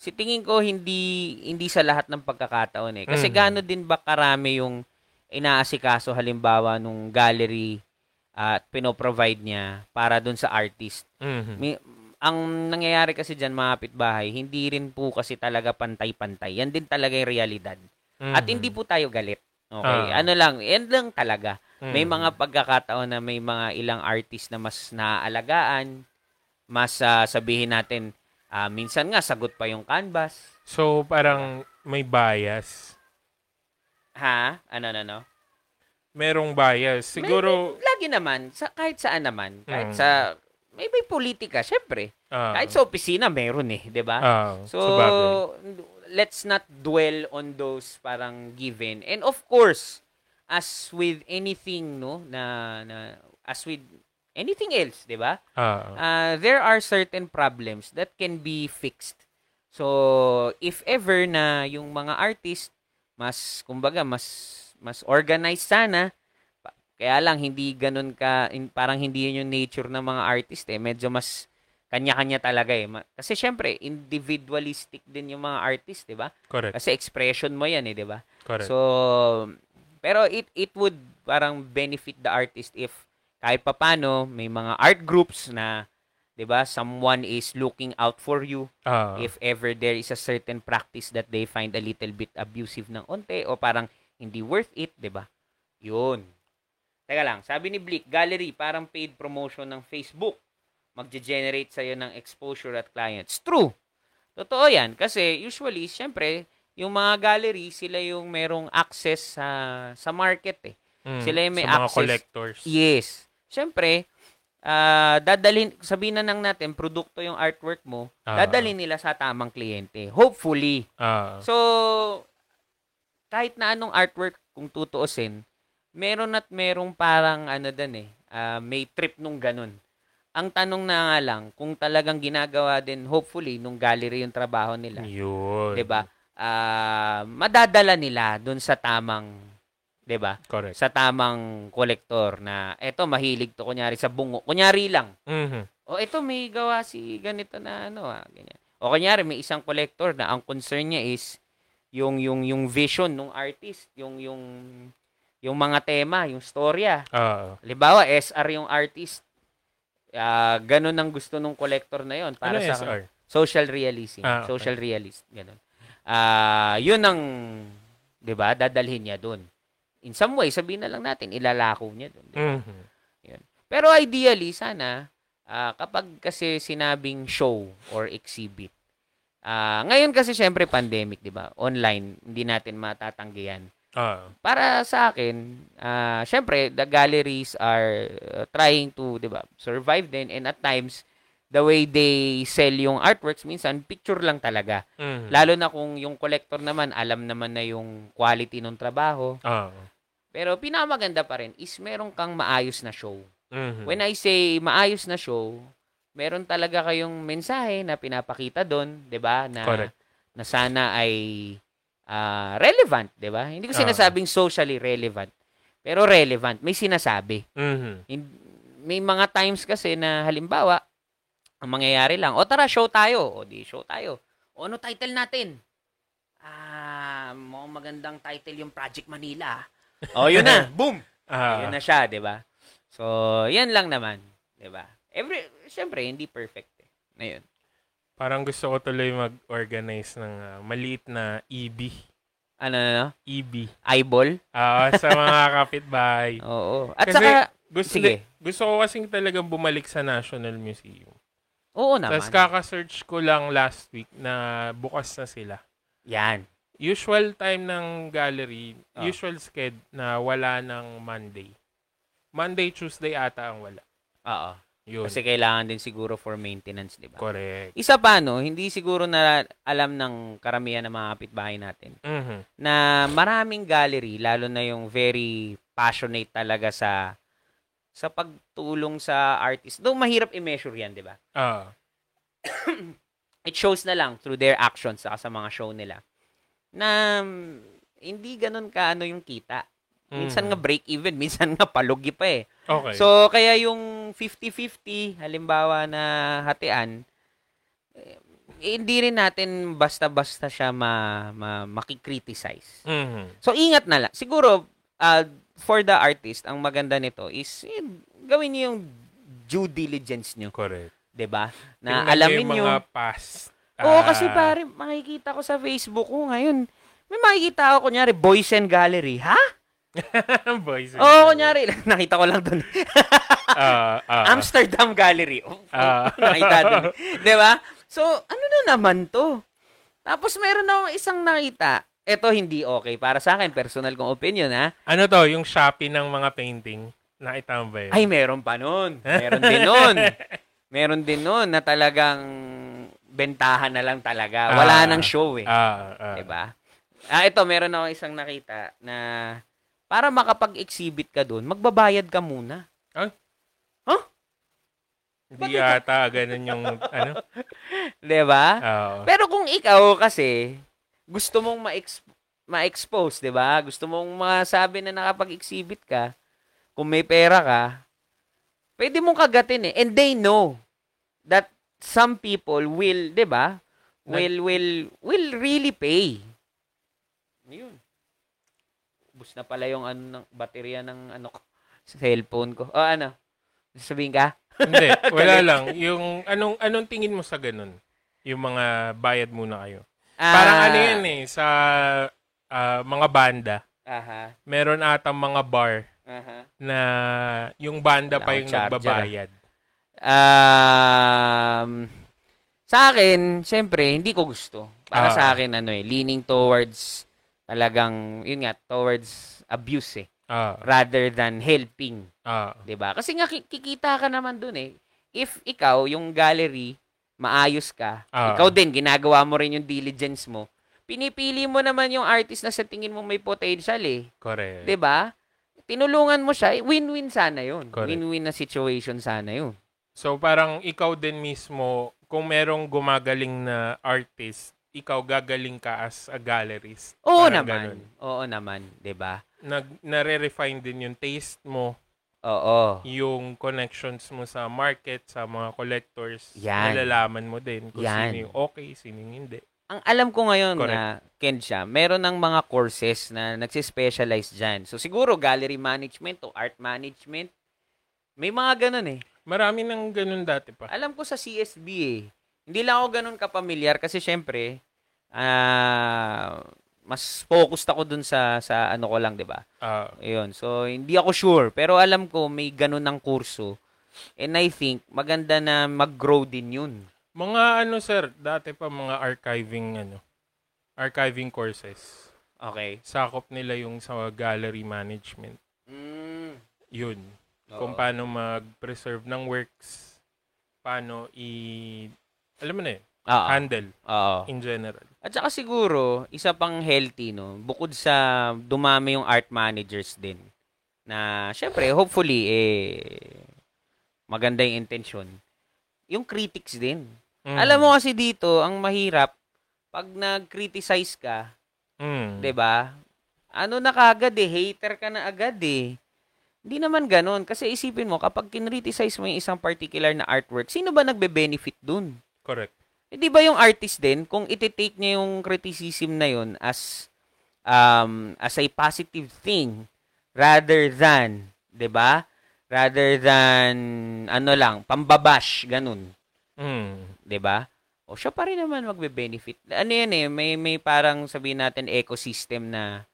Si tingin ko hindi hindi sa lahat ng pagkakataon eh. Kasi Mhm. gaano din ba karami yung inaasikaso halimbawa nung gallery at pinoprovide niya para dun sa artist. mhm. May, ang nangyayari kasi dyan mga kapitbahay, hindi rin po kasi talaga pantay-pantay. Yan din talaga yung realidad. At Mhm. hindi po tayo galit. Okay? Ah. Ano lang, yan lang talaga. May Mhm. mga pagkakataon na may mga ilang artist na mas naaalagaan, mas ah, sabihin natin, ah, minsan nga sagot pa yung canvas. So, parang may bias. Ha? Ano, ano, ano? Merong bias. Siguro, May- lagi naman, sa, kahit saan naman, kahit Mm. sa, may, may politika, syempre. ah, Kahit sa opisina, meron eh, di ba? ah, So, sabagay. let's not dwell on those parang given. And of course, as with anything, no, na, na as with anything else, 'di ba? Ah, Uh, there are certain problems that can be fixed. So, if ever na yung mga artist mas kumbaga mas mas organized sana, kaya lang hindi ganun ka in- parang hindi yun yung nature ng mga artist eh. Medyo mas kanya-kanya talaga eh. Kasi syempre, individualistic din yung mga artist, 'di ba? correct. Kasi expression mo 'yan eh, 'di ba? Correct. So, pero it it would parang benefit the artist if kahit papano may mga art groups na 'di ba someone is looking out for you ah, if ever there is a certain practice that they find a little bit abusive ng onte o parang hindi worth it 'di ba yun Teka lang, sabi ni Blick, gallery, parang paid promotion ng Facebook. Magge-generate sa'yo ng exposure at clients. True. Totoo yan. Kasi usually, syempre, yung mga gallery, sila yung merong access sa sa market eh. mm, sila yung may sa mga access. collectors. Yes. Syempre, ah dadalhin, sabihin na nang natin, produkto yung artwork mo, Ah. dadalhin nila sa tamang kliyente. Hopefully. Ah, So, kahit na anong artwork, kung tutuusin, meron at merong parang ano din eh, ah, may trip nung ganun. Ang tanong na nga lang, kung talagang ginagawa din, hopefully, nung gallery yung trabaho nila, yun. ba? Ah, madadala nila doon sa tamang, 'di ba? Correct. Sa tamang kolektor na eto mahilig to kunyari sa bungo. Kunyari lang. Mhm. O eto may gawa si ganito na ano ah, ganyan. O kunyari may isang collector na ang concern niya is yung yung yung vision ng artist, yung yung yung mga tema, yung storya. Oo. Halimbawa, SR yung artist. Ah, ganun ang gusto nung collector na yon para Ano sa SR? social realism, Ah, okay. social realist, ganun. Ah, yun ang 'di ba? Dadalhin niya doon. In some way, sabihin na lang natin ilalako niya doon. Mhm. Pero ideally sana ah, kapag kasi sinabing show or exhibit. Ah, ngayon kasi syempre pandemic, 'di ba? Online, hindi natin matatanggihan. Oo. Para sa akin, ah syempre the galleries are uh, trying to, 'di ba, survive din and at times the way they sell yung artworks minsan picture lang talaga. Mhm. Lalo na kung yung collector naman alam naman na yung quality ng trabaho. Oo. Pero pinakamaganda pa rin is meron kang maayos na show. Mhm. When I say maayos na show, meron talaga kayong mensahe na pinapakita doon, 'di ba? Na Correct. na sana ay ah, relevant, 'di ba? Hindi ko sinasabing socially relevant, pero relevant, may sinasabi. Mhm. Hin- May mga times kasi na halimbawa, ang mangyayari lang, o tara, show tayo. O di, show tayo. O ano title natin? Ah, mukhang magandang title yung Project Manila. O, yun na. Boom! Ah. Yun na siya, di ba? So, yan lang naman. Di ba? Every, syempre, hindi perfect. Eh. Ngayon. Parang gusto ko tuloy mag-organize ng ah, maliit na EB. Ano, ano, ano? EB. Eyeball? Ah, sa mga kapitbahay. Oo. At Kasi, saka, Gusto, sige. gusto ko kasing talagang bumalik sa National Museum. oo naman. Tapos kaka-search ko lang last week na bukas na sila. yan. Usual time ng gallery, Ah. usual sked na wala ng Monday. Monday, Tuesday ata ang wala. Oo. Yun. Kasi kailangan din siguro for maintenance, di ba? Correct. Isa pa, no, hindi siguro na alam ng karamihan ng mga kapitbahay natin Mhm. na maraming gallery, lalo na yung very passionate talaga sa sa pagtulong sa artist. Though mahirap i-measure yan, di ba? Ah. It shows na lang through their actions sa mga show nila na mm, hindi ganun ka ano yung kita. Minsan Mhm. nga break even, minsan nga palugi pa eh. Okay. So, kaya yung 50-50, halimbawa na hatian, eh, hindi rin natin basta-basta siya ma, ma, makikriticize. Mhm. So, ingat na lang. Siguro, uh, for the artist, ang maganda nito is eh, gawin niyo yung due diligence niyo. Correct. 'di ba? Na Tingnan alamin niyo yung mga past. Oo, ah, kasi pare, makikita ko sa Facebook ko ngayon. May makikita ako, kunyari, Boys and Gallery. Ha? Boys. Oo, girls. kunyari, nakita ko lang doon. Ah, ah, Amsterdam Gallery. Oh, Ah. nakita doon. Di ba? So, ano na naman to? Tapos meron akong isang nakita. Ito hindi okay. Para sa akin, personal kong opinion, ha? ano to, yung Shopee ng mga painting? Nakita mo ba yun? Ay, meron pa nun. Meron din nun. Meron din nun na talagang bentahan na lang talaga. Wala Ah. nang show eh. Ah, ah. Diba? Ah, ito, meron ako isang nakita na para makapag-exhibit ka doon, magbabayad ka muna. Hindi ata ganun yung ano. Diba? Oo. Pero kung ikaw kasi, gusto mong ma-ex- ma-expose, di ba? Gusto mong masabi na nakapag-exhibit ka, kung may pera ka, pwede mong kagatin eh. And they know that some people will, di ba? Will, will, will really pay. Yun. Ubus na pala yung ano, ng baterya ng ano, ko, cellphone ko. O ano? Sabihin ka? Hindi, wala lang. Yung anong anong tingin mo sa ganun? Yung mga bayad muna kayo. Parang Ah, ano yan eh, sa ah, mga banda, Aha. meron ata mga bar Aha. na yung banda Wala pa yung charger, nagbabayad. Um, sa akin, syempre, hindi ko gusto. Para Ah. sa akin, ano eh, leaning towards talagang, yun nga, towards abuse eh. Ah, Rather than helping. ah, 'di ba? Kasi nga, ki- kikita ka naman dun eh. If ikaw, yung gallery, maayos ka, Ah. ikaw din, ginagawa mo rin yung diligence mo, pinipili mo naman yung artist na sa tingin mo may potential eh. correct. 'Di ba? Tinulungan mo siya, eh, win-win sana yun. Correct. Win-win na situation sana yun. So parang ikaw din mismo, kung merong gumagaling na artist, ikaw gagaling ka as a gallerist. Oo Parang naman. ganun. Oo naman, 'di ba? Nag, nare-refine din yung taste mo, Oo. yung connections mo sa market, sa mga collectors. Yan. Nalalaman mo din kung Yan. sino yung okay, sino yung hindi. ang alam ko ngayon Correct. na Ken siya, meron ng mga courses na nagsispecialize dyan. So siguro gallery management o art management, may mga ganun eh. Marami nang ganun dati pa. Alam ko sa CSB eh. Hindi lang ako ganun kapamilyar kasi syempre, ah mas focused ako dun sa sa ano ko lang, 'di ba? Ah, Ayun. So hindi ako sure, pero alam ko may ganun ng kurso. And I think maganda na mag-grow din 'yun. mga ano sir, dati pa mga archiving ano, archiving courses. Okay. Sakop nila yung sa gallery management. Mm. Yun. Kung paano mag-preserve ng works, paano i alam mo na yun, Oo. handle Oo. in general. At saka siguro, isa pang healthy, no? Bukod sa dumami yung art managers din. Na, syempre, hopefully, eh, maganda yung intention. Yung critics din. Mm. Alam mo kasi dito, ang mahirap, pag nag-criticize ka, Mm. 'di ba? Ano na kagad eh, hater ka na agad eh. Hindi naman ganun. Kasi isipin mo, kapag kinriticize mo yung isang particular na artwork, sino ba nagbe-benefit dun? Correct. Eh, di ba yung artist din, kung iti-take niya yung criticism na yun as, um, as a positive thing, rather than, di ba? Rather than, ano lang, pambabash, ganun. Mm. 'di ba? O siya pa rin naman magbe-benefit. Ano yan eh, may may parang sabihin natin ecosystem na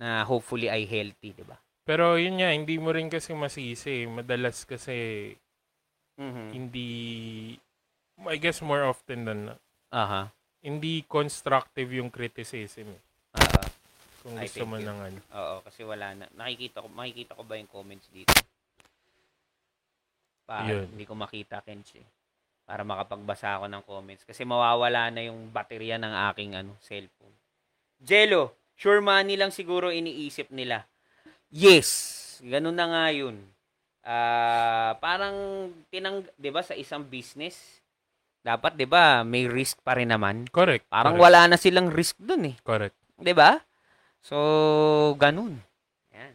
na hopefully ay healthy, 'di ba? Pero yun nga, hindi mo rin kasi masisi. Madalas kasi Mhm. hindi, I guess more often than not, Aha. hindi constructive yung criticism. eh. Ah, Kung I gusto thank mo you. ng ano. oo, kasi wala na. Nakikita ko, makikita ko ba yung comments dito? Pa, Yun. hindi ko makita, Kench. eh. Para makapagbasa ako ng comments. Kasi mawawala na yung baterya ng aking ano, cellphone. Jello, sure money lang siguro iniisip nila. Yes, ganun na nga yun. Ah, parang tinang, 'di ba sa isang business, dapat 'di ba may risk pa rin naman. Correct. Parang correct, wala na silang risk dun eh. Correct. 'Di ba? So, ganun. Yan.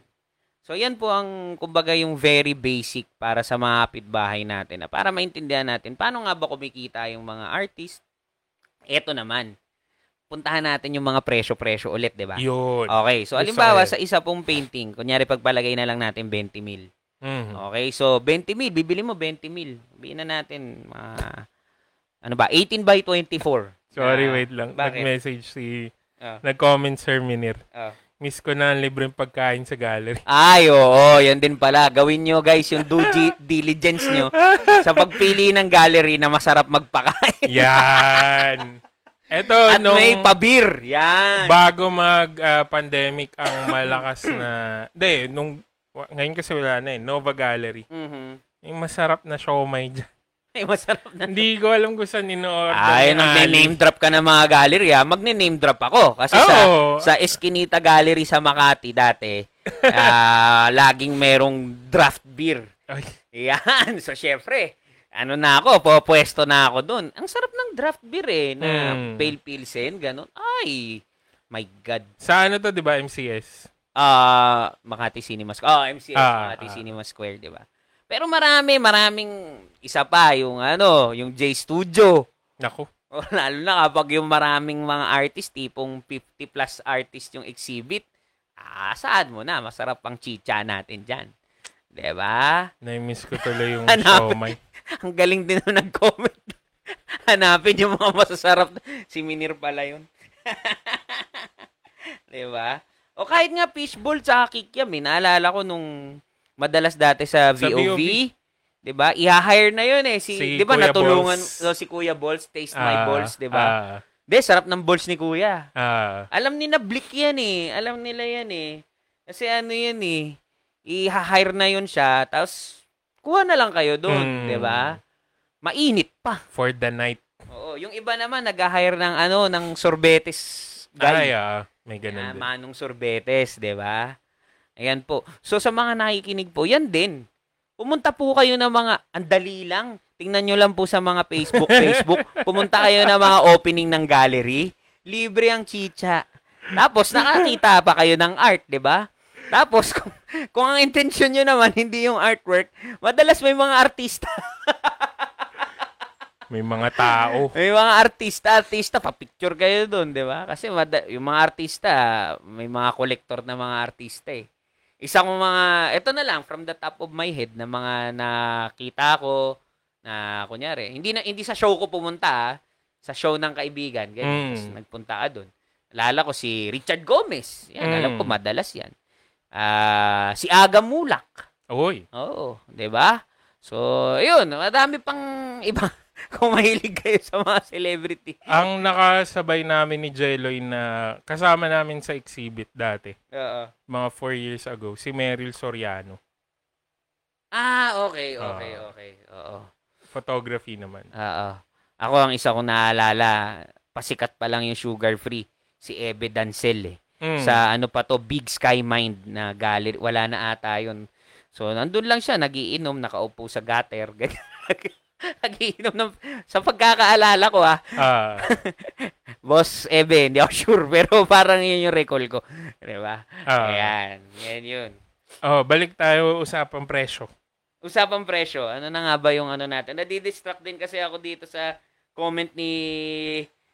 So, yan po ang, kumbaga, yung very basic para sa mga kapitbahay natin. Na para maintindihan natin, paano nga ba kumikita yung mga artist? Eto naman. Puntahan natin yung mga presyo-presyo ulit, 'di ba? Yun. Okay, so alimbawa sa isa pong painting, kunyari pagpalagay na lang natin 20 mil. Mhm. Okay, so 20 mil, bibili mo 20 mil. Sabihin na natin, mga, ano ba, 18 by 24. Sorry, Na- wait lang. bakit? Nag-message si, Ah. nag-comment Sir Minir. Ah. Miss ko na ang libreng pagkain sa gallery. Ay, oo, yan din pala. Gawin nyo, guys, yung due di- diligence nyo sa pagpili ng gallery na masarap magpakain. Yan. Ito, At nung may pabir. Yan. bago mag-pandemic ang malakas na... Hindi, nung... wa- Ngayon kasi wala na eh. Nova Gallery. Mhm. Yung masarap na siomay dyan. Ay, masarap na. Hindi ko alam kung saan in-order. Ay, nag-name drop ka ng mga gallery, ha? Magne-name drop ako. Kasi sa, Oo. sa Eskinita Gallery sa Makati dati, ah, laging merong draft beer. Ay, Yan. So, syempre, ano na ako, popwesto na ako doon. Ang sarap ng draft beer eh, na Mm. pale pilsen, ganun. Ay, my God. sa ano to, di ba, MCS? Ah, Makati Cinema Square. Oh, MCS, Ah, Makati ah. Cinema Square, 'di ba? Pero marami, maraming isa pa yung ano, yung J Studio. Naku. O, lalo na kapag yung maraming mga artist, tipong 50 plus artist yung exhibit, ah, saan mo na? Masarap ang chicha natin dyan. 'Di ba? Na-miss ko tuloy yung Hanapin. siomay. Ang galing din nung nag-comment. Hanapin yung mga masasarap. Si Minir pala yun. 'Di ba? O kahit nga fishball sa kikiam, eh. Naalala ko nung madalas dati sa Sa VOV, VOV. 'di ba? I-hire na 'yun eh. Si, Si 'di ba natulungan Balls. so, si Kuya Balls taste my Ah, balls, 'di ba? ah, De, sarap ng balls ni Kuya. ah. Alam ni na Blick yan eh. Alam nila yan eh. Kasi ano yan eh. I-hire na yun siya. Tapos, kuha na lang kayo doon. Hmm. 'di ba? Mainit pa. for the night. Oo. Yung iba naman, nag-hire ng ano, ng sorbetes Ay, guy. ah, may ganun din. manong sorbetes, 'di ba? Ayan po. So, sa mga nakikinig po, yan din. Pumunta po kayo ng mga, andali lang. Tingnan nyo lang po sa mga Facebook, Facebook. Pumunta kayo ng mga opening ng gallery. Libre ang chicha. Tapos, nakakita pa kayo ng art, di ba? Tapos, kung, kung ang intention nyo naman, hindi yung artwork, madalas may mga artista. May mga tao. May mga artista, artista, pa-picture kayo doon, di ba? Kasi mada- yung mga artista, may mga collector na mga artista eh. Isang mga, ito na lang, from the top of my head, na mga nakita ko, na kunyari, hindi na hindi sa show ko pumunta, ah, sa show ng kaibigan, ganyan, Mm. Nagpunta ka doon. Alala ko si Richard Gomez. Yan, Mm. alam ko madalas yan. Ah, si Aga Mulak. Uy. Oo, 'di ba? So, yun, madami pang iba kung mahilig kayo sa mga celebrity. Ang nakasabay namin ni Jeloy na kasama namin sa exhibit dati, Oo. mga 4 years ago, si Meryl Soriano. Ah, okay, okay, Ah. okay. Oo. Photography naman. Oo. Ako ang isa kong naalala, pasikat pa lang yung sugar free, si Ebe Dancel eh. Mm. Sa ano pa to, Big Sky Mind na gallery. Wala na ata yun. So, nandun lang siya, nagiinom, nakaupo sa gutter. ganyan. nagiinom ng, sa pagkakaalala ko ah, Ah, Boss Ebe, hindi ako sure, pero parang yun yung recall ko. Di ba? ah. Ayan, yan yun. Oh, balik tayo usapang presyo. Usapang presyo, ano na nga ba yung ano natin? Nadidistract din kasi ako dito sa comment ni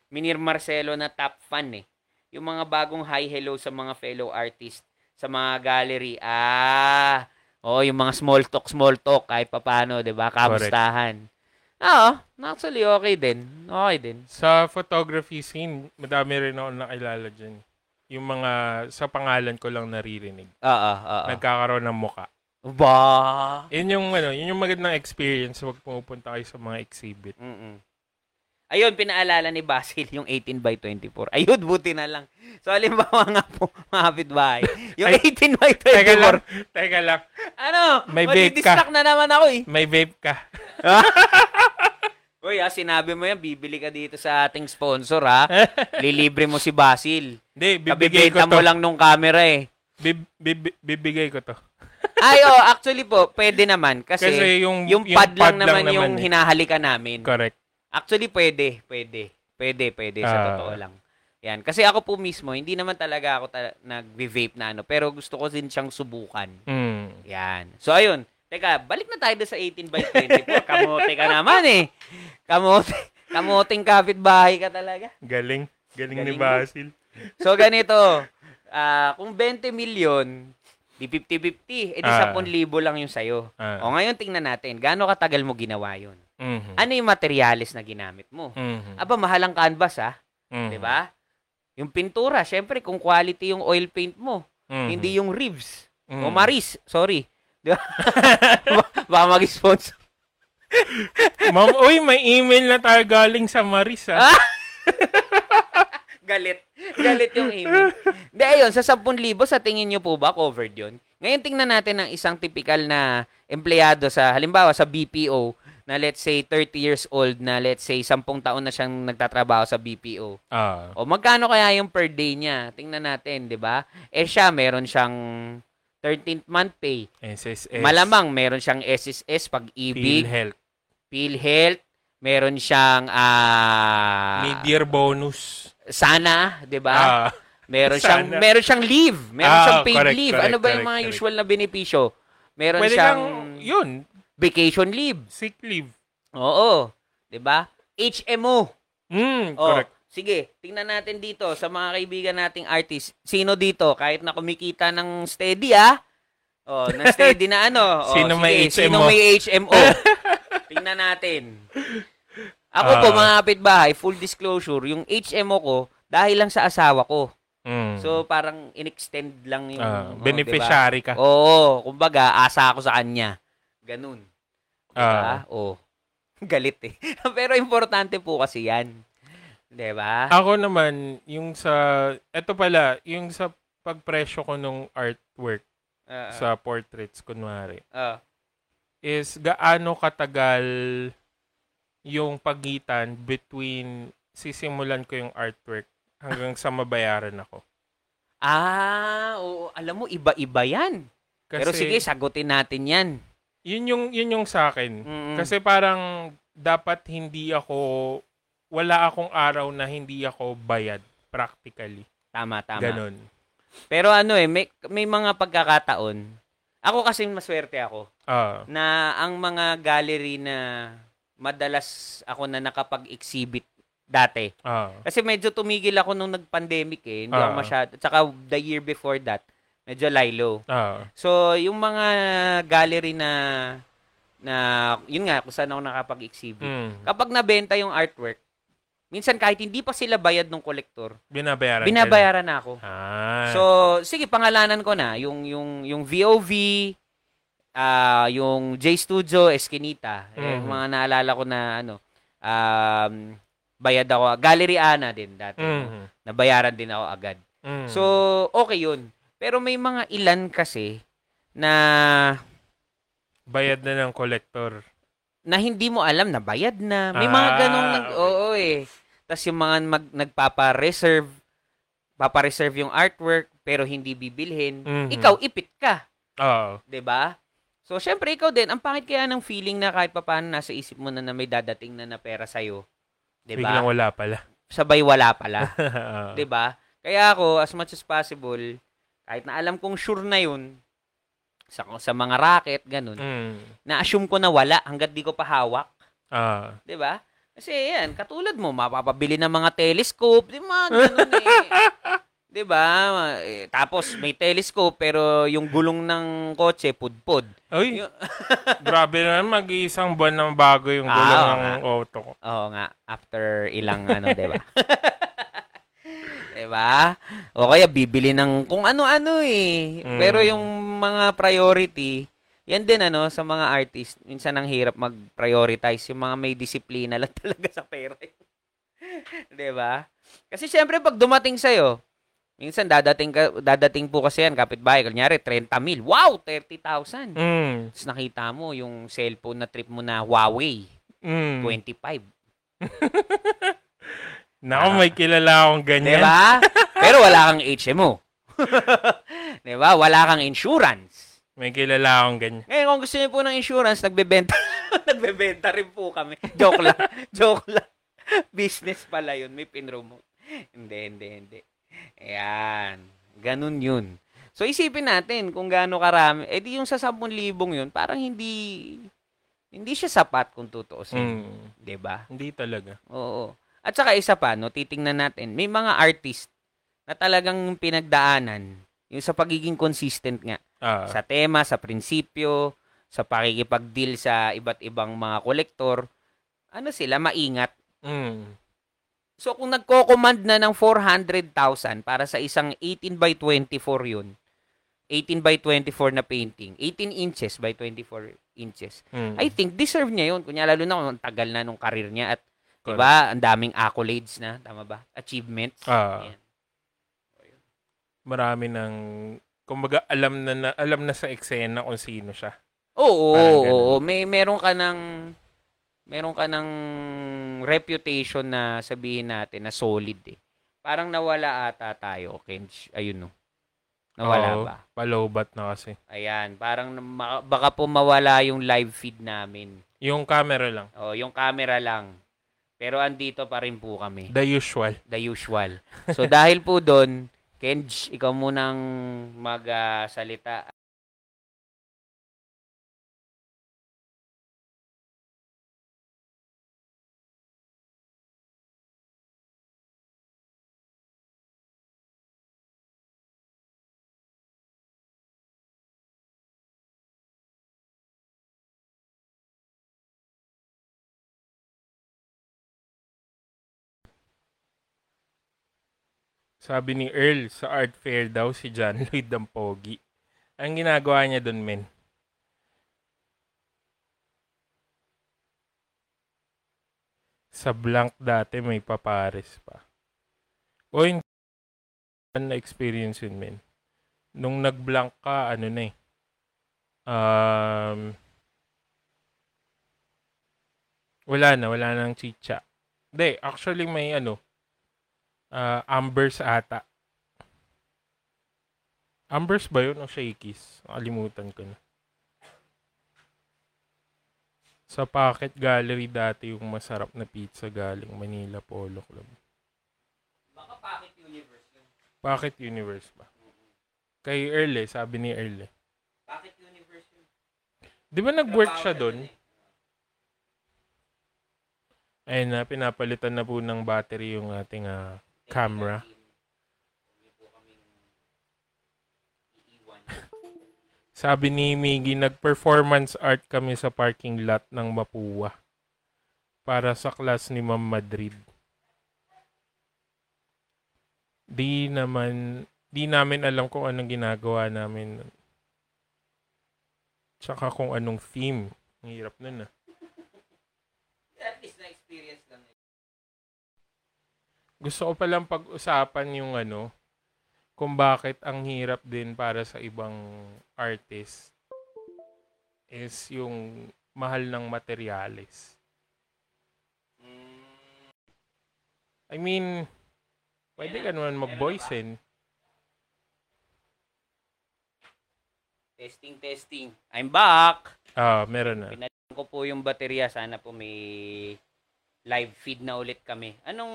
Minir Marcelo na top fan eh. Yung mga bagong hi hello sa mga fellow artist sa mga gallery. Ah, oh, yung mga small talk, small talk kahit papano, 'di ba? Kamustahan. Oo, actually okay din. Okay din. Sa photography scene, madami rin ako nakilala dyan. Yung mga sa pangalan ko lang naririnig. Oo, oo. Nagkakaroon ng muka. Ba. Yun yung, ano, yun yung magandang experience wag pumupunta kayo sa mga exhibit. Mm-mm. Ayun, pinaalala ni Basil yung 18 by 24. Ayun, buti na lang. So, halimbawa nga po, mga kapitbahay. Yung Ay, 18 by Teka lang, 24. teka lang. Ano? May vape ka. na naman ako eh. May vape ka. Uy, ah, sinabi mo yan, bibili ka dito sa ating sponsor ha. Lilibre mo si Basil. Hindi, bibigay ko to. mo lang nung camera eh. Bib- bib- bibigay ko to. Ay, oh, actually po, pwede naman. Kasi, Kasi yung, yung, pad, lang naman yung eh. hinahalikan namin. Correct. Actually, pwede. Pwede. Pwede, pwede. Sa Ah. totoo lang. Yan. Kasi ako po mismo, hindi naman talaga ako ta- nag-vape na ano. Pero gusto ko din siyang subukan. Mm. Yan. So, ayun. Teka, balik na tayo doon sa 18 by 24. Kamote ka naman eh. Kamote. Kamoting kapitbahay ka talaga. Galing. Galing, ni Galing mo. Basil. So, ganito. ah kung 20 million, di 50-50, edi Ah. 10,000 lang yung sayo. Ah. O ngayon, tingnan natin. Gaano katagal mo ginawa yun? Mhm. Ano yung materials na ginamit mo? Mhm. Aba, mahal ang canvas ah. Mhm. 'di ba? Yung pintura, syempre kung quality yung oil paint mo, Mhm. hindi yung ribs. Mhm. O Maris, sorry. 'Di ba? Ba- Baka mag-sponsor. Ma'am, uy, may email na tayo galing sa Maris, ah. Galit. Galit yung email. Hindi, ayun, sa 10,000, sa tingin nyo po ba covered yun? Ngayon, tingnan natin ng isang typical na empleyado sa, halimbawa, sa BPO, na let's say 30 years old, na let's say 10 taon na siyang nagtatrabaho sa BPO. Ah. O magkano kaya yung per day niya? Tingnan natin, 'di ba? Eh siya meron siyang 13th month pay. SSS. Malamang meron siyang SSS pag-ibig, PhilHealth. PhilHealth, meron siyang ah Mid-year bonus. sana, 'di ba? Ah. meron sana. siyang meron siyang leave, meron Ah, siyang paid correct, leave. correct, ano ba yung correct, mga correct. usual na benepisyo? Meron Pwede siyang lang, yun, vacation leave. sick leave. Oo, 'di ba? HMO. Mm, Oh, correct. Sige, tingnan natin dito sa mga kaibigan nating artist. Sino dito kahit na kumikita ng steady ah? Oh, ng steady na ano? Oh, Sino may sige, Sino HMO? may HMO? tingnan natin. Ako po Ah. mga kapitbahay, full disclosure, yung HMO ko dahil lang sa asawa ko. Mm. So parang in-extend lang yung Ah, oh, beneficiary diba? ka. Oo, kumbaga asa ako sa kanya. Ganun. Diba? Ah. Oh. Galit eh. Pero importante po kasi yan. 'Di ba? Ako naman, yung sa, eto pala, yung sa pagpresyo ko nung artwork Ah, sa portraits, kunwari, ah. is gaano katagal yung pagitan between sisimulan ko yung artwork hanggang sa mabayaran ako. Ah, oo. Alam mo, iba-iba yan. Kasi, Pero sige, sagutin natin yan. yun yung, yun yung sa akin. Mm-mm. Kasi parang dapat hindi ako, wala akong araw na hindi ako bayad practically. Tama, tama. Ganon. Pero ano eh, may, may mga pagkakataon. Ako kasi maswerte ako Ah, na ang mga gallery na madalas ako na nakapag-exhibit dati. Ah. Kasi medyo tumigil ako nung nag-pandemic eh. Hindi ako Ah. masyado. Tsaka the year before that, medyo lilo. Ah. So, yung mga gallery na na yun nga kung saan ako nakapag-exhibit. Mm. Kapag nabenta yung artwork, minsan kahit hindi pa sila bayad ng kolektor, Binabayaran binabayaran na ako. Ah. So, sige, pangalanan ko na. Yung, yung, yung VOV, ah yung J Studio, Eskinita. Eh, Mhm. mga naalala ko na, ano, um, bayad ako. Gallery Ana din dati. Mm. Nabayaran din ako agad. Mm. So, okay yun. Pero may mga ilan kasi na bayad na ng collector. na hindi mo alam na bayad na. May Ah, mga ganong nag, okay. oo eh. Tapos yung mga mag, nagpapa-reserve, papa-reserve yung artwork, pero hindi bibilhin. Mhm. Ikaw, ipit ka. Oo. 'di ba? So, syempre, ikaw din, ang pangit kaya ng feeling na kahit papaano nasa isip mo na, na may dadating na na pera sa'yo. 'di Biglang wala pala. Sabay wala pala. Oo. 'di ba? Kaya ako, as much as possible, kahit na alam kong sure na yun, sa, sa mga racket, ganun, Mm. na-assume ko na wala hanggat di ko pa hawak. 'di ba? Kasi yan, katulad mo, mapapabili ng mga telescope, di ba? Ganun eh. 'Di ba? Eh, tapos may telescope pero yung gulong ng kotse pudpud. Uy, Yung- grabe naman mag-iisang buwan ng bago yung Ah, gulong oo ng nga. auto ko. Oo nga, after ilang ano, 'di ba? 'Di ba? O kaya bibili ng kung ano-ano eh. Mm. Pero yung mga priority, yan din ano sa mga artist, minsan ang hirap mag-prioritize yung mga may disiplina lang talaga sa pera. 'Di ba? Kasi syempre pag dumating sa minsan dadating ka, dadating po kasi yan kapitbahay, kunyari 30 mil. Wow, 30,000. Mm. Tapos nakita mo yung cellphone na trip mo na Huawei, Mm. 25. Naku, Ah. may kilala akong ganyan. Diba? Pero wala kang HMO. diba? Wala kang insurance. May kilala akong ganyan. Ngayon, kung gusto niyo po ng insurance, nagbebenta. nagbebenta rin po kami. Joke lang. Joke lang. Business pala yun. May pinromote. Hindi, hindi, hindi. Ayan. Ganun yun. So, isipin natin kung gaano karami. Eh, di yung sa 10,000 yun, parang hindi, hindi siya sapat kung tutuusin. Mm. Diba? Hindi talaga. Oo. At saka isa pa, no, titingnan natin, may mga artist na talagang pinagdaanan yung sa pagiging consistent nga Ah. sa tema, sa prinsipyo, sa pakikipag-deal sa iba't ibang mga kolektor. Ano sila, maingat. Mm. So kung nagko-command na ng 400,000 para sa isang 18 by 24 yun, 18 by 24 na painting, 18 inches by 24 inches, Mm. I think deserve niya yun. Kunya lalo na kung tagal na nung karir niya at Correct. 'di ba, ang daming accolades na, tama ba? Achievements. Ah. Yan. Marami ng kumbaga alam na, na alam na sa eksena kung sino siya. Oo, oo. May meron ka ng meron ka ng reputation na sabihin natin na solid eh. Parang nawala ata tayo, Kenj. Ayun no. Nawala Oo, ba? Palobat na kasi. Ayan, parang ma- baka po mawala yung live feed namin. Yung camera lang. O, yung camera lang. Pero andito pa rin po kami. The usual. The usual. So dahil po doon, Kenj, ikaw munang magsalita. Sabi ni Earl, sa art fair daw si John Lloyd ang pogi. Ang ginagawa niya doon, men. Sa blank dati may papares pa. O yung na experience yun, men. Nung nag-blank ka, ano na eh. Um, wala na, wala nang chicha. Hindi, actually may ano, ah Ambers ata. Ambers ba yun o Shakey's? Nakalimutan ko na. Sa Pocket Gallery dati yung masarap na pizza galing Manila Polo Club. Baka Pocket Universe yun. Pocket Universe ba? Kay Earl eh, sabi ni Earl eh. Pocket Universe yun. Di ba nag-work siya doon? Ayun na, pinapalitan na po ng battery yung ating ah, camera. Sabi ni Miggy, nag-performance art kami sa parking lot ng Mapua para sa class ni Ma'am Madrid. Di naman, di namin alam kung anong ginagawa namin. Tsaka kung anong theme. Ang hirap nun ah. At least na-experience lang. Gusto ko palang pag-usapan yung ano, kung bakit ang hirap din para sa ibang artist is yung mahal ng materyales. I mean, pwede ka naman mag-voice in. Testing, testing. I'm back! Ah, meron na. Pinalitan ko po yung baterya. Sana po may live feed na ulit kami. Anong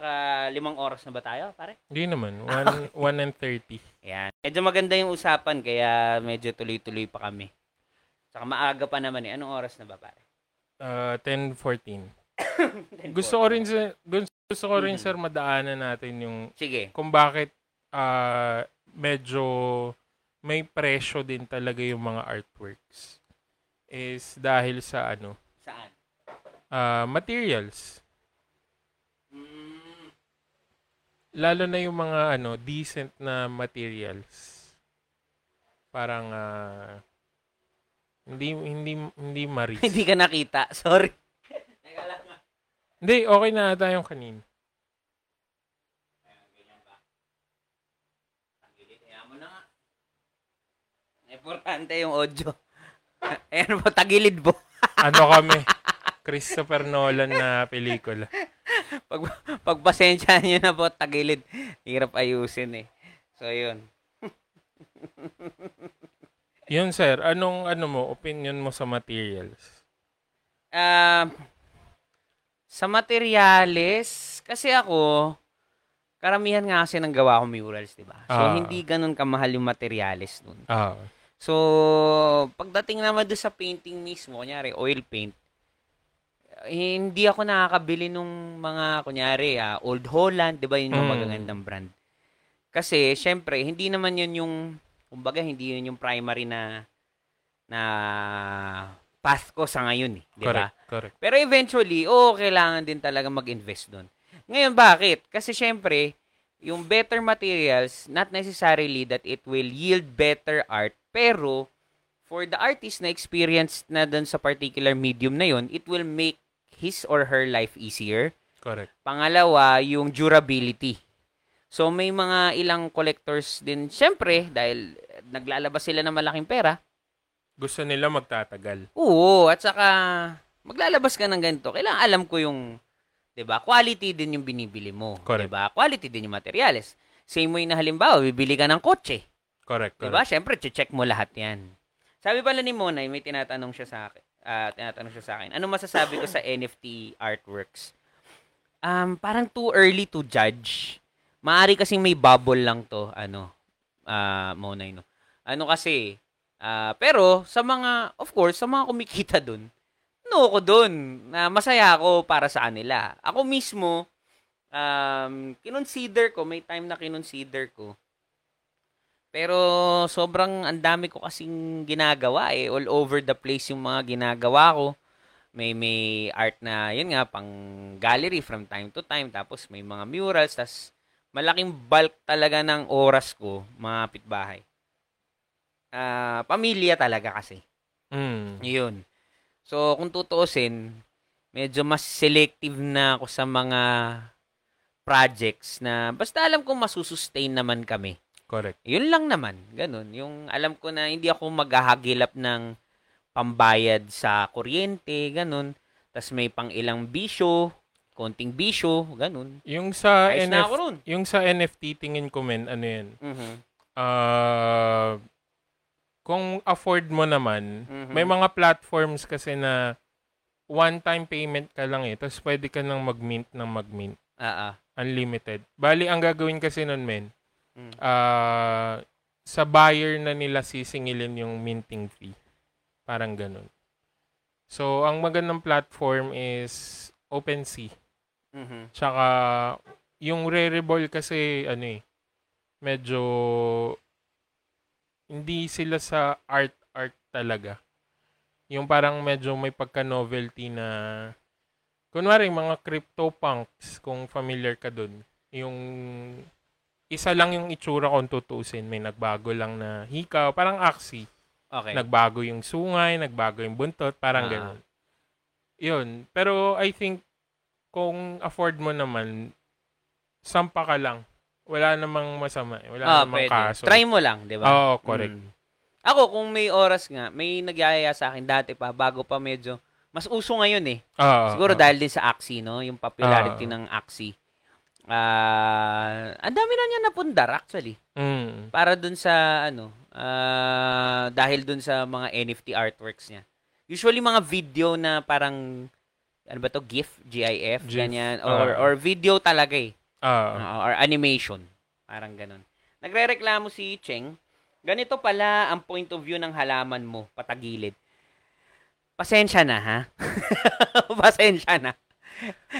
ka- limang oras na ba tayo, pare? Hindi naman. 1 1 and 30. Ayan. Medyo maganda yung usapan kaya medyo tuloy-tuloy pa kami. Saka maaga pa naman eh. Anong oras na ba, pare? Ah, 10-14. Gusto ko rin, sa, gusto ko rin, Mhm. sir, madaanan natin yung Sige. kung bakit ah, medyo may presyo din talaga yung mga artworks is dahil sa ano Saan? Ah, materials lalo na yung mga ano decent na materials parang ah, hindi hindi hindi maris Hindi ka nakita. Sorry. Hindi okay na ata yung kanin. Importante yung audio. Ayan po, tagilid po. ano kami Christopher Nolan na pelikula Pag, pagpasensya nyo na po, tagilid. Hirap ayusin eh. So, yun. yun sir anong ano mo opinion mo sa materials Um, sa materyales, kasi ako, karamihan nga kasi ng gawa ko murals, di ba? So, Ah. hindi ganun kamahal yung materyales nun. ah So, pagdating naman doon sa painting mismo, kunyari, oil paint, hindi ako nakakabili nung mga, kunyari, ah, Old Holland, di ba yun yung Mm. magagandang brand? Kasi, syempre, hindi naman yun yung, kumbaga, hindi yun yung primary na, na path ko sa ngayon, eh, di ba? correct correct Pero eventually, oo, kailangan din talaga mag-invest doon. Ngayon, bakit? Kasi syempre, yung better materials, not necessarily that it will yield better art, pero for the artist na experienced na doon sa particular medium na yon, it will make his or her life easier. correct Pangalawa, yung durability. So, may mga ilang collectors din, syempre, dahil naglalabas sila ng malaking pera, gusto nila magtatagal Oo, at saka maglalabas ka ng ganito. Kailangan alam ko yung 'di ba? Quality din yung binibili mo, 'di Correct. ba? Quality din yung materials. Same way na halimbawa, bibili ka ng kotse, correct 'di correct ba? Syempre, check mo lahat 'yan. Sabi pala ni Monay, may tinatanong siya sa akin. Ah, tinatanong siya sa akin. Ano masasabi ko sa NFT artworks? Um, parang too early to judge. Maari kasing may bubble lang to, ano, ah, Monay, no. Ano kasi, ah, pero sa mga, of course, sa mga kumikita dun, no ko dun, na masaya ako para sa kanila. Ako mismo, um, kinonsider ko, may time na kinonsider ko, pero sobrang ang dami ko kasing ginagawa eh. All over the place yung mga ginagawa ko. May may art na, yun nga, pang gallery from time to time. Tapos may mga murals. Tapos malaking bulk talaga ng oras ko, mga pitbahay. Ah, pamilya talaga kasi. mm. Yun. So, kung tutuusin, medyo mas selective na ako sa mga projects na basta alam kong masusustain naman kami. Correct Yun lang naman. Ganun. Yung alam ko na hindi ako maghahagilap ng pambayad sa kuryente, ganun. Tapos may pang ilang bisyo, konting bisyo, ganun. yung sa Ayos na ron. yung sa NFT tingin ko men ano yan Mhm. ah kung afford mo naman Mhm. may mga platforms kasi na one time payment ka lang eh tapos pwede ka nang mag-mint ng mag-mint Ah, ah. unlimited bali ang gagawin kasi nun men Mm. ah sa buyer na nila sisingilin yung minting fee. Parang ganun. So, ang magandang platform is OpenSea. Mhm. Tsaka, yung Rareball kasi, ano eh, medyo, hindi sila sa art-art talaga. Yung parang medyo may pagka-novelty na, kunwari, mga CryptoPunks, kung familiar ka dun. Yung, isa lang yung itsura kung tutusin. May nagbago lang na hikaw, parang Axie. Okay. Nagbago yung sungay, nagbago yung buntot, parang Ah. ganun. Yun. Pero I think, kung afford mo naman, sampa ka lang. Wala namang masama. eh. Wala ah, namang pwede. kaso. Try mo lang, di ba? Oo, correct. Mm. Ako, kung may oras nga, may nagyayaya sa akin dati pa, bago pa medyo, mas uso ngayon eh. Oo, Siguro oo. dahil din sa Axie, no? Yung popularity Ah. ng Axie. Ah, ang dami na niya napundar actually. Mm. Para dun sa ano, ah, dahil dun sa mga NFT artworks niya. Usually mga video na parang ano ba to GIF, GIF, GIF, ganyan or ah. or video talaga eh. Oo. Ah, or animation. Parang ganun. Nagrereklamo si Cheng, ganito pala ang point of view ng halaman mo, patagilid. Pasensya na, ha? Pasensya na.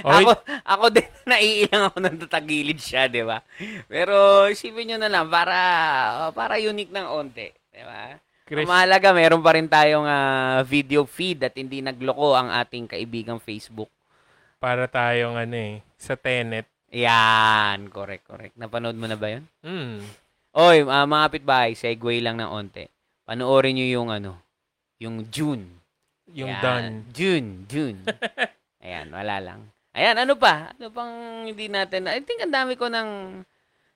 Oy, Ako, ako din, naiilang ako nang tatagilid siya, di ba? Pero isipin nyo na lang, para, para unique ng onte. Di ba? Chris, mahalaga, meron pa rin tayong ah, video feed at hindi nagloko ang ating kaibigang Facebook. para tayong ano eh, sa Tenet. Yan, correct, correct. Napanood mo na ba yun? Mm. Oy, uh, mga kapitbahay, segue lang ng onte. Panoorin nyo yung ano, yung June. Yung Yan. done. June, June. Ayan, wala lang. Ayan, ano pa? Ano pang hindi natin, I think ang dami ko ng,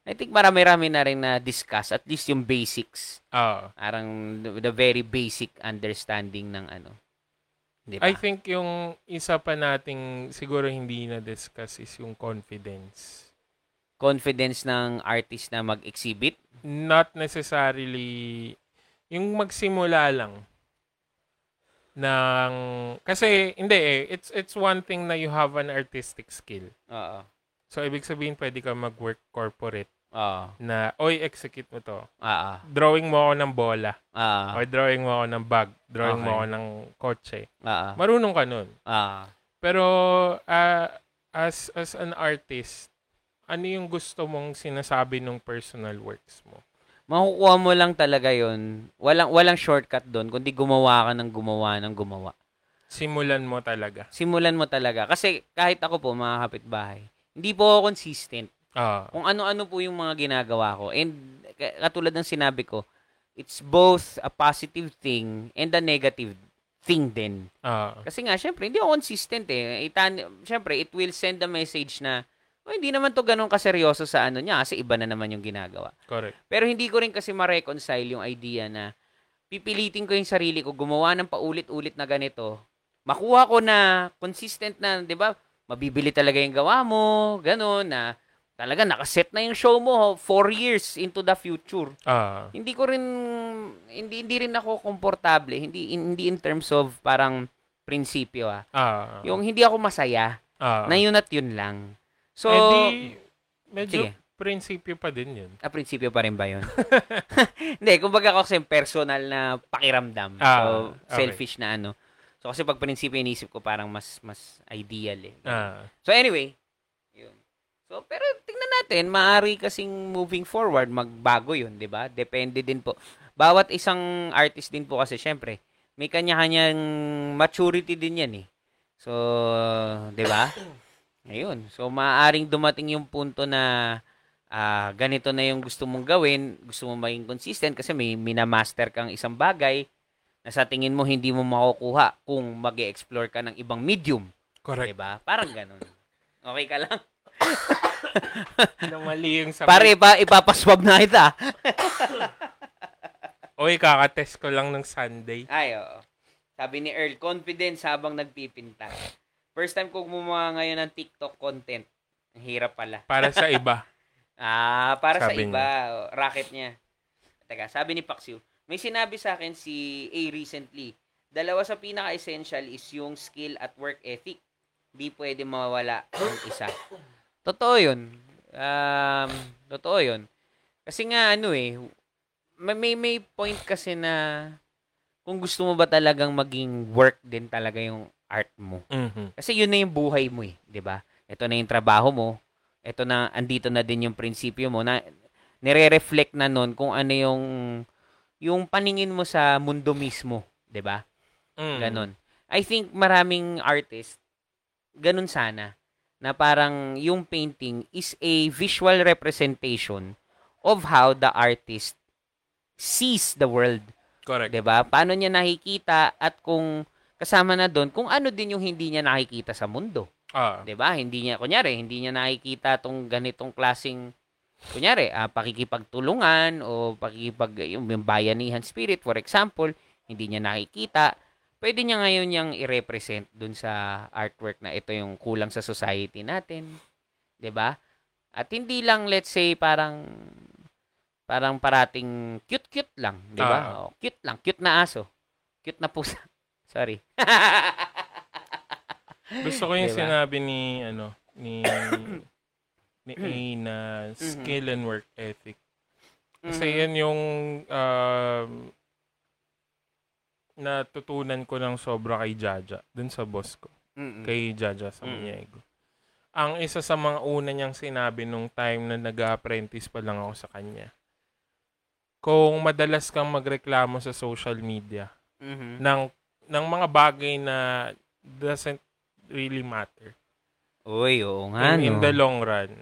I think marami-rami na rin na discuss, at least yung basics. Oo. Parang the, the very basic understanding ng ano. Di ba? I think yung isa pa nating siguro hindi na-discuss is yung confidence. Confidence ng artist na mag-exhibit. Not necessarily yung magsimula lang ng kasi hindi eh it's it's one thing na you have an artistic skill. Oo. So ibig sabihin pwede ka mag-work corporate Oo. na oy execute mo to. Oo. Drawing mo ako ng bola Oo. or drawing mo ako ng bag, drawing mo Okay. ako ng kotse. Oo. Marunong ka nun. Oo. Pero ah, as as an artist, ano yung gusto mong sinasabi ng personal works mo? Makukuha mo lang talaga yon Walang, walang shortcut doon, kundi gumawa ka ng gumawa ng gumawa. Simulan mo talaga. Simulan mo talaga. Kasi kahit ako po, mga kapitbahay, hindi po ako consistent. Ah, Kung ano-ano po yung mga ginagawa ko. And katulad ng sinabi ko, it's both a positive thing and a negative thing din. ah, Kasi nga, syempre, hindi ako consistent eh. Itan, syempre, it will send a message na, oh, hindi naman to ganun kaseryoso sa ano niya kasi iba na naman yung ginagawa. correct. Pero hindi ko rin kasi ma-reconcile yung idea na pipilitin ko yung sarili ko gumawa ng paulit-ulit na ganito. Makuha ko na consistent na, 'di ba? Mabibili talaga yung gawa mo, ganun na talaga nakaset na yung show mo four years into the future. Ah, Hindi ko rin hindi hindi rin ako komportable, hindi hindi in terms of parang prinsipyo ah. ah, Yung hindi ako masaya ah. na yun at yun lang. So, Eh di, medyo Sige. prinsipyo pa din yun. Ah, prinsipyo pa rin ba yun? Hindi, kumbaga ako kasi personal na pakiramdam. Ah, so, okay. selfish na ano. So, kasi pag prinsipyo inisip ko parang mas mas ideal eh. Ah, So, anyway. Yun. So, pero tingnan natin, maaari kasing moving forward, magbago yun, di ba? Depende din po. Bawat isang artist din po kasi, syempre, may kanya-kanyang maturity din yan eh. So, di ba? Ayun. So, maaaring dumating yung punto na ah, ganito na yung gusto mong gawin, gusto mong maging consistent kasi may minamaster kang isang bagay na sa tingin mo hindi mo makukuha kung mag explore ka ng ibang medium. correct. Diba? Parang ganun. Okay ka lang? Na mali yung sabay. Pare, ipa, ipapaswab na kita. Oy, kakatest ko lang ng Sunday. Ay, oo. Sabi ni Earl, confidence habang nagpipinta. First time ko gumawa ngayon ng TikTok content. Ang hirap pala. Para sa iba. Ah, para sa Sabi iba. oh, Racket niya. Teka, sabi ni Paxiu, may sinabi sa akin si A recently, dalawa sa pinaka-essential is yung skill at work ethic. Di pwede mawala yung isa. Totoo yun. Um, totoo yun. Kasi nga, ano eh, may, may, may point kasi na kung gusto mo ba talagang maging work din talaga yung art mo. Mhm. Kasi yun na yung buhay mo eh, 'di ba? Ito na yung trabaho mo. Ito na andito na din yung prinsipyo mo na nire-reflect na nun kung ano yung yung paningin mo sa mundo mismo, 'di ba? Mm. Ganon. I think maraming artist ganun sana na parang yung painting is a visual representation of how the artist sees the world, Correct. 'di ba? Paano niya nakikita at kung kasama na doon kung ano din yung hindi niya nakikita sa mundo. Ah. 'di ba? Hindi niya kunyari, hindi niya nakikita tong ganitong klasing kunyari, ah, pakikipagtulungan o pakikipag yung, yung bayanihan spirit for example, hindi niya nakikita. Pwede niya ngayon yang i-represent dun sa artwork na ito yung kulang sa society natin, 'di ba? At hindi lang let's say parang parang parating cute-cute lang, 'di ba? Oh, cute lang, cute na aso. Cute na pusa. Sorry. Gusto ko yung Diba? sinabi ni ano ni ni A na Mhm. skill and work ethic. Kasi Mhm. yan yung um, natutunan ko ng sobra kay Jaja dun sa boss ko. Mm-mm. Kay Jaja sa. Maniego. Ang isa sa mga una niyang sinabi nung time na nag-apprentice pa lang ako sa kanya. Kung madalas kang magreklamo sa social media Mhm. ng ng mga bagay na doesn't really matter Uy, oo nga, in, in the long run.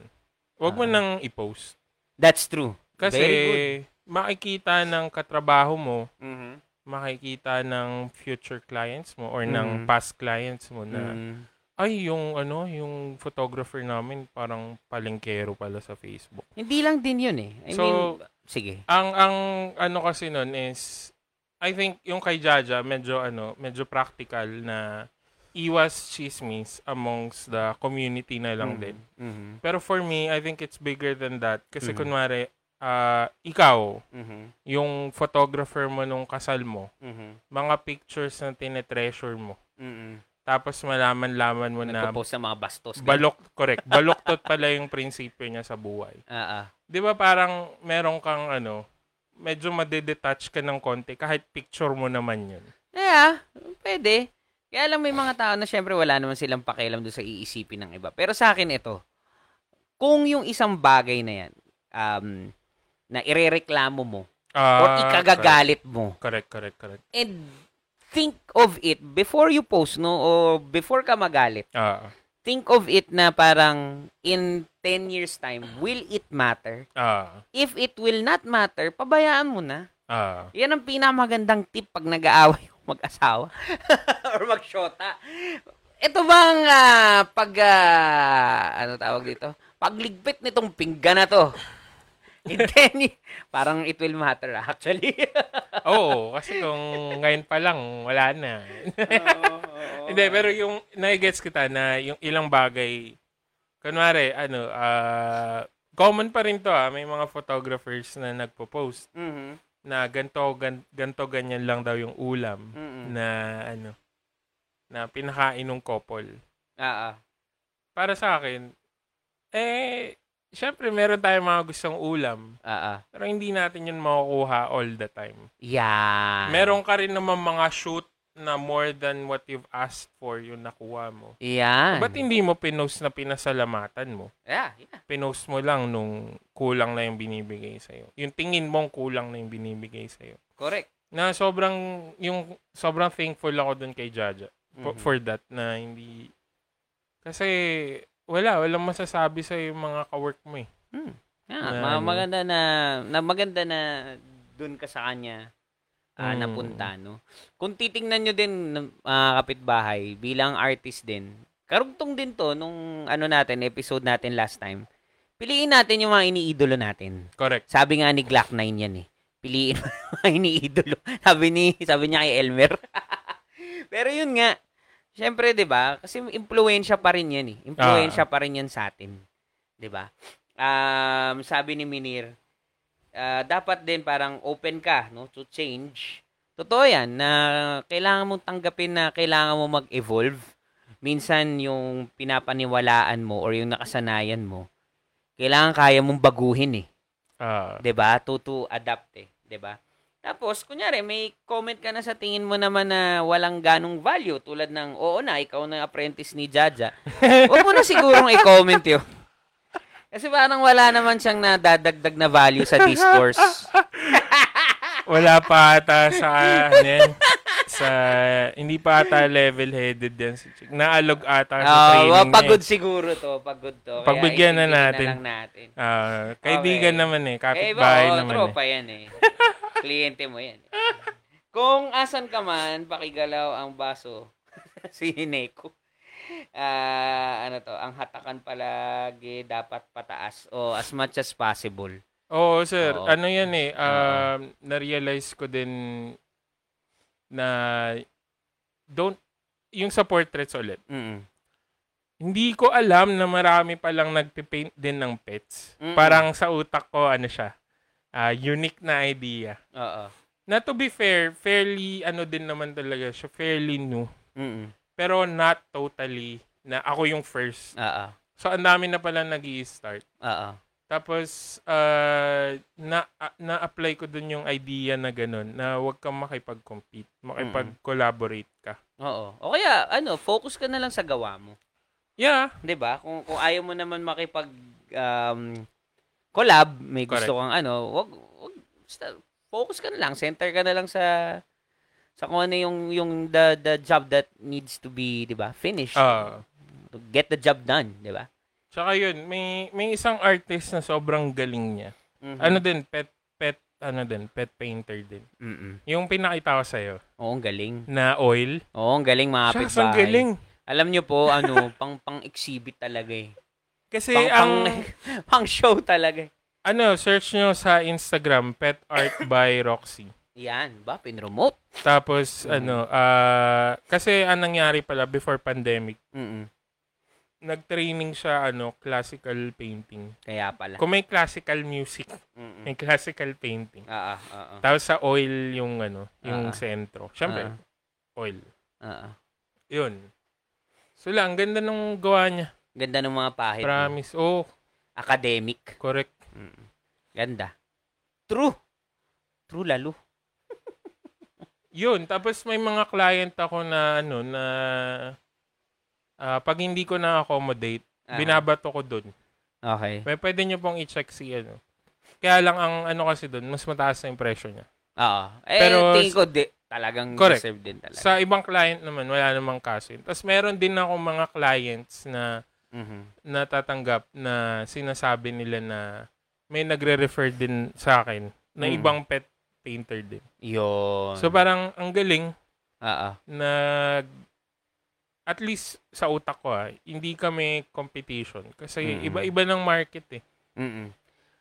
Huwag mo Ah. nang i-post. That's true. Kasi Very good. makikita ng katrabaho mo, Mhm. makikita ng future clients mo or ng Mhm. past clients mo na Mm. ay yung ano, yung photographer namin parang palengkero pala sa Facebook. Hindi lang din yun eh. I So, mean, sige. Ang ang ano kasi nun is I think yung kay Jaja medyo ano, medyo practical na iwas chismis amongst the community na lang Mhm. din. Mhm. Pero for me, I think it's bigger than that. Kasi Mhm. kunwari, ah, ikaw, Mhm. yung photographer mo nung kasal mo, Mhm. mga pictures na tinetreasure mo. Mhm. Tapos malaman-laman mo na Nagpo-post ng mga bastos. balok, correct, baloktot pala yung prinsipyo niya sa buhay. Ah, ah. Di ba parang meron kang ano, medyo madedetach ka ng konti kahit picture mo naman yun. Yeah, pwede. Kaya lang may mga tao na syempre wala naman silang pakialam doon sa iisipin ng iba. Pero sa akin ito, kung yung isang bagay na yan, um, na irereklamo mo, or Ah, ikagagalit mo, Correct, correct, correct. and think of it before you post, no? O before ka magalit, Ah, think of it na parang in 10 years time, will it matter? ah, If it will not matter, pabayaan mo na. ah. Yan ang pinamagandang tip pag nag-aaway mag-asawa or mag-shota. Ito bang ah, pag, ah, ano tawag dito? Pagligpit nitong pinggan na to. In 10 y- parang it will matter actually. Oo, kasi kung ngayon pa lang, wala na. Hindi, pero yung nai-gets kita na yung ilang bagay, kunwari, ano, ah, common pa rin to ah, may mga photographers na nagpo-post Mhm. na ganto, gan, ganto, ganyan lang daw yung ulam Mhm. na, ano, na pinakain ng couple. Ah, ah. Para sa akin, eh, syempre meron tayong mga gustong ulam, Ah, ah. pero hindi natin yun makukuha all the time. Yan. Meron ka rin naman mga shoot na more than what you've asked for yung nakuha mo. Yan. Ba't hindi mo pinost na pinasalamatan mo? Yeah, yeah. Pinost mo lang nung kulang na yung binibigay sa'yo. Yung tingin mong kulang na yung binibigay sa'yo. Correct. Na sobrang, yung sobrang thankful ako dun kay Jaja for, Mhm. for that na hindi, kasi wala, walang masasabi sa yung mga kawork mo eh. Yeah, Na ano. maganda na, na maganda na doon ka sa kanya ah, Mm. napunta, no? Kung titingnan nyo din, mga kapitbahay, bilang artist din, karugtong din to nung ano natin, episode natin last time. Piliin natin yung mga iniidolo natin. Correct. Sabi nga ni Glock 9 yan eh. Piliin mo yung mga iniidolo. Sabi ni sabi niya kay Elmer. Pero yun nga, syempre 'di ba? Kasi impluwensya pa rin 'yan eh. Impluwensya pa rin 'yan sa atin. 'Di ba? Um, sabi ni Minir, ah, dapat din parang open ka, no, to change. Totoo 'yan na kailangan mong tanggapin na kailangan mo mag-evolve. Minsan yung pinapaniwalaan mo or yung nakasanayan mo, kailangan kaya mong baguhin eh. Ah, 'di ba? To to adapt eh, 'di ba? Tapos, kunyari, may comment ka na sa tingin mo naman na walang ganong value. Tulad ng, oo na, ikaw na apprentice ni Jaja. Huwag mo na sigurong i-comment yun. Kasi parang wala naman siyang nadadagdag na value sa discourse. Wala pa ata sa, ano sa, hindi pa ata level-headed yan. si Chick. Naalog ata sa Oh, training well, niya pagod eh. siguro to. Pagod to. Pagbigyan na natin. lang natin. Ah, kaibigan Okay. naman eh, Eh, kapitbahay ba, naman eh. tropa yan eh. Kliyente mo yan. eh. Kung asan ka man, pakigalaw ang baso. si Neko. Ah, ano to, ang hatakan palagi dapat pataas o as much as possible. Oo, sir. Oo. Ano yan eh, um, na-realize ko din na don't, yung sa portraits ulit, Mm. hindi ko alam na marami palang nagpipaint din ng pets. Mm-mm. Parang sa utak ko, ano siya, ah, unique na idea. Oo. Na to be fair, fairly, ano din naman talaga siya, fairly new. Mm. Pero not totally na ako yung first. Oo. So, ang dami na pala nag start Oo. Tapos, uh, na, a- na-apply ko dun yung idea na ganun, na huwag kang makipag-compete, makipag-collaborate ka. Oo. O kaya, ano, focus ka na lang sa gawa mo. Yeah, ba? Kung kung ayaw mo naman makipag um, collab, may gusto Correct. kang ano, wag, wag basta focus ka na lang, center ka na lang sa sa kung ano yung yung the the job that needs to be, 'di ba? Finished. Ah. To get the job done, 'di ba? Tsaka yun, may, may isang artist na sobrang galing niya. Mhm. Ano din, pet, pet, ano din, pet painter din. Mm-mm. Yung pinakita ko sa'yo, Oo, ang galing. na oil. Oo, ang galing mga Shucks, ang galing. Alam nyo po, ano, pang pang exhibit talaga eh. Kasi Pang, ang, pang, pang show talaga. eh. ano, search nyo sa Instagram, Pet Art by Roxy. Yan, ba? Pinremote. Tapos, Mhm. ano, ah, kasi ang nangyari pala before pandemic, Mm nag-training siya, ano, classical painting. Kaya pala. Kung may classical music, Mm-mm. may classical painting. Ah, ah, ah, ah. Tapos sa oil yung, ano, yung Ah. sentro. Siyempre, Ah. oil. Ah, ah. Yun. So lang, ganda nung gawa niya. Ganda ng mga pahit. mo. Promise. Oh, Academic. correct. Mm. Ganda. True. True lalo. Yun. Tapos may mga client ako na, ano, na ah, pag hindi ko na-accommodate, Ah. binabato ko dun. Okay. May pwede nyo pong i-check si, ano. Kaya lang ang ano kasi dun, mas mataas na yung presyo niya. Oo. Eh, Pero- tingin ko, di, talagang Correct. deserve din talaga. Sa ibang client naman, wala namang kaso. Tapos meron din ako mga clients na Mhm. natatanggap na sinasabi nila na may nagre-refer din sa akin na Mm. ibang pet painter din. Yun. So parang ang galing Oo. na at least sa utak ko ah, hindi kami competition kasi Mm. iba-iba ng market eh. Mm-mm.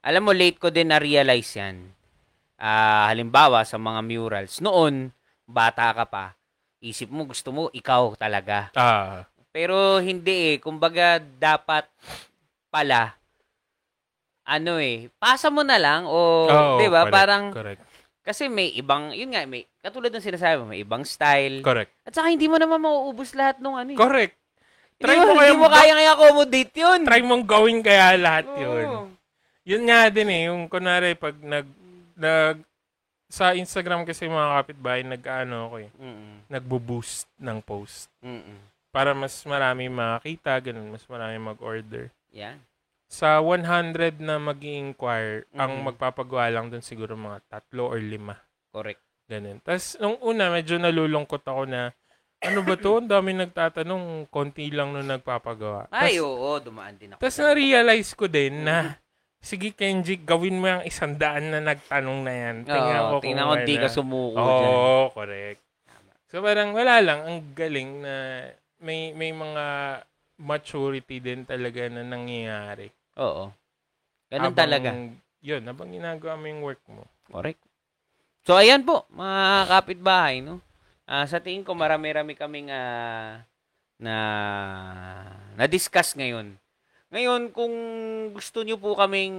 Alam mo, late ko din na-realize yan. Ah, halimbawa, sa mga murals. Noon, bata ka pa, isip mo, gusto mo, ikaw talaga. Ah, Pero hindi eh. Kumbaga, dapat pala, ano eh, pasa mo na lang o, oo, 'di ba? Parang correct. Kasi may ibang, yun nga, may katulad ng sinasabi mo, may ibang style. Correct. At saka hindi mo naman mauubos lahat ng ano eh. Correct. Hindi Try mo, mo hindi mo kayang i-accommodate yun. Try mong gawin kaya lahat 'yun. Oo. Yun nga din eh, yung kunwari pag nag, nag sa Instagram kasi mga kapitbahay nag-ano ako eh, Mm-mm. nagbo-boost ng post Mm-mm. para mas marami makakita, ganun, mas marami mag-order. Yan. Sa 100 na mag inquire ang Mhm. magpapagawa lang dun siguro mga tatlo or lima. Correct. Ganun. Tapos, nung una, medyo nalulungkot ako na, ano ba to? Ang dami nagtatanong, konti lang nung nagpapagawa. Ay, Tas- oo, dumaan din ako. Tapos na-realize ko din na, sige Kenji, gawin mo yung isang daan na nagtanong na yan. Tingnan Oo, ko tingnan kung di ka sumuko Oo, dyan. correct. So parang wala lang, ang galing na may may mga maturity din talaga na nangyayari. Oo. Ganun Habang- talaga. Yun, habang ginagawa mo yung work mo. Correct. So, ayan po, mga kapitbahay, no? Ah, sa tingin ko, marami-rami kaming ah, na na-discuss ngayon. Ngayon, kung gusto nyo po kaming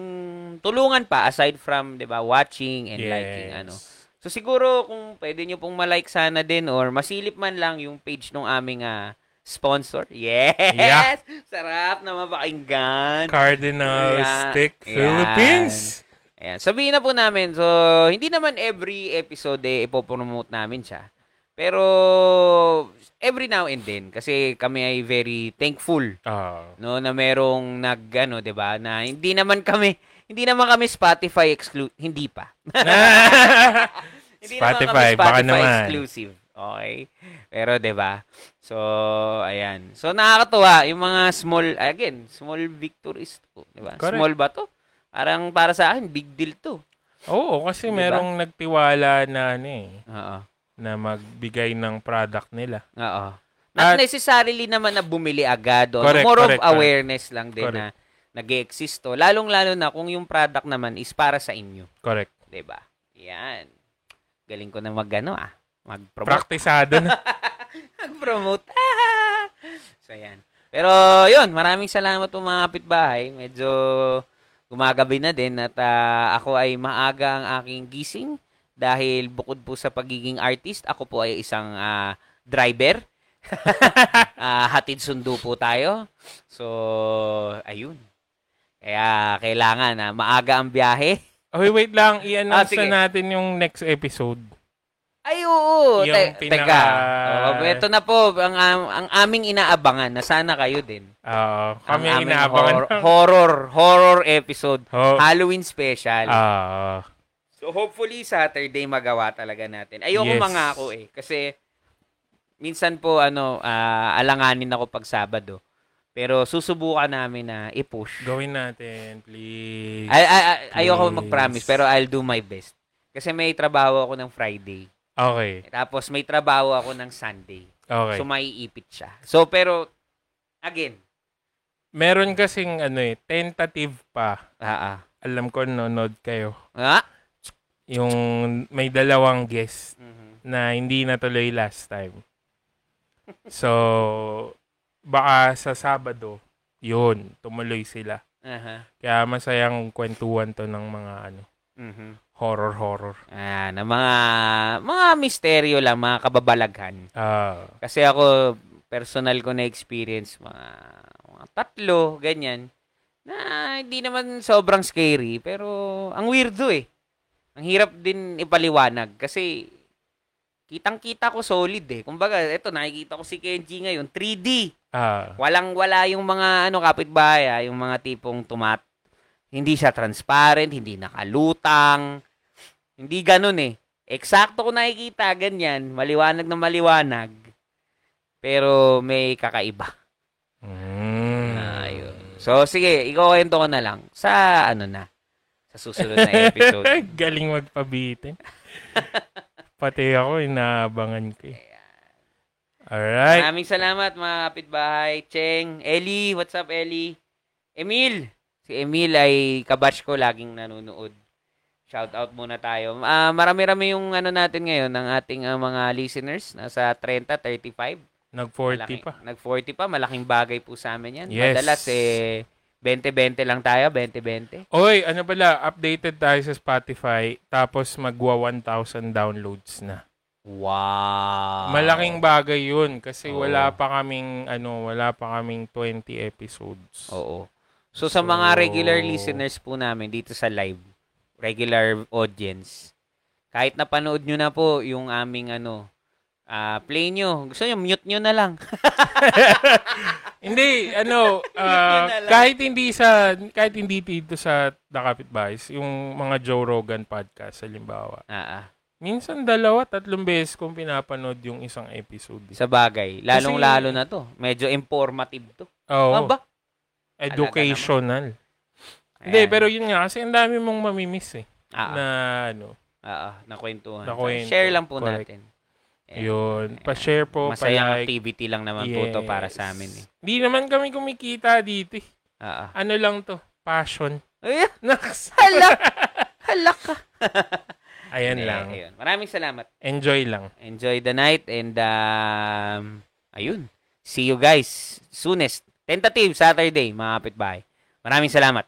tulungan pa, aside from, di ba, watching and liking, ano. So, siguro, kung pwede nyo pong malike sana din or masilip man lang yung page ng aming ah, sponsor. Yes! Yeah. Sarap na mapakinggan. Cardinal Yeah. Stick. Philippines. Ayan. Sabihin na po namin, so, hindi naman every episode eh, ipopromote namin siya. Pero, every now and then, kasi kami ay very thankful, Ah. no, na merong nag, ano, 'di ba na hindi naman kami, hindi naman kami Spotify exclusive, hindi pa. Hindi naman kami Spotify, baka naman. exclusive. Okay? Pero 'di ba? So, ayan. So nakakatuwa yung mga small again, small victories to, 'di ba? Small ba to? Parang para sa akin big deal to. Oo, kasi Diba? merong nagtiwala na ano eh, Oo. na magbigay ng product nila. Oo. Not At- necessarily naman na bumili agad. O, Correct, more correct, of awareness lang din Correct. na nag-exist to. Lalong-lalo na kung yung product naman is para sa inyo. Correct. 'Di ba? Yan. Galing ko na mag-ano ah. Mag-promote. Praktisado na. Mag-promote. so, yan. Pero, yun. Maraming salamat po mga kapitbahay. Medyo gumagabi na din at ah, ako ay maaga ang aking gising dahil bukod po sa pagiging artist, ako po ay isang ah, driver. Ah, hatid sundo po tayo. So, ayun. Kaya kailangan na maaga ang biyahe. Okay, wait lang. Ah, I-announce sige. na natin yung next episode. Oo. Yung Te- pinaka- Teka. Oh, ito na po, ang, ang, ang aming inaabangan na sana kayo din. Ang kami ang aming inaabangan. hor- horror, horror episode. Oh, Halloween special. ah, so, hopefully, Saturday magawa talaga natin. Ayoko Yes. mangako eh. Kasi, minsan po, ano, ah, alanganin ako pag Sabado. Pero, susubukan namin na i-push. gawin natin, please. Ay, ay, ay, ayoko mag-promise, pero I'll do my best. Kasi may trabaho ako ng Friday. Okay. Tapos, may trabaho ako ng Sunday. Okay. So, maiipit siya. So, pero, again, Meron kasing ano eh, tentative pa. ah, ah. Alam ko nanonood kayo. Ah? Yung may dalawang guest Mhm. na hindi natuloy last time. So, baka sa Sabado, yun, tumuloy sila. Aha. Kaya masayang kwentuhan to ng mga ano, Mhm. horror-horror. Ah, na mga mga misteryo lang, mga kababalaghan. Ah, Kasi ako personal ko na experience mga, mga tatlo, ganyan. Na hindi naman sobrang scary, pero ang weirdo eh. Ang hirap din ipaliwanag kasi kitang-kita ko solid eh. Kumbaga, eto nakikita ko si Kenji ngayon, 3D. ah, Walang-wala yung mga ano kapitbahay, ah, yung mga tipong tumat hindi siya transparent, hindi nakalutang. Hindi ganun eh. Eksakto ko nakikita ganyan, maliwanag na maliwanag. Pero may kakaiba. mm. Ayun. So sige, ikaw kwento ko na lang sa ano na sa susunod na episode. Galing magpabitin. Pati ako, inaabangan ko eh. Alright. Maraming salamat mga kapitbahay. Cheng, Eli, what's up Eli? Emil. Si Emil ay kabatch ko laging nanonood. Shout out muna tayo. Ah, marami-rami yung ano natin ngayon ng ating ah, mga listeners. Nasa 30, 35. Nag-40 Malaki- pa. Nag-40 pa. Malaking bagay po sa amin yan. Yes. Madalas eh 20-20 lang tayo. 20-20. Oy, ano pala, updated tayo sa Spotify, tapos magwa 1,000 downloads na. Wow. Malaking bagay yun kasi Oo. wala pa kaming, ano, wala pa kaming 20 episodes. Oo. So, sa So- mga regular listeners po namin dito sa live, regular audience, kahit napanood nyo na po yung aming ano, ah play nyo. Gusto nyo, mute nyo na lang. Hindi, ano, lang. kahit hindi sa, kahit hindi dito sa The Kapitbahays, yung mga Joe Rogan podcast, halimbawa, Ah, ah. minsan dalawa, tatlong beses kong pinapanood yung isang episode. Sa bagay. Lalong-lalo na to. Medyo informative to. Oo, Ah, ba? educational. Hindi, Ayan. pero yun nga, kasi ang dami mong mamimiss eh. Ah. Na, ano, Ah, ah. Nakwentuhan. Nakwento. Share lang po Correct. natin. Ayan. yun. Pa-share po, Masayang pa-like. activity lang naman po to para sa amin. Eh. Hindi naman kami kumikita dito eh. Ah, ah. Ano lang to? Passion. Ay, Naks. hala! Hala ka! Ayan Eh, lang. ayun. Maraming salamat. Enjoy lang. Enjoy the night and um, ayun. See you guys soonest. Tentative Saturday, mga kapitbahay. Maraming salamat.